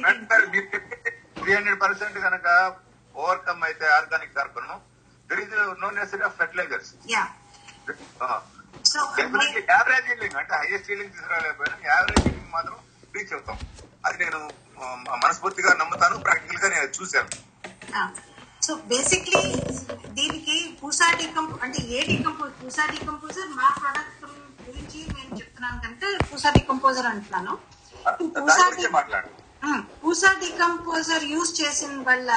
త్రీ హండ్రెడ్ పర్సెంట్ కనుక ఓవర్కమ్ అయితే organic carbon there is no necessary of fertilisers average అంటే హైయెస్ట్ ఇల్లింగ్ తీసుకురాలేకపోయినా యావరేజ్ మాత్రం రీచ్ అవుతాం. అది నేను మనస్ఫూర్తిగా నమ్ముతాను. ప్రాక్టికల్గా నేను చూశాను సో బేసిక్లీ దీనికి పూసా డీకంపో అంటే ఏ డీకంపోజ్ పూసా డీకంపోజర్ మా ప్రొడక్ట్ గురించి నేను చెప్తున్నాను కనుక పూసా డీకంపోజర్ అంటున్నాను. పూసా పూసా డీకంపోజర్ యూజ్ చేసిన వల్ల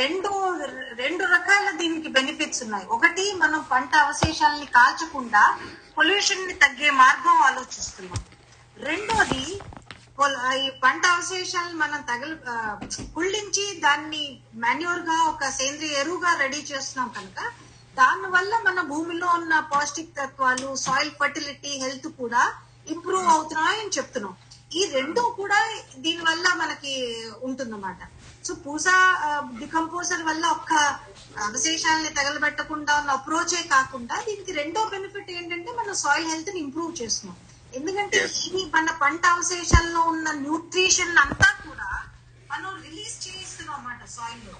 రెండు రెండు రకాల దీనికి బెనిఫిట్స్ ఉన్నాయి. ఒకటి మనం పంట అవశేషాలని కాల్చకుండా పొల్యూషన్ని తగ్గే మార్గం ఆలోచిస్తున్నాం. రెండోది ఈ పంట అవశేషాలను మనం తగిలి కుళ్ళించి దాన్ని మాన్యూర్గా ఒక సేంద్రియ ఎరువుగా రెడీ చేస్తున్నాం కనుక దాని వల్ల మన భూమిలో ఉన్న పౌష్టిక తత్వాలు సాయిల్ ఫర్టిలిటీ హెల్త్ కూడా ఇంప్రూవ్ అవుతున్నాయని చెప్తున్నాం. ఈ రెండు కూడా దీని వల్ల మనకి ఉంటుందన్నమాట. సో పూసా డికంపోజర్ వల్ల ఒక్క అవశేషాలని తగలబెట్టకుండా ఉన్న అప్రోచే కాకుండా దీనికి రెండో బెనిఫిట్ ఏంటంటే మన సాయిల్ హెల్త్ని ఇంప్రూవ్ చేస్తున్నాం. ఎందుకంటే ఇది మన పంట అవశేషాల్లో ఉన్న న్యూట్రిషన్ అంతా కూడా మనం రిలీజ్ చేయిస్తున్నాం అన్నమాట సాయిల్లో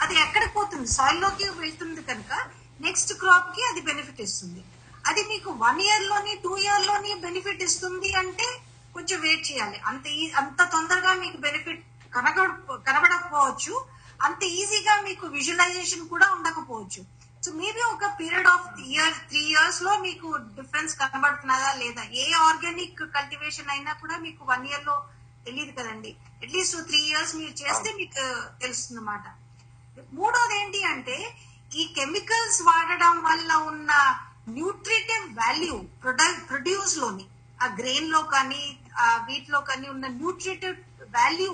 అది ఎక్కడికి పోతుంది? సాయిల్లోకి వెళ్తుంది కనుక నెక్స్ట్ క్రాప్కి అది బెనిఫిట్ ఇస్తుంది. అది మీకు వన్ ఇయర్లోని టూ ఇయర్లోని బెనిఫిట్ ఇస్తుంది అంటే కొంచెం వెయిట్ చేయాలి. అంత ఈ- అంత తొందరగా మీకు బెనిఫిట్ కనగ కనబడకపోవచ్చు. అంత ఈజీగా మీకు విజువలైజేషన్ కూడా ఉండకపోవచ్చు. సో మేబీ ఒక పీరియడ్ ఆఫ్ ఇయర్ త్రీ ఇయర్స్లో మీకు డిఫరెన్స్ కనబడుతున్నదా లేదా? ఏ ఆర్గానిక్ కల్టివేషన్ అయినా కూడా మీకు వన్ ఇయర్లో తెలియదు కదండి. అట్లీస్ట్ త్రీ ఇయర్స్ మీరు చేస్తే మీకు తెలుస్తుంది అన్నమాట మూడోది ఏంటి అంటే ఈ కెమికల్స్ వాడడం వల్ల ఉన్న న్యూట్రిటివ్ వాల్యూ ప్రొడ్యూస్లోని ఆ గ్రెయిన్లో కానీ ఆ వీటిలో కానీ ఉన్న న్యూట్రిటివ్ వాల్యూ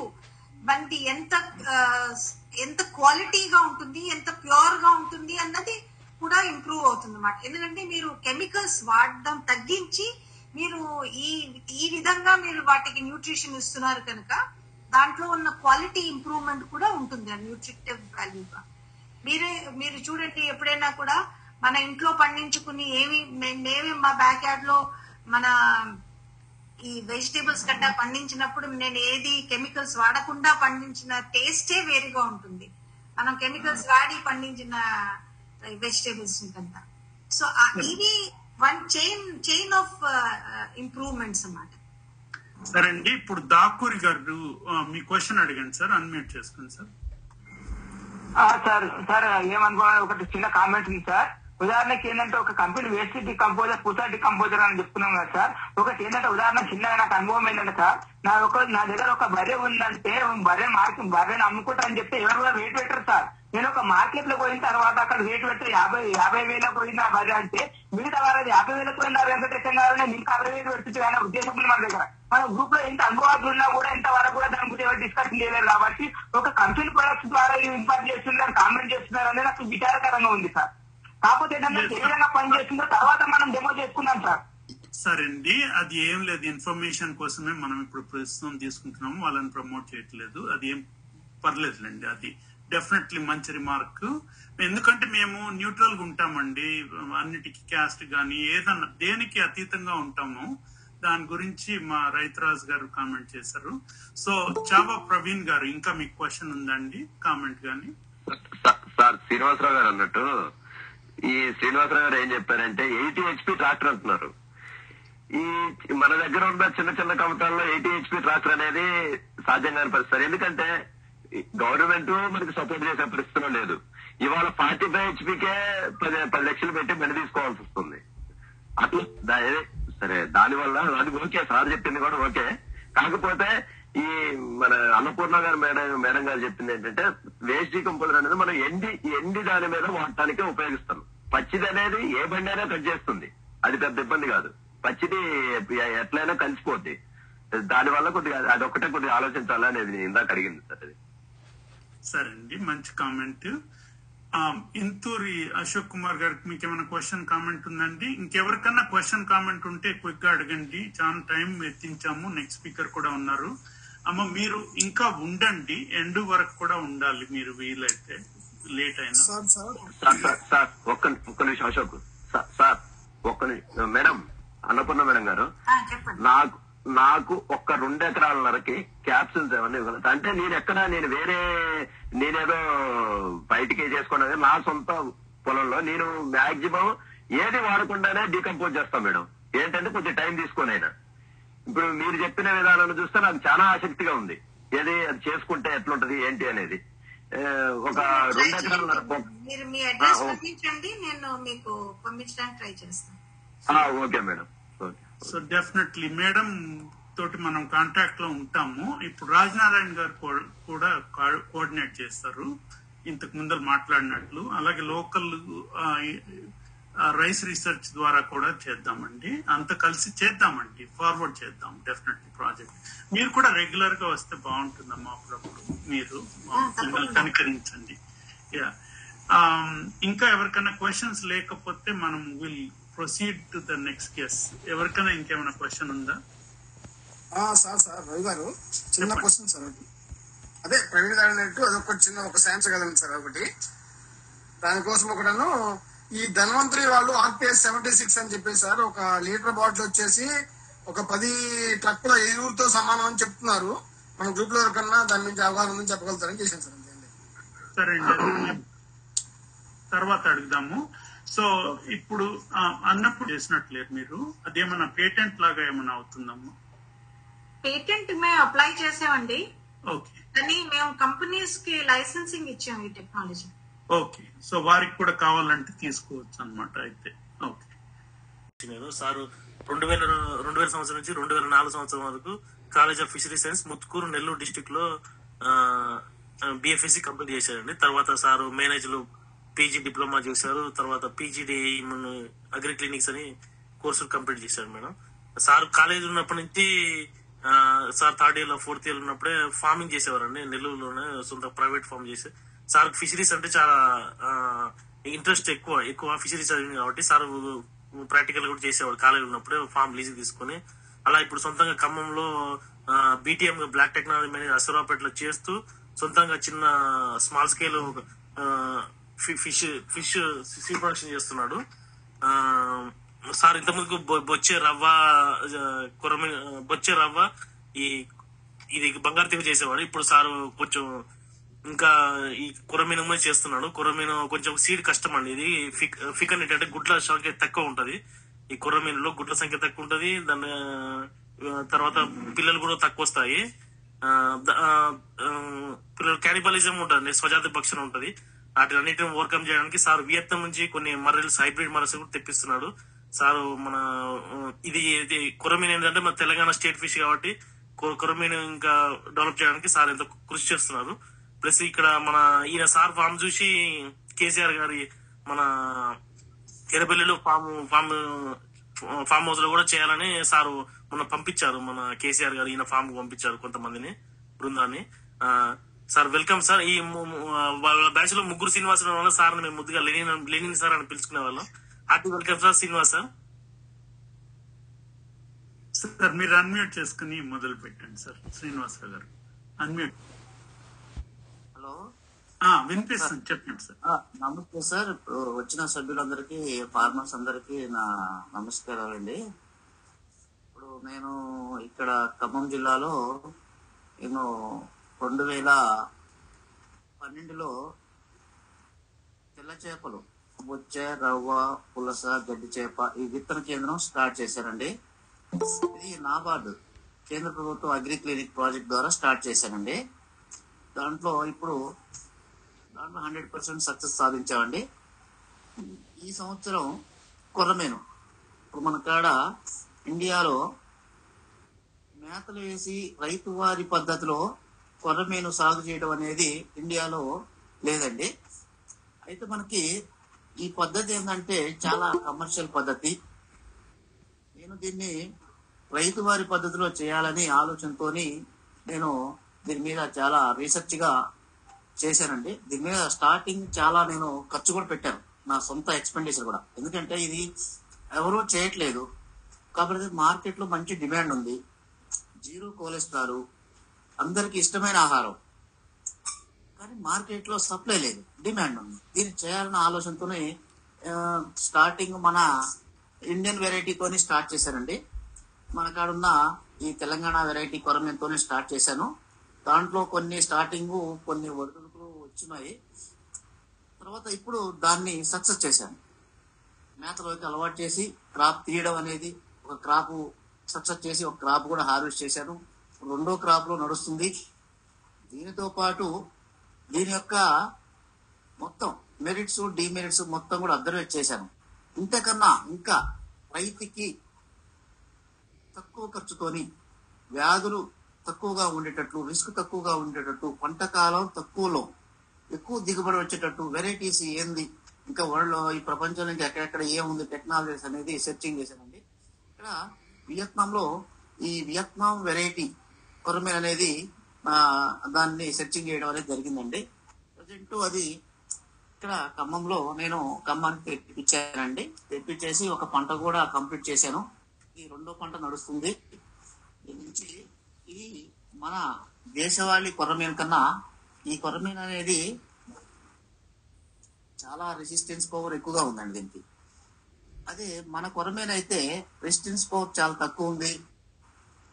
మనకి ఎంత ఎంత క్వాలిటీగా ఉంటుంది ఎంత ప్యూర్గా ఉంటుంది అన్నది కూడా ఇంప్రూవ్ అవుతుంది అన్నమాట ఎందుకంటే మీరు కెమికల్స్ వాడడం తగ్గించి మీరు ఈ ఈ విధంగా మీరు వాటికి న్యూట్రిషన్ ఇస్తున్నారు కనుక దాంట్లో ఉన్న క్వాలిటీ ఇంప్రూవ్మెంట్ కూడా ఉంటుంది ఆ న్యూట్రిటివ్ వాల్యూగా. మీరే మీరు చూడండి ఎప్పుడైనా కూడా మన ఇంట్లో పండించుకుని ఏమి మే- మేమే మా బ్యాక్ యార్డ్లో మన ఈ వెజిటేబుల్స్ గట్టా పండించినప్పుడు నేను ఏది కెమికల్స్ వాడకుండా పండించిన టేస్టే వేరుగా ఉంటుంది. మనం కెమికల్స్ వాడి పండించిన వెజిటేబుల్స్ కంతా సో ఇది one chain chain of improvements అన్నమాట. సరే అండి ఇప్పుడు దాకూరి గారు మీ క్వశ్చన్ అడిగండి సార్ అన్మ్యూట్ చేసుకోండి సార్. ఆ, సార్ సార్ ఏమనుకోవాలి ఒకటి చిన్న కామెంట్ ఉంది సార్. ఉదాహరణకి ఏంటంటే ఒక company waste decomposer Pusa decomposer అని చెప్తున్నాం కదా సార్. ఒకటి ఏంటంటే ఉదాహరణ చిన్నగా నాకు అనుభవం ఏంటంటే సార్ నా ఒక నా దగ్గర ఒక బర్రె ఉందంటే బర్రె మార్కెట్ బర్రెని అమ్ముకుంటా అని చెప్తే ఎవరు కూడా రేట్ పెట్టరు సార్. నేను ఒక మార్కెట్లో పోయిన తర్వాత అక్కడ రేట్ పెట్టి యాభై యాభై వేలకు పోయింది ఆ బర్రె అంటే మిగతా వారు యాభై వేలకు పోయిన వెంకటేశ్వర గారు నేను ఇంకా అరవై వేలు పెట్టచ్చు అనే ఉద్దేశం ఉంది మన దగ్గర. మన గ్రూప్లో ఎంత అనుభవాలు ఉన్నా కూడా ఇంతవరకు కూడా దాని గురించి ఎవరు డిస్కషన్ చేయలేరు కాబట్టి ఒక కంపెనీ ప్రొడక్ట్స్ ద్వారా ఇంపార్ట్ చేస్తున్నారు కామెంట్ చేస్తున్నారు అనేది నాకు విచారకరంగా ఉంది సార్. కాకపోతే ఏంటంటే ఏ విధంగా పని చేస్తుందో తర్వాత మనం డెమో చేసుకుందాం సార్. సరే అండి అది ఏం లేదు ఇన్ఫర్మేషన్ కోసమే మనం ఇప్పుడు ప్రస్తుతం తీసుకుంటున్నాము వాళ్ళని ప్రమోట్ చేయట్లేదు. అది ఏం పర్లేదులేండి అది డెఫినెట్లీ మంచి రిమార్క్ ఎందుకంటే మేము న్యూట్రల్గా ఉంటామండి అన్నిటికీ క్యాస్ట్ గానీ ఏదన్నా దేనికి అతీతంగా ఉంటాము దాని గురించి మా రైతురాజ్ గారు కామెంట్ చేశారు. సో చావా ప్రవీణ్ గారు ఇంకా మీకు క్వశ్చన్ ఉందండి కామెంట్ గానీ. సా- సార్ శ్రీనివాసరావు గారు అన్నట్టు ఈ శ్రీనివాసరావు గారు ఏం చెప్పారంటే ఎయిటీ హెచ్పి ట్రాక్టర్ అంటున్నారు. ఈ మన దగ్గర ఉన్న చిన్న చిన్న కమతాల్లో ఎయిటీ హెచ్పి ట్రాక్టర్ అనేది సాధ్యం కాని పరిస్థితి. ఎందుకంటే గవర్నమెంట్ మనకి సపోర్ట్ చేసే పరిస్థితిలో లేదు. ఇవాళ ఫార్టీ ఫైవ్ హెచ్పికే పది పది లక్షలు పెట్టి బండి తీసుకోవాల్సి వస్తుంది. అట్లా సరే దాని వల్ల అది ఓకే సార్ చెప్పింది కూడా ఓకే. కాకపోతే ఈ మన అన్నపూర్ణ గారు మేడం మేడం గారు చెప్పింది ఏంటంటే వేస్ట్ డీకంపోజర్ అనేది మనం ఎండి ఎండి దాని మీద వాడటానికే ఉపయోగిస్తాం. పచ్చిది అనేది ఏ బండి అయినా కట్ చేస్తుంది. అది పెద్ద ఇబ్బంది కాదు. పచ్చిది ఎట్లయినా కలిసిపోద్ది. దాని వల్ల కొద్దిగా అది ఒకటే కొద్దిగా ఆలోచించాలా అనేది ఇందాక అడిగింది సార్ అది. సరే అండి మంచి కామెంట్. ఆ, ఇంతూరి అశోక్ కుమార్ గారికి మీకు ఏమైనా క్వశ్చన్ కామెంట్ ఉందండి? ఇంకెవరికన్నా క్వశ్చన్ కామెంట్ ఉంటే క్విక్గా అడగండి. చాలా టైం ఎత్తించాము. నెక్స్ట్ స్పీకర్ కూడా ఉన్నారు. అమ్మ మీరు ఇంకా ఉండండి. ఎండు వరకు కూడా ఉండాలి మీరు వీలైతే. లేట్ అయినా. Sir sir. ఒక్క ఒక్క నిమిషం అశోక్. సార్ ఒక్క నిమిషం మేడం అన్నపూర్ణ మేడం గారు. చెప్పండి. నాకు నాకు ఒక్క రెండు ఎకరాలన్నరకి క్యాప్సిల్స్ ఏమన్నా ఇవ్వగలరు అంటే నేను ఎక్కడ నేను వేరే నేనేదో బయటికి చేసుకున్నది నా సొంత పొలంలో నేను మాక్సిమం ఏది వాడకుండానే డీకంపోజ్ చేస్తాను మేడం. ఏంటంటే కొంచెం టైం తీసుకొని అయినా. ఇప్పుడు మీరు చెప్పిన విధానాన్ని చూస్తే నాకు చాలా ఆసక్తిగా ఉంది. ఏది అది చేసుకుంటే ఎట్లుంటది ఏంటి అనేది. ఒక రెండు మీరు మీ అడ్రస్. పంపించండి నేను మీకు పంపించడానికి ట్రై చేస్తాను. ఆ, okay madam. Okay. So definitely madam తోటి మనం కాంటాక్ట్లో ఉంటాము. ఇప్పుడు రాజనారాయణ గారు కూ- కూడా కోఆర్డినేట్ చేస్తారు. ఇంతకు ముందర మాట్లాడినట్లు. అలాగే లోకల్ రైస్ రీసెర్చ్ ద్వారా కూడా చేద్దామండి. అంత కలిసి చేద్దామండి. ఫార్వర్డ్ చేద్దాం డెఫినెట్లీ ప్రాజెక్ట్ మీరు కూడా రెగ్యులర్గా వస్తే బాగుంటుందమ్మా అప్పుడప్పుడు. మీరు కనికరించండి. యా ఇంకా ఎవరికైనా క్వశ్చన్స్ లేకపోతే మనం will proceed to the next case ఎవరికైనా ఇంకేమైనా క్వశ్చన్ ఉందా? సార్ సార్ రవి గారు చిన్న క్వశ్చన్ సార్ అదే. ప్రవీణ్ గారు అదొక చిన్న ఒక శాంసంగ్ కదండి సార్ ఒకటి. దానికోసం ఒకటను ఈ ధన్వంతరి వాళ్ళు ఆర్పిఎస్ సెవెంటీ సిక్స్ అని చెప్పేసి సార్ ఒక లీటర్ బాటిల్ వచ్చేసి ఒక పది ట్రక్కుల ఎరువులతో సమానం అని చెప్తున్నారు. మన గ్రూప్లో కన్నా దాని నుంచి అవగాహన ఉందని చెప్పగలుగుతారని చేశాను సార్ సరే అండి తర్వాత అడుగుదాము. సో ఇప్పుడు అన్నప్పుడు చేసినట్లేరు మీరు. అదేమన్నా పేటెంట్ లాగా ఏమన్నా అవుతుందమ్మా? పేటెంట్ మేము అప్లై చేసామండి. ఓకే. కానీ మేము కంపెనీస్కి లైసెన్సింగ్ ఇచ్చాము ఈ టెక్నాలజీ. ఓకే సో వారికి కూడా కావాలంటే తీసుకోవచ్చు అన్నమాట అయితే. ఓకే సారు రెండు వేల రెండు వేల సంవత్సరం నుంచి రెండు వేల నాలుగు సంవత్సరం వరకు college of fishery science Muthukur Nellore డిస్టిక్లో బిఎఫ్ఎస్సి కంప్లీట్ చేశారండి. తర్వాత సారు మేనేజ్లు పీజీ డిప్లొమా చేశారు. తర్వాత పీజీడి అగ్రి క్లినిక్స్ అని కోర్సులు కంప్లీట్ చేశారు మేడం. సార్ కాలేజ్ ఉన్నప్పటి నుంచి సార్ థర్డ్ ఇయర్లో ఫోర్త్ ఇయర్ ఉన్నప్పుడే ఫార్మింగ్ చేసేవారండి. నెల్లూరులోనే సొంత ప్రైవేట్ ఫార్మ్ చేసి సార్ ఫిషరీస్ అంటే చాలా ఇంట్రెస్ట్ ఎక్కువ. ఎక్కువ ఫిషరీస్ చదివింది కాబట్టి సార్ ప్రాక్టికల్ కూడా చేసేవాడు. కాలేజ్ ఉన్నప్పుడే ఫార్మ్ లీజ్ తీసుకొని అలా ఇప్పుడు సొంతంగా ఖమ్మంలో బీటీఎం బ్లాక్ టెక్నాలజీ మేనేజ్ అసరాపేటలో చేస్తూ సొంతంగా చిన్న small scale fish fish seed production చేస్తున్నాడు. సార్ ఇంతకుముందుకు బొ- బొచ్చే రవ్వ ఆ, కొరమి బొచ్చే రవ్వ ఈ ఇది బంగారు తీగ చేసేవాడు. ఇప్పుడు సారు కొంచెం ఇంకా ఈ కురమీను చేస్తున్నాడు. కురమీనం కొంచెం సీడ్ కష్టం అండి. ఇది ఫిక్ ఫిక్ అనేది గుడ్ల సంఖ్య తక్కువ ఉంటది. ఈ కుర్రమీనులో గుడ్ల సంఖ్య తక్కువ ఉంటది. దాని తర్వాత పిల్లలు కూడా తక్కువ వస్తాయి. పిల్లలు క్యానిబలిజం ఉంటుంది స్వజాతి భక్షణ ఉంటది. వాటిని అన్నిటిని ఓవర్కమ్ చేయడానికి సార్ వియత్నం నుంచి కొన్ని మర్రెల్స్ హైబ్రిడ్ మరల్స్ కూడా తెప్పిస్తున్నాడు. సారు మన ఇది ఇది కురమీన్ ఏంటంటే మన తెలంగాణ స్టేట్ ఫిష్ కాబట్టి కురమీన్ ఇంకా డెవలప్ చేయడానికి సార్ ఎంతో కృషి చేస్తున్నారు ప్లస్ ఇక్కడ మన ఈయన సార్ ఫామ్ చూసి కేసీఆర్ గారి మన ఎర్రపల్లిలో ఫామ్ ఫామ్ ఫామ్ హౌస్లో కూడా చేయాలని సారు మొన్న పంపించారు. మన కేసీఆర్ గారు ఈయన ఫామ్ పంపించారు కొంతమందిని బృందాన్ని. Sir welcome sir. ఈ వాళ్ళ బ్యాచ్లో ముగ్గురు శ్రీనివాసరావు వల్ల సార్ మేము ముద్దుగా లెనిన్ లెనిన్ సార్ అని పిలుచుకునే వాళ్ళం. Hearty welcome sir Srinivas sir. Sir మీరు అన్మ్యూట్ చేసుకుని మొదలు పెట్టండి సార్ శ్రీనివాసరావు గారు. అన్మ్యూట్ వినిపిస్తుంది. చెప్పండి సార్. నమస్తే సార్. ఇప్పుడు వచ్చిన సభ్యులందరికీ ఫార్మర్స్ అందరికీ నా నమస్కారాలండి. ఇప్పుడు నేను ఇక్కడ ఖమ్మం జిల్లాలో నేను రెండు వేల పన్నెండులో తెల్ల చేపలు బొచ్చ రవ్వ పులస గడ్డి చేప ఈ విత్తన కేంద్రం స్టార్ట్ చేశానండి. ఇది నాబార్డు కేంద్ర ప్రభుత్వం అగ్రి క్లినిక్ ప్రాజెక్ట్ ద్వారా స్టార్ట్ చేశానండి. దాంట్లో ఇప్పుడు దాంట్లో హండ్రెడ్ పర్సెంట్ సక్సెస్ సాధించామండి. ఈ సంవత్సరం కొర్రమేను. ఇప్పుడు మన కాడ ఇండియాలో మేతలు వేసి రైతు వారి పద్ధతిలో కొరమేను సాగు చేయడం అనేది ఇండియాలో లేదండి. అయితే మనకి ఈ పద్ధతి ఏంటంటే చాలా కమర్షియల్ పద్ధతి. నేను దీన్ని రైతు వారి పద్ధతిలో చేయాలని ఆలోచనతోని నేను దీని మీద చాలా రీసెర్చ్గా చేశానండి. దీని మీద స్టార్టింగ్ చాలా నేను ఖర్చు కూడా పెట్టాను. నా సొంత ఎక్స్పెండిచర్ కూడా. ఎందుకంటే ఇది ఎవరూ చేయట్లేదు. కాబట్టి మార్కెట్లో మంచి డిమాండ్ ఉంది. జీరో కొలెస్ట్రాల్ అందరికి ఇష్టమైన ఆహారం. కానీ మార్కెట్లో సప్లై లేదు. డిమాండ్ ఉంది. దీన్ని చేయాలన్న ఆలోచనతోనే స్టార్టింగ్ మన ఇండియన్ వెరైటీతోనే స్టార్ట్ చేశానండి. మన కాడున్న ఈ తెలంగాణ వెరైటీ కొరమేతోనే స్టార్ట్ చేశాను. దాంట్లో కొన్ని స్టార్టింగ్ కొన్ని ఒడిదుడుకులు వచ్చినాయి. తర్వాత ఇప్పుడు దాన్ని సక్సెస్ చేశాను. మేతలోకి అలవాటు చేసి క్రాప్ తీయడం అనేది ఒక క్రాప్ సక్సెస్ చేసి ఒక క్రాప్ కూడా హార్వెస్ట్ చేశాను. రెండో క్రాప్లో నడుస్తుంది. దీనితో పాటు దీని యొక్క మొత్తం మెరిట్స్ డిమెరిట్స్ మొత్తం కూడా అబ్జర్వేట్ చేశాను. ఇంతకన్నా ఇంకా రైతుకి తక్కువ ఖర్చుతోని వ్యాధులు తక్కువగా ఉండేటట్లు రిస్క్ తక్కువగా ఉండేటట్లు పంట కాలం తక్కువలో ఎక్కువ దిగుబడి వచ్చేటట్టు వెరైటీస్ ఏంది? ఇంకా వరల్డ్లో ఈ ప్రపంచం నుంచి ఎక్కడెక్కడ ఏముంది టెక్నాలజీస్ అనేది సెర్చింగ్ చేశానండి. ఇక్కడ వియత్నాం లో ఈ వియత్నాం వెరైటీ కొరమే అనేది దాన్ని సెర్చింగ్ చేయడం అనేది జరిగిందండి. ప్రజెంట్ అది ఇక్కడ ఖమ్మంలో నేను ఖమ్మానికి తెప్పించానండి. తెప్పించేసి ఒక పంట కూడా కంప్లీట్ చేశాను. ఈ రెండో పంట నడుస్తుంది. నుంచి ఇది మన దేశవాళీ కొరమేను కన్నా ఈ కొరమీన్ అనేది చాలా రెసిస్టెన్స్ పవర్ ఎక్కువగా ఉందండి దీనికి. అదే మన కొరమీన అయితే రెసిస్టెన్స్ పవర్ చాలా తక్కువ ఉంది.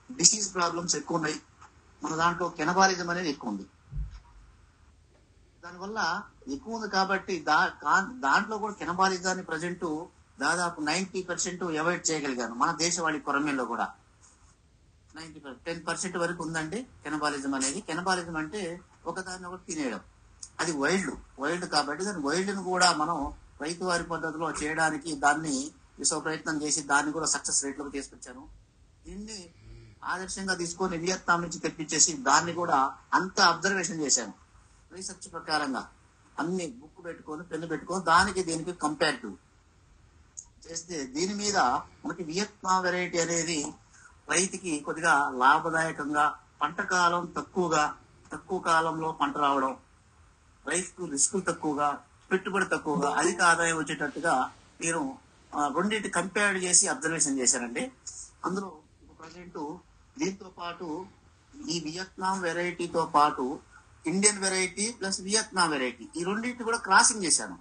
డిసీజ్ ప్రాబ్లమ్స్ ఎక్కువ ఉన్నాయి. మన దాంట్లో కెనబాలిజం అనేది ఎక్కువ ఉంది. దానివల్ల ఎక్కువ ఉంది కాబట్టి దా దాంట్లో కూడా కెనబాలిజాన్ని ప్రజెంట్ దాదాపు నైన్టీ పర్సెంట్ అవాయిడ్ చేయగలిగాను మన దేశవాళి కొరమేలో కూడా. నైన్టీ టెన్ పర్సెంట్ వరకు ఉందండి కెనబాలిజం అనేది. కెనబాలిజం అంటే ఒకదాన్ని ఒకటి తినేయడం. అది వైల్డ్ వైల్డ్ కాబట్టి దాని వైల్డ్ను కూడా మనం రైతు వారి పద్ధతిలో చేయడానికి దాన్ని విశ్వ ప్రయత్నం చేసి దాన్ని కూడా సక్సెస్ రేట్లోకి తీసుకొచ్చాను. దీన్ని ఆదర్శంగా తీసుకొని వియత్నాం నుంచి తెప్పించేసి దాన్ని కూడా అంత అబ్జర్వేషన్ చేశాను. రీసెర్చ్ ప్రకారంగా అన్ని బుక్ పెట్టుకొని పెన్ను పెట్టుకొని దానికి దీనికి కంపేరిటివ్ చేస్తే దీని మీద మనకి వియత్నాం వెరైటీ అనేది రైతుకి కొద్దిగా లాభదాయకంగా పంట కాలం తక్కువగా తక్కువ కాలంలో పంట రావడం రైతుకు రిస్క్ తక్కువగా పెట్టుబడి తక్కువగా అధిక ఆదాయం వచ్చేటట్టుగా నేను రెండింటి కంపేర్ చేసి అబ్జర్వేషన్ చేశానండి అందులో ప్రజెంట్ దీంతో పాటు ఈ వియత్నాం వెరైటీతో పాటు Indian variety plus Vietnam variety. ఈ రెండింటి కూడా క్రాసింగ్ చేశాను.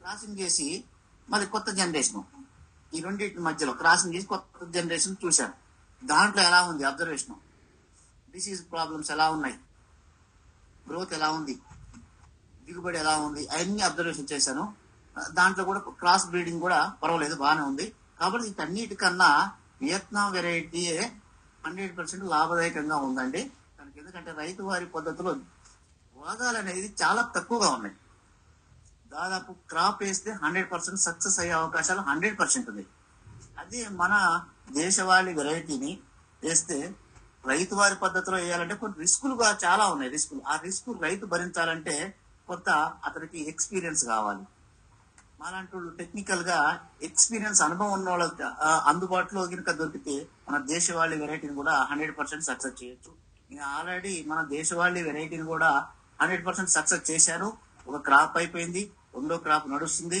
క్రాసింగ్ చేసి మరి కొత్త జనరేషన్. ఈ రెండింటి మధ్యలో క్రాసింగ్ చేసి కొత్త జనరేషన్ చూశాను. దాంట్లో ఎలా ఉంది? అబ్జర్వేషన్ డిసీజ్ ప్రాబ్లమ్స్ ఎలా ఉన్నాయి? గ్రోత్ ఎలా ఉంది? దిగుబడి ఎలా ఉంది? అవన్నీ అబ్జర్వేషన్ చేశాను. దాంట్లో కూడా క్రాస్ బ్రీడింగ్ కూడా పర్వాలేదు బాగానే ఉంది. కాబట్టి వీటన్నిటికన్నా వియత్నాం వెరైటీ హండ్రెడ్ పర్సెంట్ లాభదాయకంగా ఉందండి. దానికి ఎందుకంటే రైతు వారి పద్ధతిలో రోగాలు అనేది చాలా తక్కువగా ఉన్నాయి. దాదాపు క్రాప్ వేస్తే హండ్రెడ్ పర్సెంట్ సక్సెస్ అయ్యే అవకాశాలు హండ్రెడ్ పర్సెంట్ ఉంది. అది మన దేశవాళి వెరైటీని వేస్తే రైతు వారి పద్ధతిలో వేయాలంటే కొన్ని రిస్కులుగా చాలా ఉన్నాయి రిస్కులు. ఆ రిస్క్ రైతు భరించాలంటే కొత్త అతనికి ఎక్స్పీరియన్స్ కావాలి. మాలాంటి టెక్నికల్గా ఎక్స్పీరియన్స్ అనుభవం ఉన్న వాళ్ళ అందుబాటులో కనుక దొరికితే మన దేశవాళి వెరైటీని కూడా హండ్రెడ్ పర్సెంట్ సక్సెస్ చేయొచ్చు. నేను ఆల్రెడీ మన దేశవాళి వెరైటీని కూడా హండ్రెడ్ పర్సెంట్ సక్సెస్ చేశాను ఒక క్రాప్ అయిపోయింది. రెండో క్రాప్ నడుస్తుంది.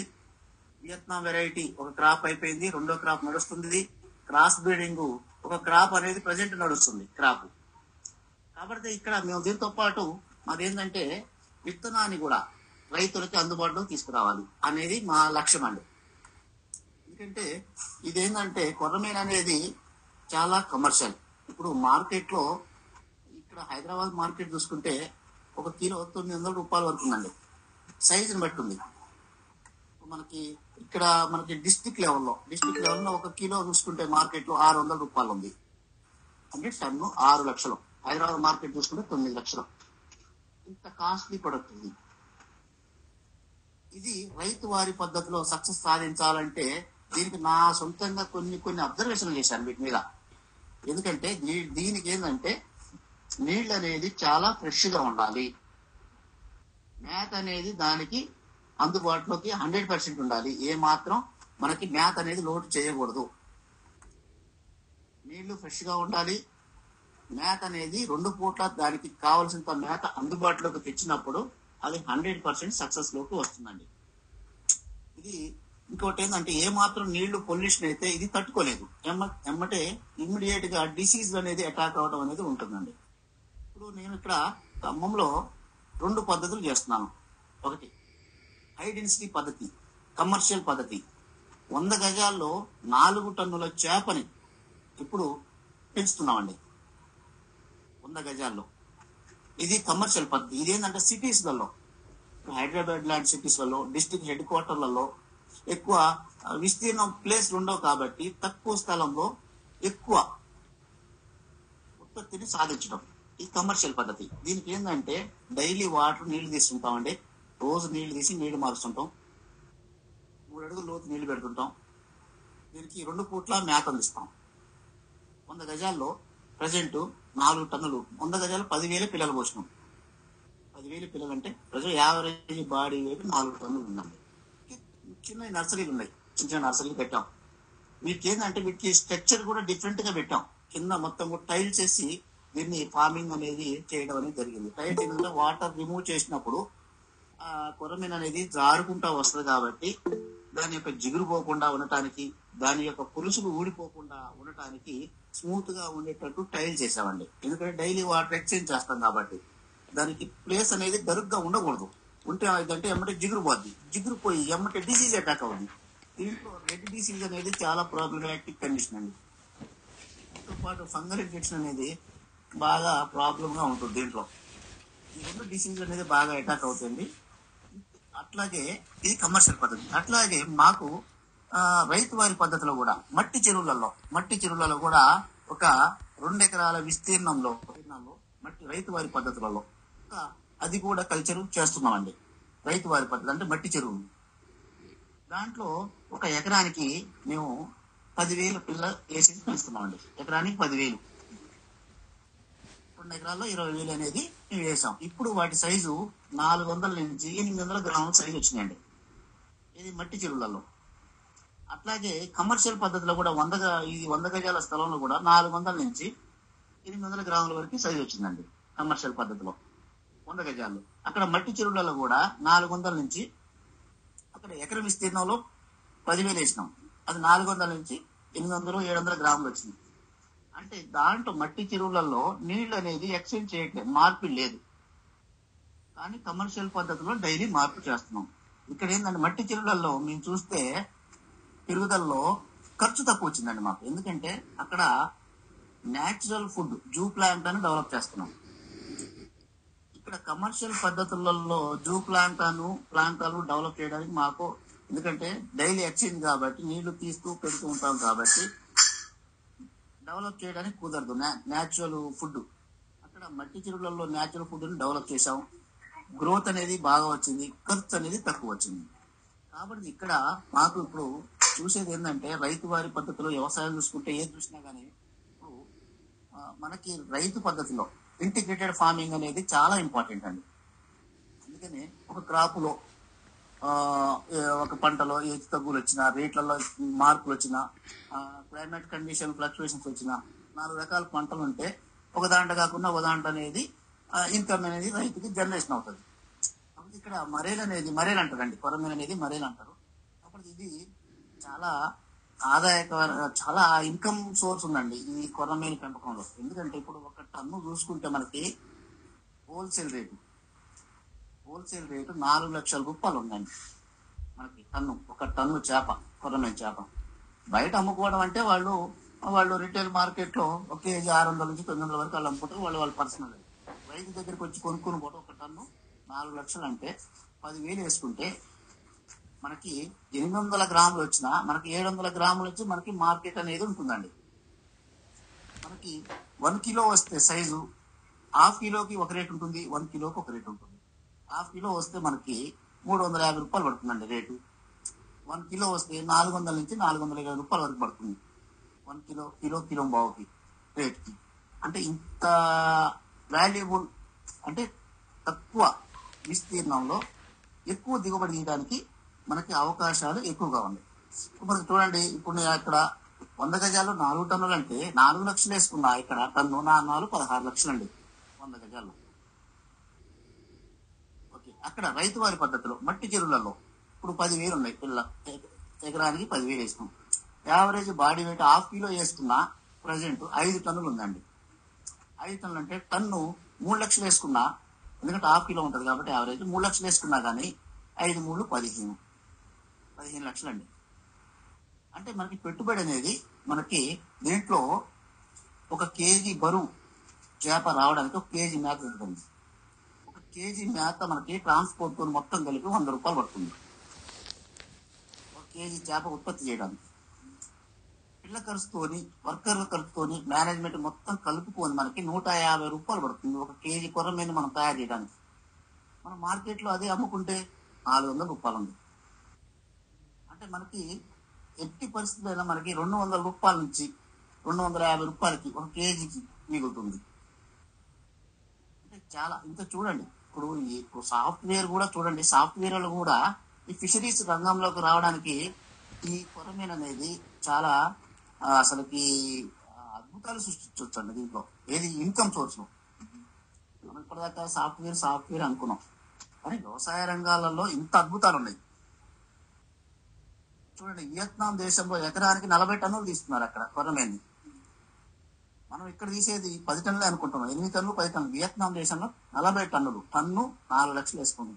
వియత్నాం వెరైటీ ఒక క్రాప్ అయిపోయింది రెండో క్రాప్ నడుస్తుంది. క్రాస్ బ్రీడింగ్ ఒక క్రాప్ అనేది ప్రజెంట్ నడుస్తుంది క్రాప్. కాబట్టి ఇక్కడ మేము దీంతో పాటు మాదేంటంటే విత్తనాన్ని కూడా రైతులకి అందుబాటులో తీసుకురావాలి అనేది మా లక్ష్యం అండి. ఎందుకంటే ఇదేంటంటే కొర్రమీన అనేది చాలా కమర్షియల్ ఇప్పుడు మార్కెట్లో ఇక్కడ హైదరాబాద్ మార్కెట్ చూసుకుంటే ఒక కిలో తొమ్మిది వందల రూపాయల వరకు ఉందండి. సైజుని బట్టి ఉంది. మనకి ఇక్కడ మనకి డిస్ట్రిక్ట్ లెవెల్లో డిస్ట్రిక్ట్ లెవెల్లో ఒక కిలో చూసుకుంటే మార్కెట్లో ఆరు వందల రూపాయలు ఉంది. అంటే టన్ను ఆరు లక్షలు. హైదరాబాద్ మార్కెట్ చూసుకుంటే తొమ్మిది లక్షలు. ఇంత కాస్ట్లీ ప్రొడక్ట్ ఇది ఇది రైతు వారి పద్ధతిలో సక్సెస్ సాధించాలంటే దీనికి నా సొంతంగా కొన్ని కొన్ని అబ్జర్వేషన్లు చేశాను వీటి మీద. ఎందుకంటే దీనికి ఏంటంటే నీళ్ళు అనేది చాలా ఫ్రెష్గా ఉండాలి. మ్యాథ్ అనేది దానికి అందుబాటులోకి హండ్రెడ్ పర్సెంట్ ఉండాలి. ఏ మాత్రం మనకి మ్యాథ్ అనేది లోటు చేయకూడదు. నీళ్ళు ఫ్రెష్గా ఉండాలి. మేత అనేది రెండు పూట్ల దానికి కావలసినంత మేత అందుబాటులోకి తెచ్చినప్పుడు అది హండ్రెడ్ పర్సెంట్ సక్సెస్లోకి వస్తుందండి. ఇది ఇంకోటి ఏంటంటే ఏ మాత్రం నీళ్ళు పొల్యూషన్ అయితే ఇది తట్టుకోలేదు. ఎమ్మ ఎమ్మటే ఇమ్మీడియట్గా డిసీజ్ అనేది అటాక్ అవడం అనేది ఉంటుందండి. ఇప్పుడు నేను ఇక్కడ ఖమ్మంలో రెండు పద్ధతులు చేస్తున్నాను. ఒకటి హై డెన్సిటీ పద్ధతి కమర్షియల్ పద్ధతి. వంద గజాల్లో నాలుగు టన్నుల చేపని ఇప్పుడు పెంచుతున్నామండి. వంద గజాల్లో. ఇది కమర్షియల్ పద్ధతి. ఇదేంటంటే సిటీస్లలో హైదరాబాద్ లాంటి సిటీస్లలో డిస్ట్రిక్ట్ హెడ్ క్వార్టర్లలో ఎక్కువ విస్తీర్ణం ప్లేస్ ఉండవు కాబట్టి తక్కువ స్థలంలో ఎక్కువ ఉత్పత్తిని సాధించడం. ఈ కమర్షియల్ పద్ధతి. దీనికి ఏంటంటే డైలీ వాటర్ నీళ్ళు తీసుకుంటామండి. రోజు నీళ్ళు తీసి నీళ్ళు మారుస్తుంటాం. మూడు అడుగులు లోతు నీళ్ళు పెడుతుంటాం. దీనికి రెండు పూట్ల మేత అందిస్తాం. వంద గజాల్లో ప్రజెంట్ నాలుగు టన్నులు వంద గజాలు పదివేల పిల్లలు పోసినాం. పదివేల పిల్లలు అంటే ప్రజలు యావరేజ్ బాడీ వెయిట్ నాలుగు టన్నులు ఉందండి. చిన్న నర్సరీలు ఉన్నాయి. చిన్న చిన్న నర్సరీలు పెట్టాం. వీటికి ఏంటంటే వీటికి స్ట్రక్చర్ కూడా డిఫరెంట్గా పెట్టాం. కింద మొత్తం టైల్స్ వేసి దీన్ని ఫార్మింగ్ అనేది చేయడం అనేది జరిగింది. టైల్స్ ఏంటంటే వాటర్ రిమూవ్ చేసినప్పుడు ఆ కొరమీన అనేది జారుకుంటా వస్తుంది కాబట్టి దాని యొక్క జిగురు పోకుండా ఉండటానికి దాని యొక్క పులుసులు ఊడిపోకుండా ఉండటానికి స్మూత్గా ఉండేటట్టు టైల్ చేసామండి ఎందుకంటే డైలీ వాటర్ ఎక్స్చేంజ్ చేస్తాం కాబట్టి దానికి ప్లేస్ అనేది గరుగ్గా ఉండకూడదు. ఉంటే ఏంటంటే ఎమ్మటే జిగురు పోద్ది. జిగురు పోయి ఎమ్మటే డిసీజ్ అటాక్ అవుద్ది. దీంట్లో రెడ్ డిసీజ్ అనేది చాలా ప్రాబ్లమాటిక్ కండిషన్ అండి. దాంతో పాటు ఫంగల్ ఇన్ఫెక్షన్ అనేది బాగా ప్రాబ్లంగా ఉంటుంది దీంట్లో. ఈ రెండు డిసీజ్ అనేది బాగా అటాక్ అవుతుంది. అట్లాగే ఇది కమర్షియల్ పద్ధతి. అట్లాగే మాకు రైతు వారి పద్ధతిలో కూడా మట్టి చెరువులలో మట్టి చెరువులలో కూడా ఒక రెండు ఎకరాల విస్తీర్ణంలో మట్టి రైతు వారి పద్ధతులలో అది కూడా కల్చర్ చేస్తున్నామండి. రైతు వారి పద్ధతి అంటే మట్టి చెరువు. దాంట్లో ఒక ఎకరానికి మేము పదివేలు పిల్ల వేసి పెంచుతున్నామండి ఎకరానికి పదివేలు. రెండు ఎకరాల్లో ఇరవై వేలు అనేది మేము వేసాం. ఇప్పుడు వాటి సైజు నాలుగు వందల నుంచి ఎనిమిది వందల గ్రాముల సైజు వచ్చినాయండి. ఇది మట్టి చెరువులలో. అట్లాగే కమర్షియల్ పద్ధతిలో కూడా వంద ఇది వంద గజాల స్థలంలో కూడా నాలుగు వందల నుంచి ఎనిమిది వందల గ్రాముల వరకు సైజు వచ్చిందండి కమర్షియల్ పద్ధతిలో. వంద గజాలు. అక్కడ మట్టి చెరువులలో కూడా నాలుగు వందల నుంచి అక్కడ ఎకరం విస్తీర్ణంలో పదివేలు వేసినాం. అది నాలుగు వందల నుంచి ఎనిమిది వందలు ఏడు వందల గ్రాములు వచ్చింది. అంటే దాంట్లో మట్టి చెరువులలో నీళ్ళు అనేది ఎక్స్చేంజ్ చేయట్లేదు మార్పు లేదు. కానీ కమర్షియల్ పద్ధతిలో డైలీ మార్పు చేస్తున్నాం. ఇక్కడ ఏంటంటే మట్టి చెరువులలో మేము చూస్తే పెరుగుదలలో ఖర్చు తక్కువ వచ్చిందండి మాకు. ఎందుకంటే అక్కడ న్యాచురల్ ఫుడ్ జూ ప్లాంట్ అని డెవలప్ చేస్తున్నాం. ఇక్కడ కమర్షియల్ పద్ధతులలో జూ ప్లాంటాను ప్లాంటాలు డెవలప్ చేయడానికి మాకు ఎందుకంటే డైలీ ఎక్స్చేంజ్ కాబట్టి నీళ్ళు తీస్తూ పెడుతూ ఉంటాం కాబట్టి డెవలప్ చేయడానికి కుదరదు. న్యాచురల్ ఫుడ్ అక్కడ మట్టి చెరువులలో న్యాచురల్ ఫుడ్ని డెవలప్ చేసాం గ్రోత్ అనేది బాగా వచ్చింది. ఖర్చు అనేది తక్కువ వచ్చింది. కాబట్టి ఇక్కడ మాకు ఇప్పుడు చూసేది ఏంటంటే రైతు వారి పద్ధతిలో వ్యవసాయం చూసుకుంటే ఏది చూసినా కానీ ఇప్పుడు మనకి రైతు పద్ధతిలో ఇంటిగ్రేటెడ్ ఫార్మింగ్ అనేది చాలా ఇంపార్టెంట్ అండి. అందుకని ఒక క్రాప్లో ఒక పంటలో హెచ్చు తగ్గులు వచ్చినా రేట్లలో మార్పులు వచ్చినా క్లైమేట్ కండిషన్ ఫ్లక్చువేషన్స్ వచ్చినా నాలుగు రకాల పంటలు ఉంటే ఒక దాంట్లో కాకుండా ఒక దాంట్లో అనేది ఇన్కమ్ అనేది రైతుకి జనరేషన్ అవుతుంది. అప్పుడు ఇక్కడ మరేలు అనేది మరేల్ అంటారండి కొరమేలు అనేది మరేలు అంటారు. అప్పుడు ఇది చాలా ఆదాయక చాలా ఇన్కమ్ సోర్స్ ఉందండి ఈ కొరమేలు పెంపకంలో ఎందుకంటే ఇప్పుడు ఒక టన్ను చూసుకుంటే మనకి హోల్సేల్ రేటు హోల్సేల్ రేటు నాలుగు లక్షల రూపాయలు ఉందండి. మనకి టన్ను ఒక టన్ను చేప కొరమేలు చేప. బయట అమ్ముకోవడం అంటే వాళ్ళు వాళ్ళు రిటైల్ మార్కెట్లో ఒక కేజీ ఆరు వందల నుంచి తొమ్మిది వందల వరకు వాళ్ళు అమ్ముకుంటారు వాళ్ళు వాళ్ళు పర్సనల్. రైతు దగ్గరికి వచ్చి కొనుక్కుని పోతే ఒక టన్ను నాలుగు లక్షలు అంటే పదివేలు వేసుకుంటే మనకి ఎనిమిది వందల గ్రాములు వచ్చినా మనకి ఏడు వందల గ్రాములు వచ్చి మనకి మార్కెట్ అనేది ఉంటుందండి. మనకి వన్ కిలో వస్తే సైజు హాఫ్ కిలోకి ఒక రేట్ ఉంటుంది వన్ కిలోకి ఒక రేట్ ఉంటుంది. హాఫ్ కిలో వస్తే మనకి మూడు వందల యాభై రూపాయలు పడుతుందండి రేటు. వన్ కిలో వస్తే నాలుగు వందల నుంచి నాలుగు వందల ఇరవై రూపాయల వరకు పడుతుంది. వన్ కిలో కిలో కిలో బావుకి రేట్కి. అంటే ఇంత వాల్యుబుల్ అంటే తక్కువ విస్తీర్ణంలో ఎక్కువ దిగుబడి తీయడానికి మనకి అవకాశాలు ఎక్కువగా ఉన్నాయి. ఇప్పుడు మనకి చూడండి ఇప్పుడు నేను అక్కడ వంద గజాలు నాలుగు టన్నులు అంటే నాలుగు లక్షలు వేసుకున్నా ఇక్కడ టన్ను నా నాలుగు పదహారు లక్షలు అండి వంద గజాలు. అక్కడ రైతు వారి పద్ధతిలో మట్టి చెరువులలో. ఇప్పుడు పదివేలు ఉన్నాయి. పిల్ల ఎకరానికి పదివేలు వేసినాం average body weight half kilo వేసుకున్నా ప్రజెంట్ ఐదు టన్నులు ఉందండి. ఐదు టన్నులు అంటే టన్ను మూడు లక్షలు వేసుకున్నా ఎందుకంటే హాఫ్ కిలో ఉంటుంది కాబట్టి యావరేజ్ మూడు లక్షలు వేసుకున్నా కానీ ఐదు మూడు పదిహేను. పదిహేను లక్షలు అండి అంటే మనకి పెట్టుబడి అనేది మనకి దీంట్లో ఒక కేజీ బరువు చేప రావడానికి ఒక కేజీ మేత ఉంటుంది కేజీ మేత మనకి ట్రాన్స్పోర్ట్తో మొత్తం కలిపి వంద రూపాయలు పడుతుంది. ఒక కేజీ చేప ఉత్పత్తి చేయడానికి. పిల్ల ఖర్చుతోని వర్కర్ల ఖర్చుతోని మేనేజ్మెంట్ మొత్తం కలుపుకొని మనకి నూట యాభై రూపాయలు పడుతుంది ఒక కేజీ కొర్రమీన మనం తయారు చేయడానికి. మనం మార్కెట్లో అదే అమ్ముకుంటే నాలుగు వందల రూపాయలు ఉంది. అంటే మనకి ఎట్టి పరిస్థితులైనా మనకి రెండు వందల రూపాయల నుంచి రెండు వందల యాభై రూపాయలకి ఒక కేజీకి మిగులుతుంది. అంటే చాలా ఇంత చూడండి. ఇప్పుడు ఈ ఇప్పుడు సాఫ్ట్వేర్ కూడా చూడండి సాఫ్ట్వేర్లో కూడా ఈ ఫిషరీస్ రంగంలోకి రావడానికి ఈ కొరమీన్ అనేది చాలా అసలుకి అద్భుతాలు సృష్టించవచ్చు అండి దీంట్లో. ఏది ఇన్కమ్ సోర్స్ మనం ఇప్పటిదాకా సాఫ్ట్వేర్ సాఫ్ట్వేర్ అనుకున్నాం. కానీ వ్యవసాయ రంగాలలో ఇంత అద్భుతాలు ఉన్నాయి. చూడండి వియత్నాం దేశంలో ఎకరానికి నలభై టన్నులు తీస్తున్నారు అక్కడ కొరమేని. మనం ఇక్కడ తీసేది పది టన్నులే అనుకుంటున్నాం. ఎనిమిది టన్నులు పది టన్నులు. వియత్నాం దేశంలో నలభై టన్నులు. టన్ను నాలుగు లక్షలు వేసుకుంది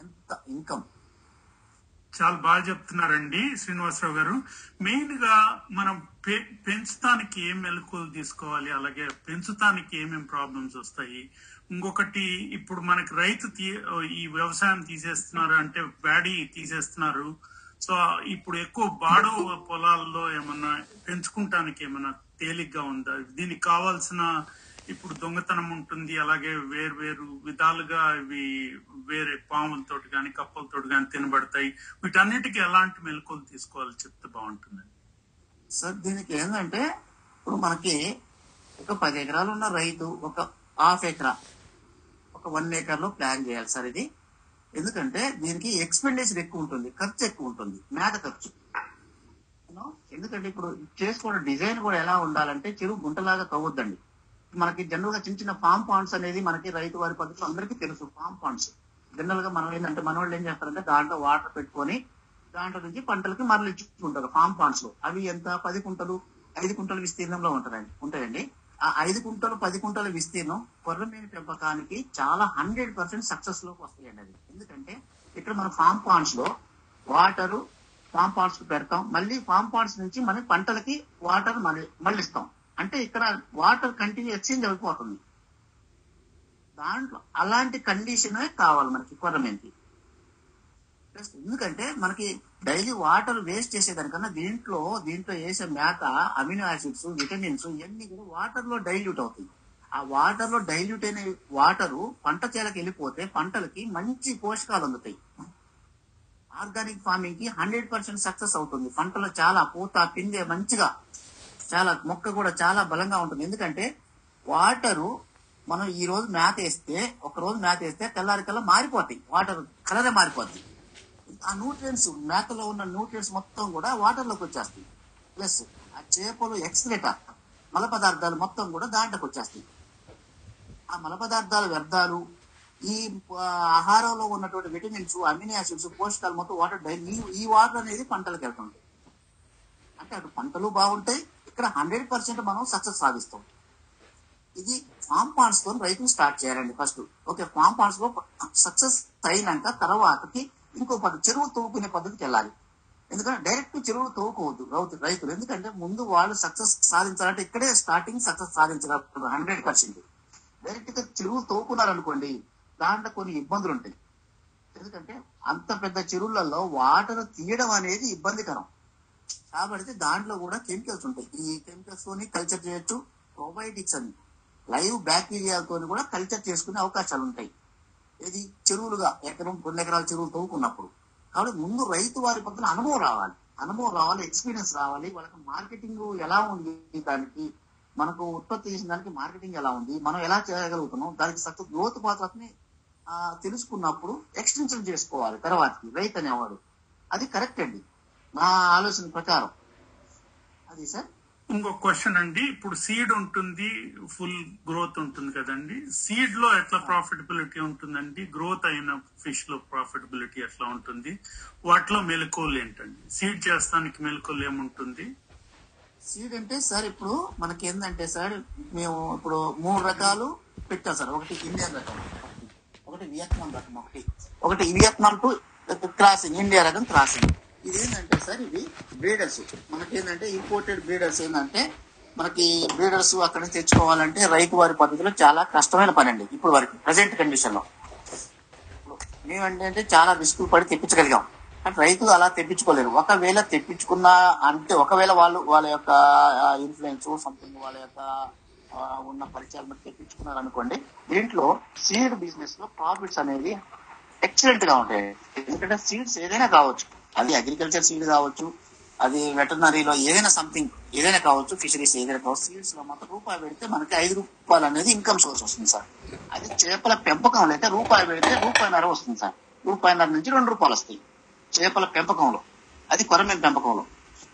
ఎంత ఇన్కమ్. చాలా బాగా చెప్తున్నారండి శ్రీనివాసరావు గారు. మెయిన్గా మనం పె- పెంచడానికి ఏం మెలకువలు తీసుకోవాలి? అలాగే పెంచుతానికి ఏమేం ప్రాబ్లమ్స్ వస్తాయి? ఇంకొకటి ఇప్పుడు మనకి రైతు తీ ఈ వ్యవసాయం తీసేస్తున్నారు అంటే బ్యాడీ తీసేస్తున్నారు. సో ఇప్పుడు ఎక్కువ బాడో పొలాల్లో ఏమన్నా పెంచుకుంటానికి ఏమన్నా తేలిగ్గా ఉందా దీనికి కావాల్సిన ఇప్పుడు దొంగతనం ఉంటుంది అలాగే వేరు వేరు విధాలుగా ఇవి వేరే పాములతోటి కానీ కప్పలతోటి కానీ తినబడతాయి. వీటన్నిటికీ ఎలాంటి మెలకువలు తీసుకోవాలి చెప్తే బాగుంటుంది సార్ దీనికి ఏంటంటే ఇప్పుడు మనకి ఒక పది ఎకరాలు ఉన్న రైతు ఒక హాఫ్ ఎకరా ఒక వన్ ఏకర్లో ప్లాన్ చేయాలి సార్ ఇది. ఎందుకంటే దీనికి ఎక్స్పెండిచర్ ఎక్కువ ఉంటుంది ఖర్చు ఎక్కువ ఉంటుంది మేత ఖర్చు. ఎందుకంటే ఇప్పుడు చేసుకోవడం డిజైన్ కూడా ఎలా ఉండాలంటే చెరువు గుంటలాగా తవ్వద్దండి. మనకి జనరల్గా చిన్న చిన్న ఫామ్ పాండ్స్ అనేది మనకి రైతు వారి పద్ధతిలో అందరికీ తెలుసు ఫామ్ పాండ్స్. జనరల్గా మనం ఏంటంటే మన వాళ్ళు ఏం చేస్తారంటే దాంట్లో వాటర్ పెట్టుకొని దాంట్లో నుంచి పంటలకి మరలించుకుంటారు ఫామ్ పాండ్స్లో. అవి ఎంత? పది కుంటలు ఐదు కుంటల విస్తీర్ణంలో ఉంటాయండి ఉంటాయండి. ఆ ఐదు కుంటలు పది కుంటల విస్తీర్ణం కొర్రమీన పెంపకానికి చాలా హండ్రెడ్ పర్సెంట్ సక్సెస్లోకి వస్తాయండి అది. ఎందుకంటే ఇక్కడ మన ఫామ్ పాండ్స్లో వాటర్ ఫామ్ పాండ్స్ పెడతాం. మళ్ళీ ఫామ్ పాండ్స్ నుంచి మనం పంటలకి వాటర్ మళ్ళీ మళ్ళిస్తాం. అంటే ఇక్కడ వాటర్ కంటిన్యూ ఎక్స్చేంజ్ అయిపోతుంది. దాంట్లో అలాంటి కండిషన్ కావాలి మనకి కొరమేంటి ప్లస్ ఎందుకంటే మనకి డైలీ వాటర్ వేస్ట్ చేసేదానికన్నా దీంట్లో దీంట్లో వేసే మేత అమినో యాసిడ్స్ విటమిన్స్ ఇవన్నీ కూడా వాటర్లో డైల్యూట్ అవుతాయి. ఆ వాటర్లో డైల్యూట్ అయిన వాటర్ పంట చేలకి వెళ్ళిపోతే పంటలకి మంచి పోషకాలు అందుతాయి. ఆర్గానిక్ ఫార్మింగ్కి హండ్రెడ్ పర్సెంట్ సక్సెస్ అవుతుంది. పంటలో చాలా పూత పిందె మంచిగా చాలా మొక్క కూడా చాలా బలంగా ఉంటుంది. ఎందుకంటే వాటరు మనం ఈ రోజు మేత వేస్తే ఒక రోజు మేత వేస్తే తెల్లారి కల్లా మారిపోతాయి. వాటర్ కలరే మారిపోద్ది. ఆ న్యూట్రియన్స్ మేతలో ఉన్న న్యూట్రియన్స్ మొత్తం కూడా వాటర్లోకి వచ్చేస్తాయి. ప్లస్ ఆ చేపలు ఎక్స్క్రెట మల పదార్థాలు మొత్తం కూడా దాంట్లోకి వచ్చేస్తాయి. ఆ మల పదార్థాల వ్యర్థాలు ఈ ఆహారంలో ఉన్నటువంటి విటమిన్స్ అమినో యాసిడ్స్ పోషకాలు మొత్తం వాటర్ డైలీ ఈ వాటర్ అనేది పంటలకు వెళ్తుంది అంటే అటు పంటలు బాగుంటాయి ఇక్కడ హండ్రెడ్ పర్సెంట్ మనం సక్సెస్ సాధిస్తాం. ఇది ఫామ్ పాండ్స్తో రైతులు స్టార్ట్ చేయాలండి ఫస్ట్. ఓకే ఫామ్ పాండ్స్లో సక్సెస్ అయినాక తర్వాతకి ఇంకో పద్ధతి చెరువు తవ్వుకునే పద్ధతికి వెళ్ళాలి. ఎందుకంటే డైరెక్ట్ చెరువులు తవ్వుకోవద్దు రైతు రైతులు. ఎందుకంటే ముందు వాళ్ళు సక్సెస్ సాధించాలంటే ఇక్కడే స్టార్టింగ్ సక్సెస్ సాధించగలరు హండ్రెడ్ పర్సెంట్. డైరెక్ట్గా చెరువులు తవ్వుకున్నారు అనుకోండి దాంట్లో కొన్ని ఇబ్బందులు ఉంటాయి. ఎందుకంటే అంత పెద్ద చెరువులలో వాటర్ తీయడం అనేది ఇబ్బందికరం. కాబట్టి దాంట్లో కూడా కెమికల్స్ ఉంటాయి. ఈ కెమికల్స్ తోని కల్చర్ చేయొచ్చు ప్రోబయోటిక్స్ అని లైవ్ బ్యాక్టీరియాలతో కూడా కల్చర్ చేసుకునే అవకాశాలు ఉంటాయి. ఇది చెరువులుగా ఎకరం రెండు ఎకరాల చెరువులు తవ్వుకున్నప్పుడు. కాబట్టి ముందు రైతు వారి పక్కన అనుభవం రావాలి. అనుభవం రావాలి ఎక్స్పీరియన్స్ రావాలి. వాళ్ళకి మార్కెటింగ్ ఎలా ఉంది? దానికి మనకు ఉత్పత్తి చేసిన దానికి మార్కెటింగ్ ఎలా ఉంది? మనం ఎలా చేయగలుగుతున్నాం? దానికి సత్తు గ్రోత్ పాత్రని తెలుసుకున్నప్పుడు ఎక్స్టెన్షన్ చేసుకోవాలి తర్వాతకి రైతు అనేవాడు అది కరెక్ట్ అండి. నా ఆలోచన ప్రకారం. అది సార్? ఇంకో క్వశ్చన్ అండి. ఇప్పుడు సీడ్ ఉంటుంది ఫుల్ గ్రోత్ ఉంటుంది కదండి. సీడ్లో ఎట్లా ప్రాఫిటబిలిటీ ఉంటుందండి? గ్రోత్ అయిన ఫిష్లో ప్రాఫిటబిలిటీ ఎట్లా ఉంటుంది? వాటిలో మెలకువలు ఏంటండి? సీడ్ చేస్తానికి మెలకువలు ఏముంటుంది? సీడ్ అంటే సార్ ఇప్పుడు మనకి ఏంటంటే సార్ మేము ఇప్పుడు మూడు రకాలు పెట్టాం సార్. ఒకటి ఇండియన్ రకం. ఒకటి వియత్నాం రకం ఒకటి. ఒకటి వియత్నాం టు క్రాసింగ్ ఇండియా రకం క్రాసింగ్. ఇది ఏంటంటే సార్ ఇది బ్రీడర్స్. మనకి ఏంటంటే ఇంపోర్టెడ్ బ్రీడర్స్ ఏంటంటే మనకి బ్రీడర్స్ అక్కడ నుంచి తెచ్చుకోవాలంటే రైతు వారి పద్ధతిలో చాలా కష్టమైన పని అండి ఇప్పుడు వరకు ప్రజెంట్ కండిషన్లో. మేమంటే చాలా రిస్క్ పడి తెప్పించగలిగాం. కానీ రైతులు అలా తెప్పించుకోలేరు. ఒకవేళ తెప్పించుకున్న అంటే ఒకవేళ వాళ్ళు వాళ్ళ యొక్క ఇన్ఫ్లుయెన్స్ సంథింగ్ వాళ్ళ యొక్క ఉన్న పరిచయాలు తెప్పించుకున్నారు అనుకోండి దీంట్లో సీడ్ బిజినెస్లో ప్రాఫిట్స్ అనేది ఎక్సలెంట్గా ఉంటాయి. ఎందుకంటే సీడ్స్ ఏదైనా కావచ్చు. అది అగ్రికల్చర్ సీడ్ కావచ్చు అది వెటర్నరీలో ఏదైనా సంథింగ్ ఏదైనా కావచ్చు ఫిషరీస్ ఏదైనా కావచ్చు సీడ్స్లో మొత్తం రూపాయి పెడితే మనకి ఐదు రూపాయలు అనేది ఇన్కమ్ సోర్స్ వస్తుంది సార్. అది చేపల పెంపకంలో అయితే రూపాయి పెడితే రూపాయిన్నర వస్తుంది సార్. రూపాయిన్నర నుంచి రెండు రూపాయలు వస్తాయి చేపల పెంపకంలో. అది కొరమేం పెంపకంలో.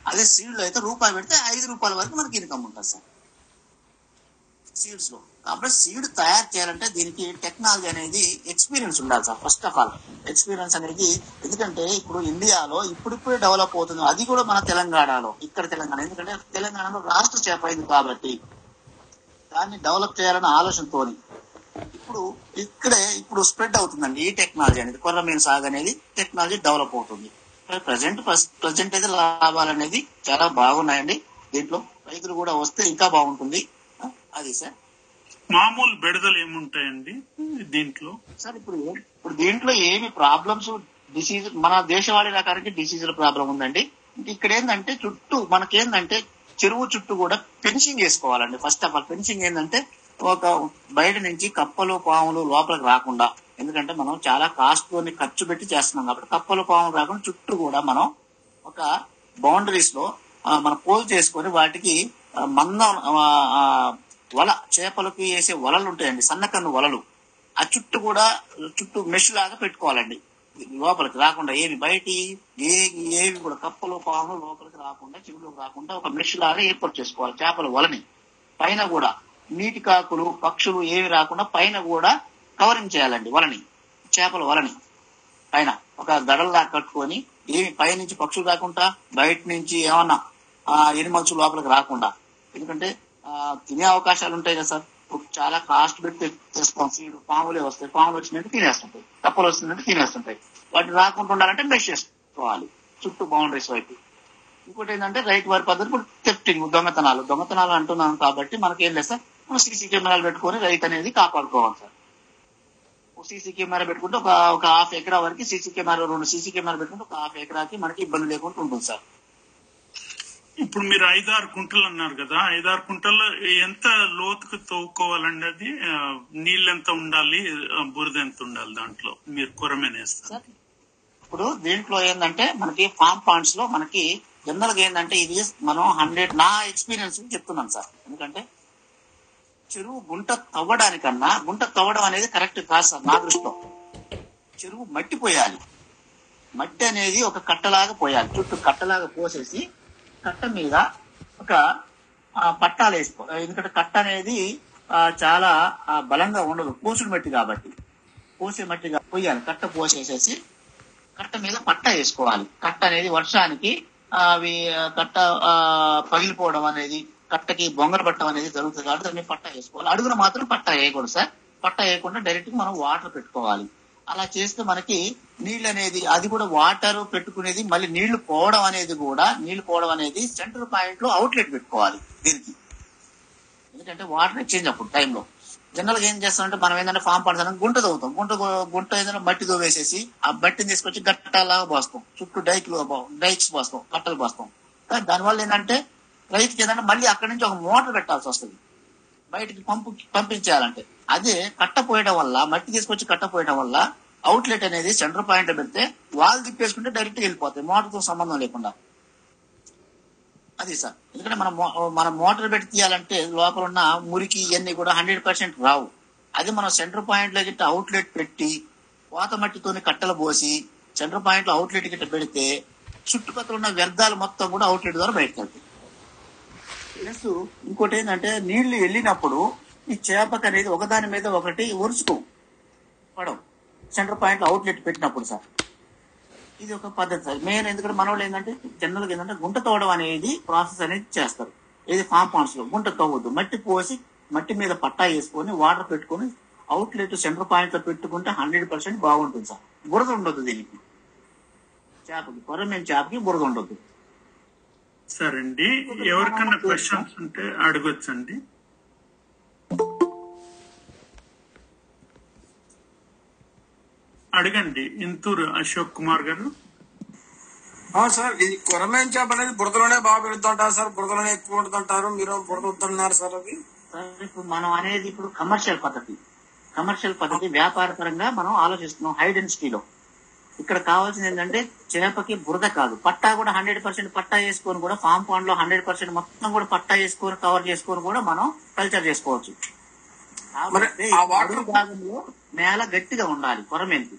అదే సీడ్లో అయితే రూపాయి పెడితే ఐదు రూపాయల వరకు మనకి ఇన్కమ్ ఉంటుంది సార్. సీడ్స్లో. కాబట్టి సీడ్ తయారు చేయాలంటే దీనికి టెక్నాలజీ అనేది ఎక్స్పీరియన్స్ ఉండాలి sir first of all experience అనేది ఎందుకంటే ఇప్పుడు ఇండియాలో ఇప్పుడిప్పుడే డెవలప్ అవుతుంది. అది కూడా మన తెలంగాణలో ఇక్కడ తెలంగాణ. ఎందుకంటే తెలంగాణలో రాష్ట్ర చేప అయింది కాబట్టి దాన్ని డెవలప్ చేయాలన్న ఆలోచనతో ఇప్పుడు ఇక్కడే ఇప్పుడు స్ప్రెడ్ అవుతుందండి ఈ టెక్నాలజీ అనేది. కొర్రమీన సాగు అనేది టెక్నాలజీ డెవలప్ అవుతుంది. ప్రజెంట్ ప్రజెంట్ అయితే లాభాలు అనేది చాలా బాగున్నాయండి. దీంట్లో రైతులు కూడా వస్తే ఇంకా బాగుంటుంది. అది సార్? మామూలు బెడదలు ఏముంటాయండి దీంట్లో? సార్ ఇప్పుడు ఇప్పుడు దీంట్లో ఏమి ప్రాబ్లమ్స్ డిసీజ్ మన దేశవాళీ రకానికి డిసీజుల ప్రాబ్లం ఉందండి. ఇక్కడ ఏంటంటే చుట్టూ మనకేందంటే చెరువు చుట్టూ కూడా ఫెన్సింగ్ వేసుకోవాలండి ఫస్ట్ ఆఫ్ ఆల్ ఫెన్సింగ్ ఏంటంటే ఒక బయట నుంచి కప్పలు పాములు లోపలికి రాకుండా ఎందుకంటే మనం చాలా కాస్ట్ తోని ఖర్చు పెట్టి చేస్తున్నాం కాబట్టి కప్పలు పాములు రాకుండా చుట్టూ కూడా మనం ఒక బౌండరీస్లో మనం పోల్ చేసుకొని వాటికి మందం వల చేపలకి వేసే వలలు ఉంటాయండి సన్నకన్ను వలలు. ఆ చుట్టూ కూడా చుట్టూ మెష్ లాగా పెట్టుకోవాలండి. లోపలికి రాకుండా ఏవి బయటి ఏ ఏవి కూడా కప్పలు పాములు లోపలికి రాకుండా చెవిలోకి రాకుండా ఒక మెష్ లాగా ఏర్పాటు చేసుకోవాలి చేపల వలని. పైన కూడా నీటి కాకులు పక్షులు ఏవి రాకుండా పైన కూడా కవరింగ్ చేయాలండి వలని చేపల వలని. పైన ఒక గడల్లా కట్టుకొని ఏమి పై నుంచి పక్షులు రాకుండా బయట నుంచి ఏమన్నా ఆ ఎనిమల్స్ లోపలికి రాకుండా. ఎందుకంటే తినే అవకాశాలు ఉంటాయి కదా సార్. ఇప్పుడు చాలా కాస్ట్ పెట్టి తెస్తాం. సీడు పాములే వస్తాయి. పాములు వచ్చినట్టు తినేస్తుంటాయి. కప్పలు వస్తున్నట్టు తినేస్తుంటాయి. వాటిని రాకుండా ఉండాలంటే మెష్ చేసుకోవాలి. చుట్టూ బౌండరీస్ వైపు. ఇంకోటి ఏంటంటే రైట్ వారి పద్ధతి ఇప్పుడు థెఫ్టింగ్ దొంగతనాలు. దొంగతనాలు అంటున్నాం కాబట్టి మనకి ఏం లేదు సార్. మనం సీసీ కెమెరాలు పెట్టుకొని రైతు అనేది కాపాడుకోవాలి సార్. సీసీ కెమెరా పెట్టుకుంటే ఒక ఒక హాఫ్ ఎకరా వరకు సీసీ కెమెరా రెండు సీసీ కెమెరా పెట్టుకుంటే ఒక హాఫ్ ఎకరాకి మనకి ఇబ్బంది లేకుండా ఉంటుంది సార్. ఇప్పుడు మీరు ఐదారు కుంటలు అన్నారు కదా ఐదారు కుంటలు ఎంత లోతుకు తవ్వుకోవాలండి అది నీళ్ళు ఎంత ఉండాలి బురద ఎంత ఉండాలి దాంట్లో? మీరు కొరమేనేస్తారు ఇప్పుడు దీంట్లో ఏంటంటే మనకి ఫామ్ పాండ్స్లో మనకి జనరల్గా ఏంటంటే ఇది మనం హండ్రెడ్ నా ఎక్స్పీరియన్స్ చెప్తున్నాను సార్. ఎందుకంటే చెరువు గుంట తవ్వడానికన్నా గుంట తవ్వడం అనేది కరెక్ట్ కాదు సార్ నా దృష్టిలో. చెరువు మట్టి పోయాలి. మట్టి అనేది ఒక కట్టలాగా పోయాలి చుట్టూ కట్టలాగా పోసేసి కట్ట మీద ఒక పట్టాలు వేసుకో ఎందుకంటే కట్ట అనేది చాలా బలంగా ఉండదు. పోసుడు మట్టి కాబట్టి. పోసే మట్టిగా పోయాలి కట్ట పోసేసేసి కట్ట మీద పట్ట వేసుకోవాలి. కట్ట అనేది వర్షానికి అవి కట్ట ఆ, పగిలిపోవడం అనేది కట్టకి బొంగర పట్టడం అనేది జరుగుతుంది కాబట్టి దాన్ని పట్ట వేసుకోవాలి. అడుగున మాత్రం పట్ట వేయకూడదు సార్. పట్ట వేయకుండా డైరెక్ట్ మనం వాటర్ పెట్టుకోవాలి. అలా చేస్తే మనకి నీళ్ళు అనేది అది కూడా వాటర్ పెట్టుకునేది మళ్ళీ నీళ్ళు పోవడం అనేది కూడా నీళ్ళు పోవడం అనేది సెంటర్ పాయింట్లో అవుట్లెట్ పెట్టుకోవాలి దీనికి. ఎందుకంటే వాటర్ ఎక్స్చేంజ్ అప్పుడు టైంలో జనరల్గా ఏం చేస్తామంటే మనం ఏంటంటే ఫామ్ పడతాం గుంట తవ్వుతాం. గుంట గుంట ఏదైనా మట్టి తోవేసేసి ఆ మట్టిని తీసుకొచ్చి గట్టలాగా పోస్తాం. చుట్టూ డైక్లు డైక్స్ పోస్తాం కట్టలు పోస్తాం. కానీ దానివల్ల ఏంటంటే రైతుకి ఏంటంటే మళ్ళీ అక్కడి నుంచి ఒక మోటార్ పెట్టాల్సి వస్తుంది. బయటికి పంపు పంపించేయాలంటే. అదే కట్ట పోయడం వల్ల మట్టి తీసుకొచ్చి కట్ట పోయడం వల్ల అవుట్లెట్ అనేది సెంటర్ పాయింట్ పెడితే వాళ్ళు తిప్పేసుకుంటే డైరెక్ట్గా వెళ్ళిపోతాయి. మోటార్తో సంబంధం లేకుండా. అది సార్. ఎందుకంటే మనం మన మోటార్ పెట్టి తీయాలంటే లోపల ఉన్న మురికి ఇవన్నీ కూడా హండ్రెడ్ పర్సెంట్ రావు. అది మనం సెంటర్ పాయింట్లో గిట్ట అవుట్లెట్ పెట్టి వాత మట్టితోని కట్టలు పోసి సెంటర్ పాయింట్లో అవుట్లెట్ గిట్ట పెడితే చుట్టుపక్కల ఉన్న వ్యర్థాలు మొత్తం కూడా అవుట్లెట్ ద్వారా బయటకు వెళ్తాయి. ప్లస్ ఇంకోటి ఏంటంటే నీళ్ళు వెళ్ళినప్పుడు ఈ చేపకు అనేది ఒకదాని మీద ఒకటి ఒరుచుకో. పడవు. సెంటర్ పాయింట్ అవుట్లెట్ పెట్టినప్పుడు సార్. ఇది ఒక పద్ధతి సార్. మెయిన్ ఎందుకంటే మన వాళ్ళు ఏంటంటే జనరల్గా ఏంటంటే గుంట తవ్వడం అనేది ప్రాసెస్ అనేది చేస్తారు. ఇది ఫామ్ పాండ్స్లో. గుంట తవ్వద్దు మట్టి పోసి మట్టి మీద పట్టా వేసుకొని వాటర్ పెట్టుకొని అవుట్లెట్ సెంటర్ పాయింట్లో పెట్టుకుంటే హండ్రెడ్ పర్సెంట్ బాగుంటుంది సార్. బురద ఉండదు దీనికి. చేపకి. కొరమేం చేపకి బురద ఉండదు సరే అండి. ఎవరికైనా క్వశ్చన్స్ ఉంటే అడగొచ్చండి. అడగండి ఇంతూరు అశోక్ కుమార్ గారు. ఆ, సార్ ఈ కొరమేం చేప అనేది బురదలోనే బాగా పెడుతుంటారు సార్ బురదలోనే ఎక్కువ ఉంటుంటారు మీరు బురద వద్దన్నారు సార్ అది? ఇప్పుడు మనం అనేది ఇప్పుడు కమర్షియల్ పద్ధతి. కమర్షియల్ పద్ధతి వ్యాపార పరంగా మనం ఆలోచిస్తున్నాం హై డెన్సిటీలో ఇక్కడ కావాల్సింది ఏంటంటే చేపకి బురద కాదు. పట్టా కూడా హండ్రెడ్ పర్సెంట్ పట్టా వేసుకొని కూడా ఫామ్ పాండ్లో హండ్రెడ్ పర్సెంట్ మొత్తం కూడా పట్టా వేసుకొని కవర్ చేసుకొని కూడా మనం కల్చర్ చేసుకోవచ్చు. వాటర్ భాగంలో నేల గట్టిగా ఉండాలి కొరమేంటి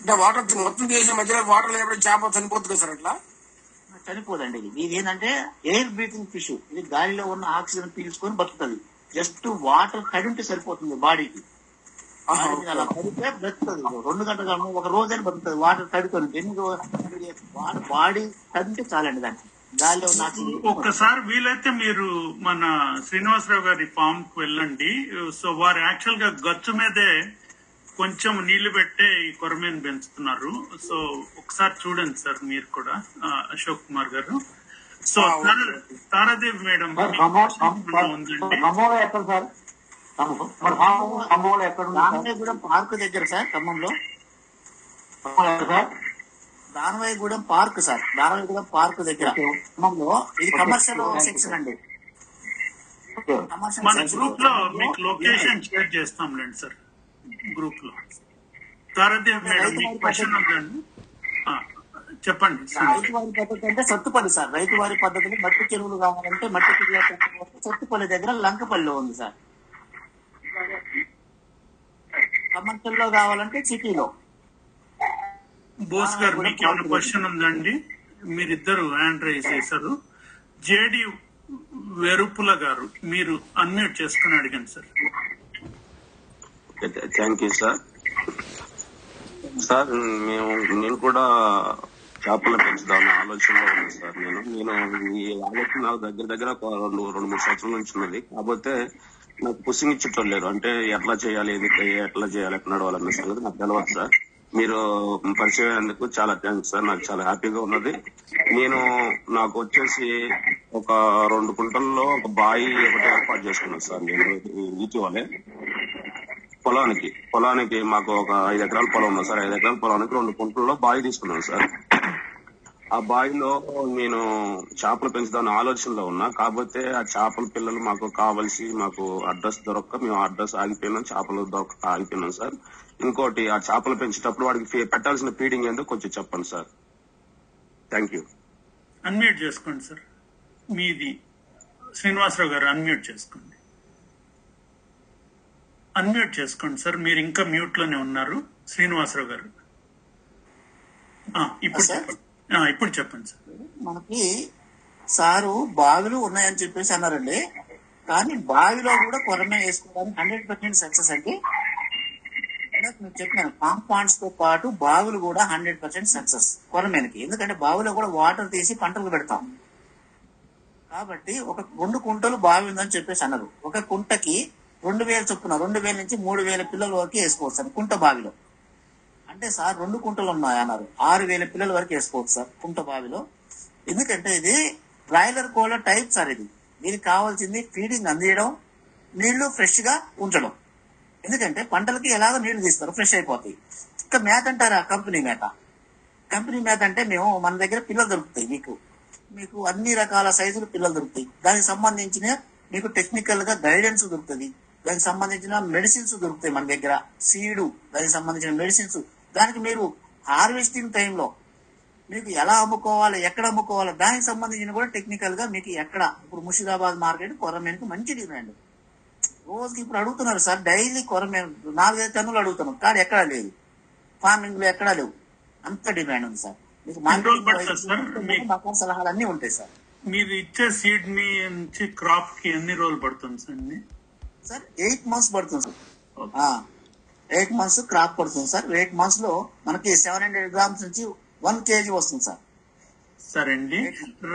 అంటే వాటర్ మొత్తం చేసిన మధ్యలో వాటర్ లేకపోతే చేప చనిపోతుంది సార్ అట్లా? చనిపోదండి ఇది. ఇది ఏంటంటే ఎయిర్ బ్రీతింగ్ ఫిష్ ఇది గాలిలో ఉన్న ఆక్సిజన్ పీల్చుకొని బతుకుతుంది. జస్ట్ వాటర్ తడి ఉంటే సరిపోతుంది బాడీకి అలా తడితే రెండు గంటలు ఒక రోజైనా బతుకుతుంది. వాటర్ తడితో ఎన్ని బాడీ తడితే చాలండి దానికి గాలిలో ఒక్కసారి వీలైతే మీరు మన శ్రీనివాసరావు గారి ఫామ్కు వెళ్ళండి. సో వారు యాక్చువల్గా గచ్చు మీదే కొంచెం నీళ్ళు పెట్టే ఈ కొరమేను పెంచుతున్నారు. సో ఒకసారి చూడండి సార్ మీరు కూడా అశోక్ కుమార్ గారు. సో తారా- తారాదేవి మేడం ఉందండి? మరి ఖమ్మంలో ఎక్కడ దానవాయిగూడెం పార్క్ దగ్గర సార్ ఖమ్మంలో Danavaigudem park sir Danavaigudem park దగ్గర. ఖమ్మంలో ఇది కమర్షియల్ సెక్షన్ అండి. మన గ్రూప్లో మీకు లొకేషన్ షేర్ చేస్తాంలేండి సార్. గ్రూప్లో. సారథి మేడం క్వశ్చన్ ఉందండి? చెప్పండి. రైతు వారి పద్ధతి అంటే సత్తుపల్లి సార్. రైతు వారి పద్ధతిని మట్టి చెరువులు కావాలంటే మట్టి చెరువులు సత్తుపల్లి దగ్గర లంకపల్లిలో ఉంది సార్. కమర్షియల్లో కావాలంటే సిటీలో. బోస్ గారు మీకు ఏమైనా క్వశ్చన్ ఉందండి? మీరిద్దరు హ్యాండ్ రైజ్ చేశారు. జేడి వెరుపుల గారు మీరు అన్మ్యూట్ చేసుకుని అడిగాను sir. Thank you sir sir మేము నేను కూడా చేపలు పెంచుదామని ఆలోచనలో ఉన్నాను సార్. నేను నేను ఈ ఆలోచన దగ్గర దగ్గర రెండు మూడు సంవత్సరాల నుంచి ఉన్నది. కాకపోతే నాకు పుసింగ్ ఇచ్చేటోళ్ళు లేరు అంటే ఎట్లా చేయాలి ఎందుకు ఎట్లా చేయాలి ఎట్లా నడవాలన్న సంగతి నాకు తెలియదు సార్. మీరు పరిచయం అయినందుకు చాలా థ్యాంక్స్ సార్. నాకు చాలా హ్యాపీగా ఉన్నది. నేను నాకు వచ్చేసి ఒక రెండు కుంటల్లో ఒక బాయి ఒకటి ఏర్పాటు చేసుకున్నాను సార్ నేను ఇటీవలే పొలానికి పొలానికి మాకు ఒక ఐదు ఎకరాల పొలం ఉంది సార్. ఐదు ఎకరాల పొలానికి రెండు కుంటల్లో బావి తీసుకున్నాను సార్. ఆ బావిలో నేను చేపలు పెంచుదామని ఆలోచనలో ఉన్నా. కాకపోతే ఆ చేపల పిల్లలు మాకు కావలసి మాకు అడ్రస్ దొరక్క మేము అడ్రస్ ఆగిపోయినాం చేపలు దొరక్క ఆగిపోయినాం సార్. ఇంకోటి ఆ చేపలు పెంచేటప్పుడు వాడికి ఫీ- పెట్టాల్సిన ఫీడింగ్ ఏందో కొంచెం చెప్పండి సార్. థ్యాంక్ యూ అన్మ్యూట్ చేసుకోండి సార్. మీది శ్రీనివాసరావు గారు అన్మ్యూట్ చేసుకోండి. అన్మ్యూట్ చేసుకోండి సార్. మీరు ఇంకా మ్యూట్లోనే ఉన్నారు. శ్రీనివాసరావు గారు. ఆ, ఇప్పుడు చెప్పండి. ఇప్పుడు చెప్పండి సార్. మనకి సారు బావిలు ఉన్నాయని చెప్పేసి అన్నారండి. కానీ బావిలో కూడా కొరమే వేసుకోవడానికి హండ్రెడ్ పర్సెంట్ సక్సెస్ అండి. నేను చెప్పాను కాంపౌండ్స్తో పాటు బావులు కూడా హండ్రెడ్ పర్సెంట్ సక్సెస్ కొరమేనకి. ఎందుకంటే బావిలో కూడా వాటర్ తీసి పంటలు పెడతాం. కాబట్టి ఒక రెండు కుంటలు బావి ఉందని చెప్పేసి అన్నారు. ఒక కుంటకి రెండు వేల చొప్పున రెండు వేల నుంచి మూడు వేల పిల్లల వరకు వేసుకోవచ్చు అని కుంట బావిలో. అంటే సార్ రెండు కుంటలు ఉన్నాయి అన్నారు. ఆరు వేల పిల్లల వరకు వేసుకోవచ్చు సార్ కుంట బావిలో. ఎందుకంటే ఇది బ్రాయిలర్ కోళ్ళ టైప్ సార్ ఇది. దీనికి కావాల్సింది ఫీడింగ్ అందియడం నీళ్ళు ఫ్రెష్గా ఉంచడం. ఎందుకంటే పంటలకి ఎలాగో నీళ్ళు తీస్తారు ఫ్రెష్ అయిపోతాయి. ఇంకా మేత అంటారా కంపెనీ మేత కంపెనీ మేత అంటే మేము మన దగ్గర పిల్లలు దొరుకుతాయి మీకు. మీకు అన్ని రకాల సైజులు పిల్లలు దొరుకుతాయి. దానికి సంబంధించిన మీకు టెక్నికల్గా గైడెన్స్ దొరుకుతుంది. దానికి సంబంధించిన మెడిసిన్స్ దొరుకుతాయి మన దగ్గర. సీడు దానికి సంబంధించిన మెడిసిన్స్ దానికి మీరు హార్వెస్టింగ్ టైంలో మీకు ఎలా అమ్ముకోవాలి ఎక్కడ అమ్ముకోవాలి దానికి సంబంధించిన కూడా టెక్నికల్గా మీకు ఎక్కడ ఇప్పుడు ముషిదాబాద్ మార్కెట్ కొరమేనికి మంచి డిమాండ్ రోజుకి ఇప్పుడు అడుగుతున్నారు సార్ డైలీ కొరమేను నాలుగైదు టన్నులు అడుగుతున్నాం కానీ ఎక్కడా లేదు. ఫార్మింగ్లో ఎక్కడా లేవు. అంత డిమాండ్ ఉంది సార్. మీకు మాకు సలహాలు అన్ని ఉంటాయి సార్. మీరు ఇచ్చే సీడ్ని నుంచి క్రాప్కి ఎన్ని రోజులు పడుతుంది సార్ సార్ ఎయిట్ మంత్స్ పడుతుంది సార్. ఎయిట్ మంత్స్ క్రాప్ పడుతుంది సార్. ఎయిట్ మంత్స్లో మనకి సెవెన్ హండ్రెడ్ గ్రామ్స్ నుంచి వన్ కేజీ వస్తుంది సార్. సరే అండి.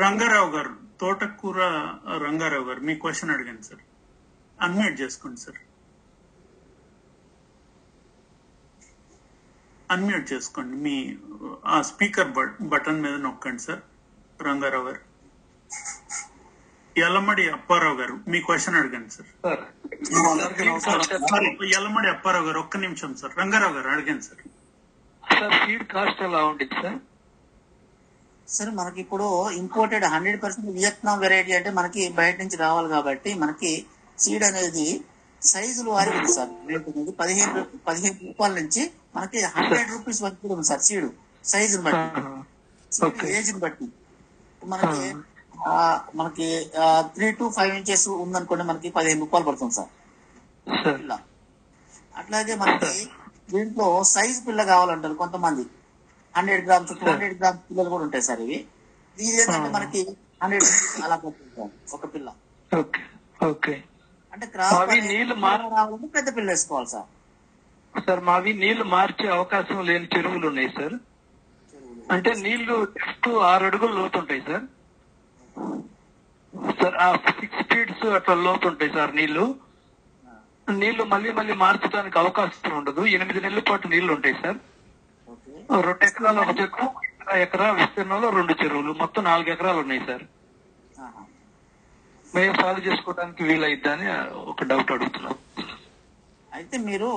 రంగారావు గారు తోటకూర రంగారావు గారు మీ క్వశ్చన్ అడిగాను సార్. అన్మ్యూట్ చేసుకోండి సార్. అన్మ్యూట్ చేసుకోండి. మీ ఆ స్పీకర్ బటన్ మీద నొక్కండి సార్. రంగారావు గారు. యలమడి అప్పారావు గారు మీ క్వశ్చన్ అడగండి సార్. సార్, యలమడి అప్పారావు గారు ఒక్క నిమిషం సార్. రంగారావు గారు అడగండి సార్. సార్ ఫీడ్ కాస్ట్ ఎలా ఉంటుంది సార్? సార్ మనకి ఇప్పుడు imported hundred percent Vietnam variety అంటే మనకి బయట నుంచి రావాలి కాబట్టి మనకి సీడ్ అనేది సైజులు వారి ఉంది సార్. రేట్ అనేది పదిహేను పదిహేను రూపాయల నుంచి మనకి హండ్రెడ్ రూపీస్ వరకు కూడా ఉంది సార్ సీడ్ సైజుని బట్టి. సీడ్ ఏజ్ని బట్టి. మనకి మనకి త్రీ టు ఫైవ్ ఇంచెస్ ఉందనుకోండి మనకి పదిహేను రూపాయలు పడుతుంది సార్. పిల్ల. అట్లాగే మనకి దీంట్లో సైజ్ పిల్ల కావాలంటారు కొంతమంది. Hundred grams two hundred grams పిల్లలు కూడా ఉంటాయి సార్ ఇవి. ఇది ఏంటంటే మనకి హండ్రెడ్ అలా పడుతుంది సార్ ఒక పిల్ల. ఓకే. ఓకే. అంటే క్రాప్ నీళ్ళు రావాలంటే పెద్ద పిల్ల వేసుకోవాలి సార్. సార్ మావి నీళ్ళు మార్చే అవకాశం లేని చెరువులు ఉన్నాయి సార్. అంటే నీళ్ళు ఆరు అడుగులు లోతుంటాయి సార్. సార్ ఆ సిక్స్ ఫీట్స్ అట్లా లోతుంటాయి సార్ నీళ్ళు నీళ్ళు మళ్ళీ మళ్ళీ మార్చడానికి అవకాశం ఉండదు. ఎనిమిది నెలల పాటు నీళ్ళు ఉంటాయి సార్. రెండు ఎకరాల ఒక చెరువు ఎకరా విస్తీర్ణంలో రెండు చెరువులు. మొత్తం నాలుగు ఎకరాలు ఉన్నాయి సార్. మేము సాగు చేసుకోవడానికి వీలైద్దని ఒక డౌట్ అడుగుతున్నాం. అయితే మీరు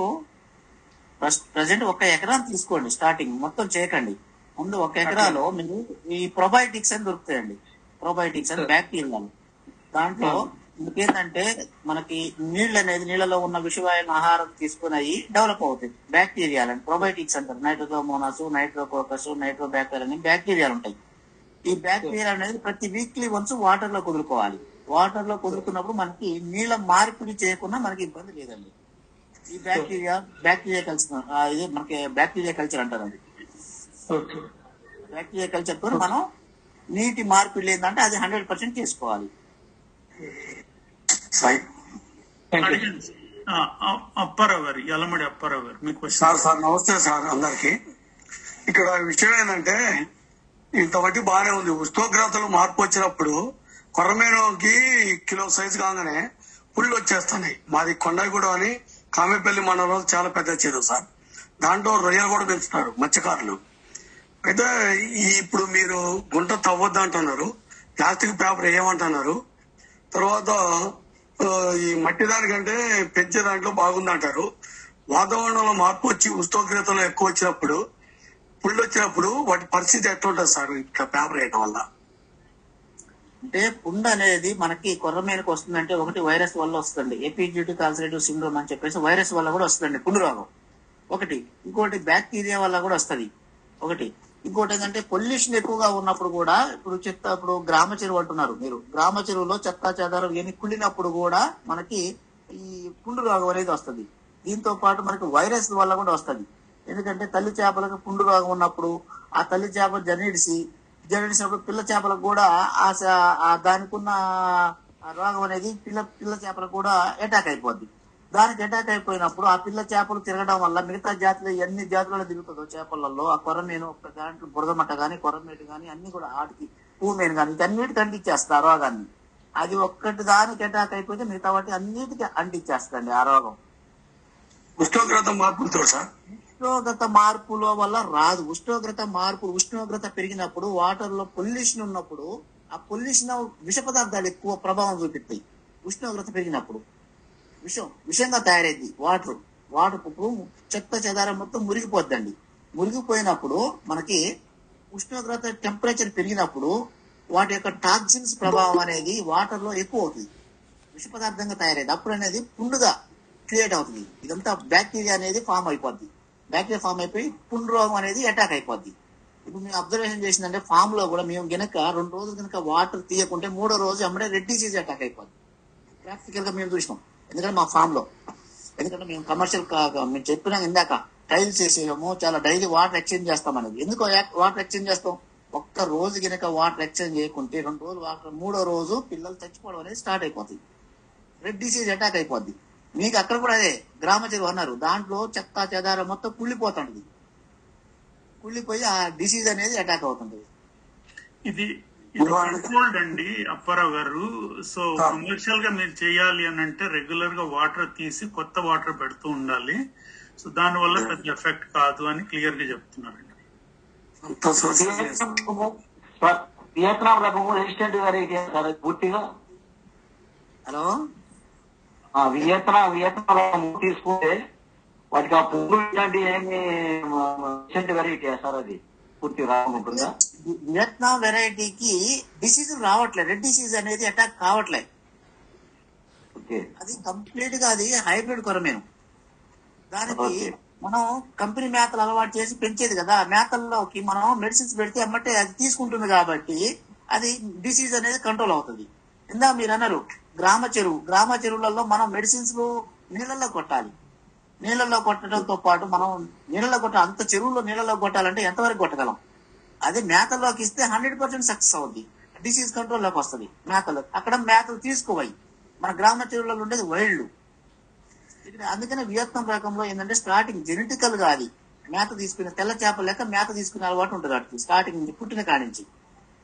ప్రజెంట్ ఒక ఎకరా తీసుకోండి స్టార్టింగ్ మొత్తం చేయకండి. ముందు ఒక ఎకరాలో మీరు ఈ ప్రొబయోటిక్స్ అని దొరుకుతాయండి. ప్రొబయోటిక్స్ అని. బ్యాక్టీరియాలు దాంట్లో ఇంకేంటంటే మనకి నీళ్ళు అనేది నీళ్ళలో ఉన్న విషవాయువుల ఆహారం తీసుకుని డెవలప్ అవుతాయి. బ్యాక్టీరియాలు అని. ప్రొబయోటిక్స్ అంటారు. నైట్రోమోనాస్ నైట్రోకోకస్ నైట్రో బ్యాక్టీరియా అని బ్యాక్టీరియాలు ఉంటాయి. ఈ బ్యాక్టీరియా అనేది ప్రతి వీక్లీ వన్స్ వాటర్లో కుదురుకోవాలి. వాటర్లో కుదురుకున్నప్పుడు మనకి నీళ్ళ మార్పిడి చేయకుండా మనకి ఇబ్బంది లేదండి. ఈ బ్యాక్టీరియా బ్యాక్టీరియా కల్చర్ ఇది మనకి బ్యాక్టీరియా కల్చర్ అంటారు అది. బ్యాక్టీరియా కల్చర్తో మనం నీటి మార్పిడి లేదంటే అది హండ్రెడ్ పర్సెంట్ చేసుకోవాలి. అప్పారావు గారు యలమడి అప్పారావు గారు మీ క్వశ్చన్ సార్ సార్ నమస్తే సార్ అందరికి. ఇక్కడ విషయం ఏంటంటే ఇంతవరకు బాగానే ఉంది. ఉష్ణోగ్రతలు మార్పు వచ్చినప్పుడు కొర్రమేనుకి కిలో సైజు కాగానే పుళ్ళు వచ్చేస్తున్నాయి. మాది కొండగూడ అని కామెపల్లి మండలంలో చాలా పెద్ద చెరువు సార్. దాంట్లో రొయ్యలు కూడా పెంచుతారు మత్స్యకారులు. అయితే ఇప్పుడు మీరు గుంట తవ్వద్దు అంటున్నారు. ప్లాస్టిక్ పేపర్ వేయమంటున్నారు. తర్వాత ఈ మట్టి దానికంటే పెంచే దాంట్లో బాగుంది అంటారు. వాతావరణంలో మార్పు వచ్చి ఉష్ణోగ్రతలు ఎక్కువ వచ్చినప్పుడు పుళ్ళు వచ్చినప్పుడు వాటి పరిస్థితి ఎట్లుంటుంది సార్ ఇట్లా పేపర్ వేయడం వల్ల? అంటే పుండు అనేది మనకి కొర్రమీనకు వస్తుందంటే ఒకటి వైరస్ వల్ల వస్తుంది. ఎపిజ్యూటిక్ అల్సరేటివ్ సిండ్రోమ్ అని చెప్పేసి వైరస్ వల్ల కూడా వస్తుందండి పుండు రోగం. ఒకటి. ఇంకోటి బ్యాక్టీరియా వల్ల కూడా వస్తుంది. ఒకటి. ఇంకోటి ఏంటంటే పొల్యూషన్ ఎక్కువగా ఉన్నప్పుడు కూడా ఇప్పుడు చెత్త ఇప్పుడు గ్రామ చెరువు అంటున్నారు మీరు. గ్రామ చెరువులో చెత్త చెదారం ఇవన్నీ కుళ్ళినప్పుడు కూడా మనకి ఈ పుండు రోగం అనేది వస్తుంది. దీంతో పాటు మనకి వైరస్ వల్ల కూడా వస్తుంది. ఎందుకంటే తల్లి చేపలకు పుండు రోగం ఉన్నప్పుడు ఆ తల్లి చేప జనిడిసి జనిడిసినప్పుడు పిల్ల చేపలకు కూడా ఆ దానికి ఉన్న రోగం అనేది పిల్ల పిల్ల చేపలకు కూడా అటాక్ అయిపోద్ది. దానికి అటాక్ అయిపోయినప్పుడు ఆ పిల్ల చేపలు తిరగడం వల్ల మిగతా జాతులు ఎన్ని జాతులలో తిరుగుతుందో చేపలలో ఆ కొర్రమీను ఒక దాంట్లో బురదమట్ట గాని కొర్రమేటు గాని అన్ని కూడా ఆటికి పూమేను గాని ఇటన్నిటికి అంటించేస్తారు ఆ రోగాన్ని అది ఒక్కటి దానికి అటాక్ అయిపోతే మిగతా వాటి అన్నిటికీ అంటించేస్తండి ఆ రోగం. ఉష్ణోగ్రత మార్పులతో సార్? ఉష్ణోగ్రత మార్పుల వల్ల రాదు. ఉష్ణోగ్రత మార్పు ఉష్ణోగ్రత పెరిగినప్పుడు వాటర్లో పొల్యూషన్ ఉన్నప్పుడు ఆ పొల్యూషన్ విష పదార్థాలు ఎక్కువ ప్రభావం చూపిస్తాయి. ఉష్ణోగ్రత పెరిగినప్పుడు. విషం విషంగా తయారైంది. వాటర్ వాటర్ ఇప్పుడు చెత్త చెదారం మొత్తం మురిగిపోద్దండి. మురిగిపోయినప్పుడు మనకి ఉష్ణోగ్రత టెంపరేచర్ పెరిగినప్పుడు వాటి యొక్క టాక్సిన్స్ ప్రభావం అనేది వాటర్లో ఎక్కువ అవుతుంది. విష పదార్థంగా తయారైంది. అప్పుడు అనేది పుండుగా క్రియేట్ అవుతుంది. ఇదంతా బ్యాక్టీరియా అనేది ఫామ్ అయిపోద్ది. బ్యాక్టీరియా ఫామ్ అయిపోయి పుండు రోగం అనేది అటాక్ అయిపోద్ది. ఇప్పుడు మేము అబ్జర్వేషన్ చేసిందంటే ఫామ్లో కూడా మేము గనక రెండు రోజులు కనుక వాటర్ తీయకుంటే మూడో రోజు అమ్మడే రెడ్ డిసీజ్ అటాక్ అయిపోద్ది. ప్రాక్టికల్గా మేము చూసినాం. ఎందుకంటే మా ఫామ్లో. ఎందుకంటే మేము కమర్షియల్ మేము చెప్పినాం ఇందాక టైల్స్ వేసేయము చాలా డైలీ వాటర్ ఎక్స్చేంజ్ చేస్తాం అనేది ఎందుకు వాటర్ ఎక్స్చేంజ్ చేస్తాం? ఒక్క రోజు గనక వాటర్ ఎక్స్చేంజ్ చేయకుంటే రెండు రోజులు వాటర్ మూడో రోజు పిల్లలు చచ్చిపోవడం అనేది స్టార్ట్ అయిపోతుంది రెడ్ డిసీజ్ అటాక్ అయిపోద్ది. మీకు అక్కడ కూడా అదే గ్రామ చెరువు అన్నారు. దాంట్లో చెత్త చెదారం మొత్తం కుళ్ళిపోతుంది కుళ్ళిపోయి ఆ డిసీజ్ అనేది అటాక్ అవుతుంది ఇది ఇది కంట్రోల్డ్ అండి అప్పారావు గారు సో కమర్షియల్గా మీరు చేయాలి అని అంటే రెగ్యులర్గా వాటర్ తీసి కొత్త వాటర్ పెడుతూ ఉండాలి. సో దాని వల్ల పెద్ద ఎఫెక్ట్ కాదు అని క్లియర్గా వియత్నాం రకము రెసిస్టెంట్ వెరైటీ సార్ పూర్తిగా? హలో? వియత్నాం వియత్నాం రకము తీసుకుంటే వాటికి ఆ పువ్వులు ఇలాంటి ఏమి రెసిస్టెంట్ వెరైటీ సార్ అది? పూర్తి రకం ఉంటుందా వియత్నాం వెరైటీకి డిసీజ్ రావట్లేదు. రెడ్ డిసీజ్ అనేది అటాక్ కావట్లేదు. అది కంప్లీట్గా అది హైబ్రిడ్ కొరమేను. దానికి మనం కంపెనీ మేతలు అలవాటు చేసి పెంచేది కదా. మేతల్లోకి మనం మెడిసిన్స్ పెడితే అమ్మటే అది తీసుకుంటుంది కాబట్టి అది డిసీజ్ అనేది కంట్రోల్ అవుతుంది. ఇందా మీరు అన్నారు గ్రామ చెరువు. గ్రామ చెరువులలో మనం మెడిసిన్స్ నీళ్ళల్లో కొట్టాలి. నీళ్ళల్లో కొట్టడంతో పాటు మనం నీళ్ళలో కొట్ట అంత చెరువులో నీళ్ళలో కొట్టాలంటే ఎంతవరకు కొట్టగలం? అదే మేతల్లోకి ఇస్తే హండ్రెడ్ పర్సెంట్ సక్సెస్ అవుద్ది. డిసీజ్ కంట్రోల్లోకి వస్తుంది. మేకలు. అక్కడ మేతలు తీసుకోవాలి మన గ్రామ చెరువులలో ఉండేది వైల్డ్ ఇక్కడ అందుకనే వియత్నం రకంలో ఏంటంటే స్టార్టింగ్ జెనెటికల్గా అది మేత తీసుకునే తెల్ల చేప లేక మేత తీసుకునే అలవాటు ఉంటుంది వాటికి. స్టార్టింగ్ నుంచి పుట్టిన కాడించి నుంచి.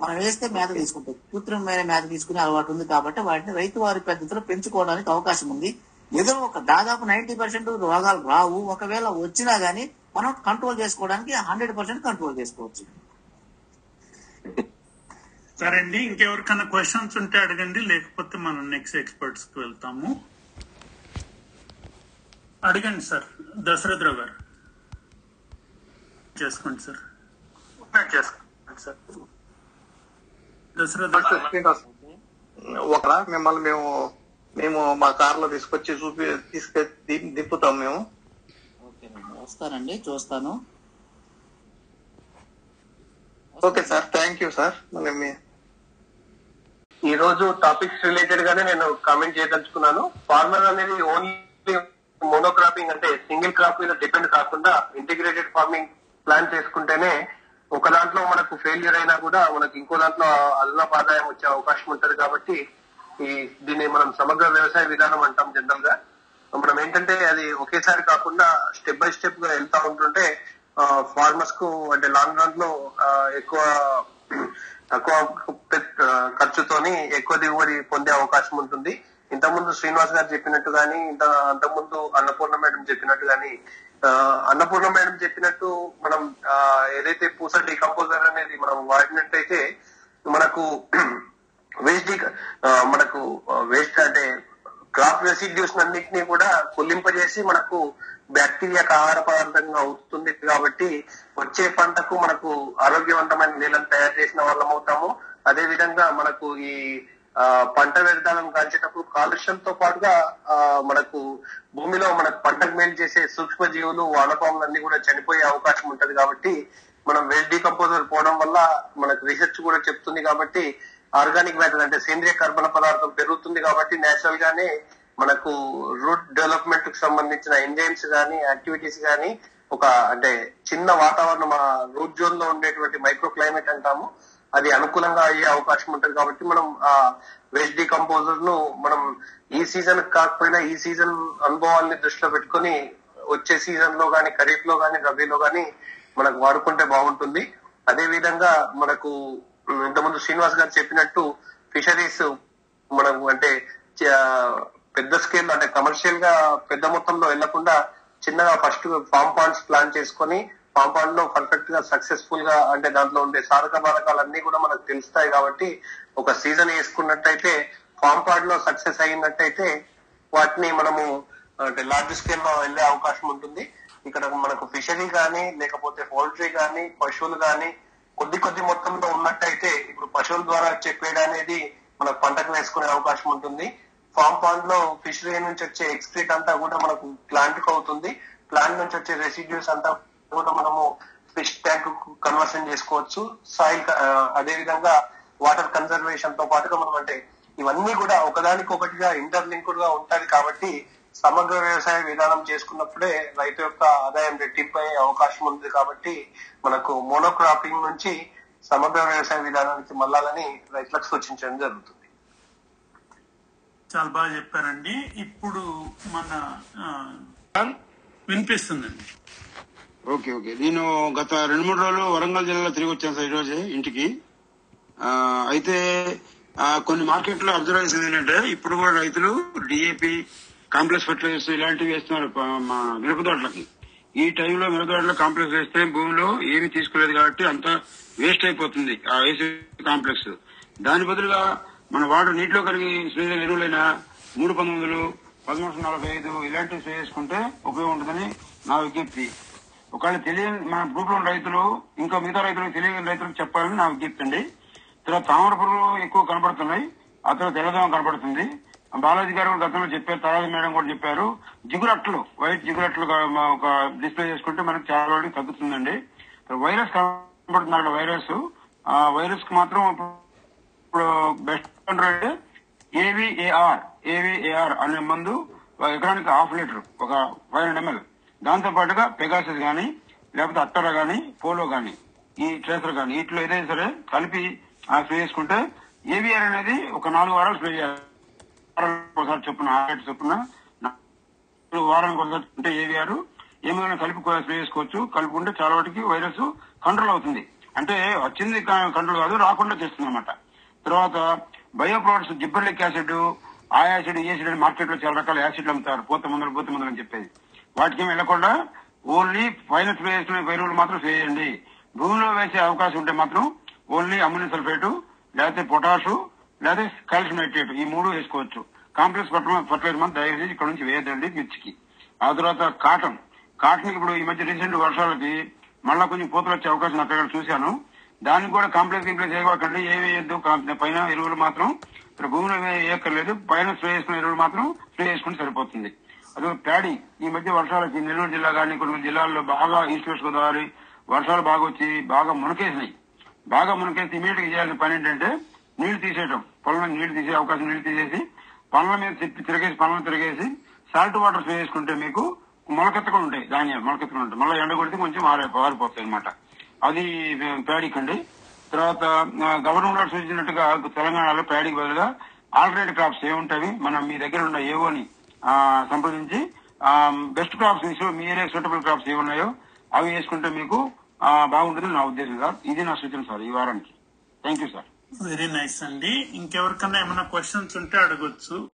మనం వేస్తే మేత తీసుకుంటాం కృత్రిమమైన మేత తీసుకునే అలవాటు ఉంది కాబట్టి వాటిని రైతు వారి పద్ధతిలో పెంచుకోవడానికి అవకాశం ఉంది. ఏదో ఒక దాదాపు నైన్టీ పర్సెంట్ రోగాలు రావు. ఒకవేళ వచ్చినా గానీ మనం కంట్రోల్ చేసుకోవడానికి హండ్రెడ్ పర్సెంట్ కంట్రోల్ చేసుకోవచ్చు. సరే అండి ఇంకెవరికైనా క్వశ్చన్స్ ఉంటే అడగండి లేకపోతే మనం నెక్స్ట్ ఎక్స్పర్ట్స్కి వెళ్తాము. అడగండి సార్ దశరథరావు గారు. చేసుకోండి సార్. చేసుకోండి సార్. దశరథ శ్రీనివాస్ ఒక మిమ్మల్ని మేము మేము మా కార్లో తీసుకొచ్చి చూపి తీసుకె ది- దింపుతాం మేము. వస్తానండి చూస్తాను. Okay sir thank you sir. మళ్ళీ మీ- ఈ రోజు టాపిక్స్ రిలేటెడ్ గానే నేను కామెంట్ చేయదలుచుకున్నాను. ఫార్మర్ అనేది ఓన్లీ మోనోక్రాపింగ్ అంటే సింగిల్ క్రాప్ మీద డిపెండ్ కాకుండా ఇంటిగ్రేటెడ్ ఫార్మింగ్ ప్లాన్ చేసుకుంటేనే ఒక దాంట్లో మనకు ఫెయిల్యూర్ అయినా కూడా మనకి ఇంకో దాంట్లో అదనపు ఆదాయం వచ్చే అవకాశం ఉంటది కాబట్టి ఈ దీన్ని మనం సమగ్ర వ్యవసాయ విధానం అంటాం జనరల్గా. మనం ఏంటంటే అది ఒకేసారి కాకుండా స్టెప్ బై స్టెప్గా వెళ్తా ఉంటుంటే ఫార్మర్స్కు అంటే లాంగ్ రన్లో ఎక్కువ తక్కువ ఖర్చుతోని ఎక్కువ దిగుబడి పొందే అవకాశం ఉంటుంది. ఇంతకుముందు శ్రీనివాస్ గారు చెప్పినట్టు గానీ ఇంత అంతకుముందు అన్నపూర్ణ మేడం చెప్పినట్టు గానీ ఆ, అన్నపూర్ణ మేడం చెప్పినట్టు మనం ఆ, ఏదైతే పూస డికంపోజర్ అనేది మనం వాడినట్టయితే మనకు [CLEARS THROAT] వేస్ట్ మనకు వేస్ట్ అంటే క్రాప్ రెసిడ్యూస్ అన్నింటినీ కూడా కుల్లింపజేసి మనకు బ్యాక్టీరియాకు ఆహార పదార్థంగా అవుతుంది కాబట్టి వచ్చే పంటకు మనకు ఆరోగ్యవంతమైన నీళ్ళని తయారు చేసిన వాళ్ళం అవుతాము. అదే విధంగా మనకు ఈ ఆ, పంట వ్యర్థాలను కాల్చేటప్పుడు కాలుష్యంతో పాటుగా ఆ, మనకు భూమిలో మనకు పంటకు మేలు చేసే సూక్ష్మ జీవులు వానపాములన్నీ కూడా చనిపోయే అవకాశం ఉంటది కాబట్టి మనం వెల్ డీకంపోజర్ పోవడం వల్ల మనకు రీసెర్చ్ కూడా చెప్తుంది కాబట్టి ఆర్గానిక్ మ్యాటర్ అంటే సేంద్రియ కర్బన పదార్థం పెరుగుతుంది కాబట్టి నేచురల్ గానే మనకు రూట్ డెవలప్మెంట్కు సంబంధించిన ఎంజైమ్స్ కానీ యాక్టివిటీస్ కానీ ఒక అంటే చిన్న వాతావరణం ఆ రూట్ జోన్లో ఉండేటువంటి మైక్రో క్లైమేట్ అంటాము. అది అనుకూలంగా అయ్యే అవకాశం ఉంటుంది కాబట్టి మనం ఆ వేస్ట్ డికంపోజర్ను మనం ఈ సీజన్ కాకపోయినా ఈ సీజన్ అనుభవాన్ని దృష్టిలో పెట్టుకొని వచ్చే సీజన్లో గానీ ఖరీఫ్లో గాని రబీలో కానీ మనకు వాడుకుంటే బాగుంటుంది. అదే విధంగా మనకు ఇంతకుముందు శ్రీనివాస్ గారు చెప్పినట్టు ఫిషరీస్ మనకు అంటే పెద్ద స్కేల్ అంటే కమర్షియల్గా పెద్ద మొత్తంలో వెళ్ళకుండా చిన్నగా ఫస్ట్ ఫామ్ పాండ్స్ ప్లాన్ చేసుకొని ఫామ్ పాండ్లో పర్ఫెక్ట్గా సక్సెస్ఫుల్గా అంటే దాంట్లో ఉండే సాధక బాధకాలన్నీ కూడా మనకు తెలుస్తాయి కాబట్టి ఒక సీజన్ వేసుకున్నట్టయితే ఫామ్ పాండ్లో సక్సెస్ అయినట్టయితే వాటిని మనము అంటే లార్జ్ స్కేల్లో వెళ్ళే అవకాశం ఉంటుంది. ఇక్కడ మనకు ఫిషరీ కానీ లేకపోతే పౌల్ట్రీ కానీ పశువులు కానీ కొద్ది కొద్ది మొత్తంలో ఉన్నట్టయితే ఇప్పుడు పశువుల ద్వారా వచ్చే పేడ అనేది మనకు పంటకు వేసుకునే అవకాశం ఉంటుంది. ఫామ్ పాండ్లో ఫిషరీ నుంచి వచ్చే ఎక్స్క్రీట్ అంతా కూడా మనకు ప్లాంట్కు అవుతుంది. ప్లాంట్ నుంచి వచ్చే రెసిడ్యూస్ అంతా కూడా మనము ఫిష్ ట్యాంక్ కన్వర్షన్ చేసుకోవచ్చు. సాయిల్ అదే విధంగా వాటర్ కన్జర్వేషన్తో పాటుగా మనం అంటే ఇవన్నీ కూడా ఒకదానికి ఒకటిగా ఇంటర్లింక్డ్గా ఉంటది కాబట్టి సమగ్ర వ్యవసాయ విధానం చేసుకున్నప్పుడే రైతు యొక్క ఆదాయం రెట్టింపు అయ్యే అవకాశం ఉంది కాబట్టి మనకు మోనోక్రాపింగ్ నుంచి సమగ్ర వ్యవసాయ విధానానికి మళ్ళాలని రైతులకు సూచించడం జరుగుతుంది. చాలా బాగా చెప్పారండి. ఇప్పుడు మన వినిపిస్తుందండి. Okay okay. నేను గత రెండు మూడు రోజులు వరంగల్ జిల్లాలో తిరిగి వచ్చాను సార్ ఈరోజే ఇంటికి. అయితే కొన్ని మార్కెట్లో అబ్జర్వ్ చేసింది ఏంటంటే ఇప్పుడు కూడా రైతులు డిఏపి కాంప్లెక్స్ ఫర్టిలైజర్స్ ఇలాంటివి వేస్తున్నారు మా మిరపదోటలకి ఈ టైంలో మిరపదోటలో కాంప్లెక్స్ వేస్తే భూమిలో ఏమీ తీసుకోలేదు కాబట్టి అంత వేస్ట్ అయిపోతుంది ఆ వేసే కాంప్లెక్స్. దాని బదులుగా మన వాడు నీటిలో కలిగి స్ప్రే ఎరువులైన మూడు పంతొమ్మిదిలు పదమూడు నలభై ఐదు ఇలాంటివి స్ప్రే చేసుకుంటే ఉపయోగం ఉంటుందని నా విజ్ఞప్తి. ఒకవేళ తెలియని మన గ్రూప్లో ఉన్న రైతులు ఇంకా మిగతా రైతులకు తెలియని రైతులకు చెప్పాలని నా విజ్ఞప్తి అండి. తర్వాత తామర పురుగులు ఎక్కువ కనబడుతున్నాయి. ఆ తర్వాత తెల్లదోమ కనబడుతుంది. బాలాజీ గారు గతంలో చెప్పారు తర్వాత మేడం కూడా చెప్పారు. జిగురట్లు వైట్ జిగురట్లు ఒక డిస్ప్లే చేసుకుంటే మనకి చాలా వరకు తగ్గుతుందండి. వైరస్ కనబడుతుంది అక్కడ వైరస్. ఆ వైరస్కి మాత్రం ఇప్పుడు బెస్ట్ కంట్రోల్ ఏవిఏఆర్ ఏవిఏఆర్ అనే మందు ఎకరానికి హాఫ్ లీటర్ ఒక ఫైవ్ హండ్రెడ్ ఎంఎల్ దాంతో పాటుగా పెగాసస్ కానీ లేకపోతే అట్టరా కానీ పోలో కానీ ఈ ట్రేసర్ కానీ వీటిలో ఏదైనా సరే కలిపి ఆ స్ప్రే చేసుకుంటే ఏవిఆర్ అనేది ఒక నాలుగు వారాలు స్ప్రే చేయాలి. ఒకసారి చొప్పున ఆరేట్ చొప్పున నాలుగు వారానికి ఒకసారి ఉంటే ఏవిఆర్ ఏమైనా కలిపి స్ప్రే చేసుకోవచ్చు. కలుపుకుంటే చాలా వాటికి వైరస్ కంట్రోల్ అవుతుంది. అంటే వచ్చింది కంట్రోల్ కాదు రాకుండా చేస్తుంది అనమాట తర్వాత బయో ప్రొడక్ట్స్ జిబ్బర్లిక్ యాసిడ్ ఆ యాసిడ్ ఈ యాసిడ్ అని మార్కెట్లో చాలా రకాల యాసిడ్లు అమ్ముతారు. పూత మందులు పూత మందులు అని చెప్పేది. వాటికి వెళ్ళకుండా ఓన్లీ పైన స్ప్రే చేసుకునే ఎరువులు మాత్రం స్ప్రే చేయండి. భూమిలో వేసే అవకాశం ఉంటే మాత్రం ఓన్లీ అమ్మోనియం సల్ఫేటు లేకపోతే పొటాషు లేదా కాల్షియం నైట్రేట్ ఈ మూడు వేసుకోవచ్చు. కాంప్లెక్స్ ఫర్టిలైజర్ మనం దయచేసి ఇక్కడ నుంచి వేయదండి మిర్చికి. ఆ తర్వాత కాటన్. కాటన్ ఇప్పుడు ఈ మధ్య రీసెంట్ వర్షాలకి మళ్ళా కొంచెం పూతలు వచ్చే అవకాశం అక్కడ చూశాను. దానికి కూడా కాంప్లెక్స్ ఇంప్లెక్స్ వేయకండి ఏమి వేయద్దు. పైన ఎరువులు మాత్రం ఇక్కడ భూమిలో వేయక్కర్లేదు. పైన స్ప్రే చేసుకున్న ఎరువులు మాత్రం స్ప్రే చేసుకుంటే సరిపోతుంది. అదే ప్యాడీ. ఈ మధ్య వర్షాలకి నెల్లూరు జిల్లా కానీ కొన్ని జిల్లాల్లో బాగా ఈస్ట్ వెస్ట్ గోదావరి వర్షాలు బాగా వచ్చి బాగా మునకేసినాయి. బాగా మునకేసి ఇమీడియట్గా చేయాల్సిన పని ఏంటంటే నీళ్ళు తీసేయటం. పొలంలో నీళ్ళు తీసే అవకాశం నీళ్ళు తీసేసి పనుల మీద తిప్పి తిరగేసి పనులను తిరగేసి సాల్ట్ వాటర్ స్ప్రే చేసుకుంటే మీకు మొలకెత్తకుండా ఉంటాయి. ధాన్యాలు మొలకెత్తకుండా ఉంటాయి. మళ్ళీ ఎండ కొడితే కొంచెం ఆరి ఆరిపోతాయి అనమాట అది ప్యాడీకి అండి తర్వాత ఆ, గవర్నమెంట్ సూచించినట్టుగా తెలంగాణలో ప్యాడీకి బదులుగా ఆల్టర్నేట్ క్రాప్స్ ఏముంటాయి మనం మీ దగ్గర ఉన్న ఏవోని సంప్రదించి బెస్ట్ క్రాప్స్ మీ ఏరియా సూటబుల్ క్రాప్స్ ఏమున్నాయో అవి వేసుకుంటే మీకు బాగుంటుంది నా ఉద్దేశం సార్. ఇది నా సూచన సార్ ఈ వారానికి. Thank you sir. Very nice అండి. ఇంకెవరికన్నా ఏమైనా క్వశ్చన్స్ ఉంటే అడగొచ్చు.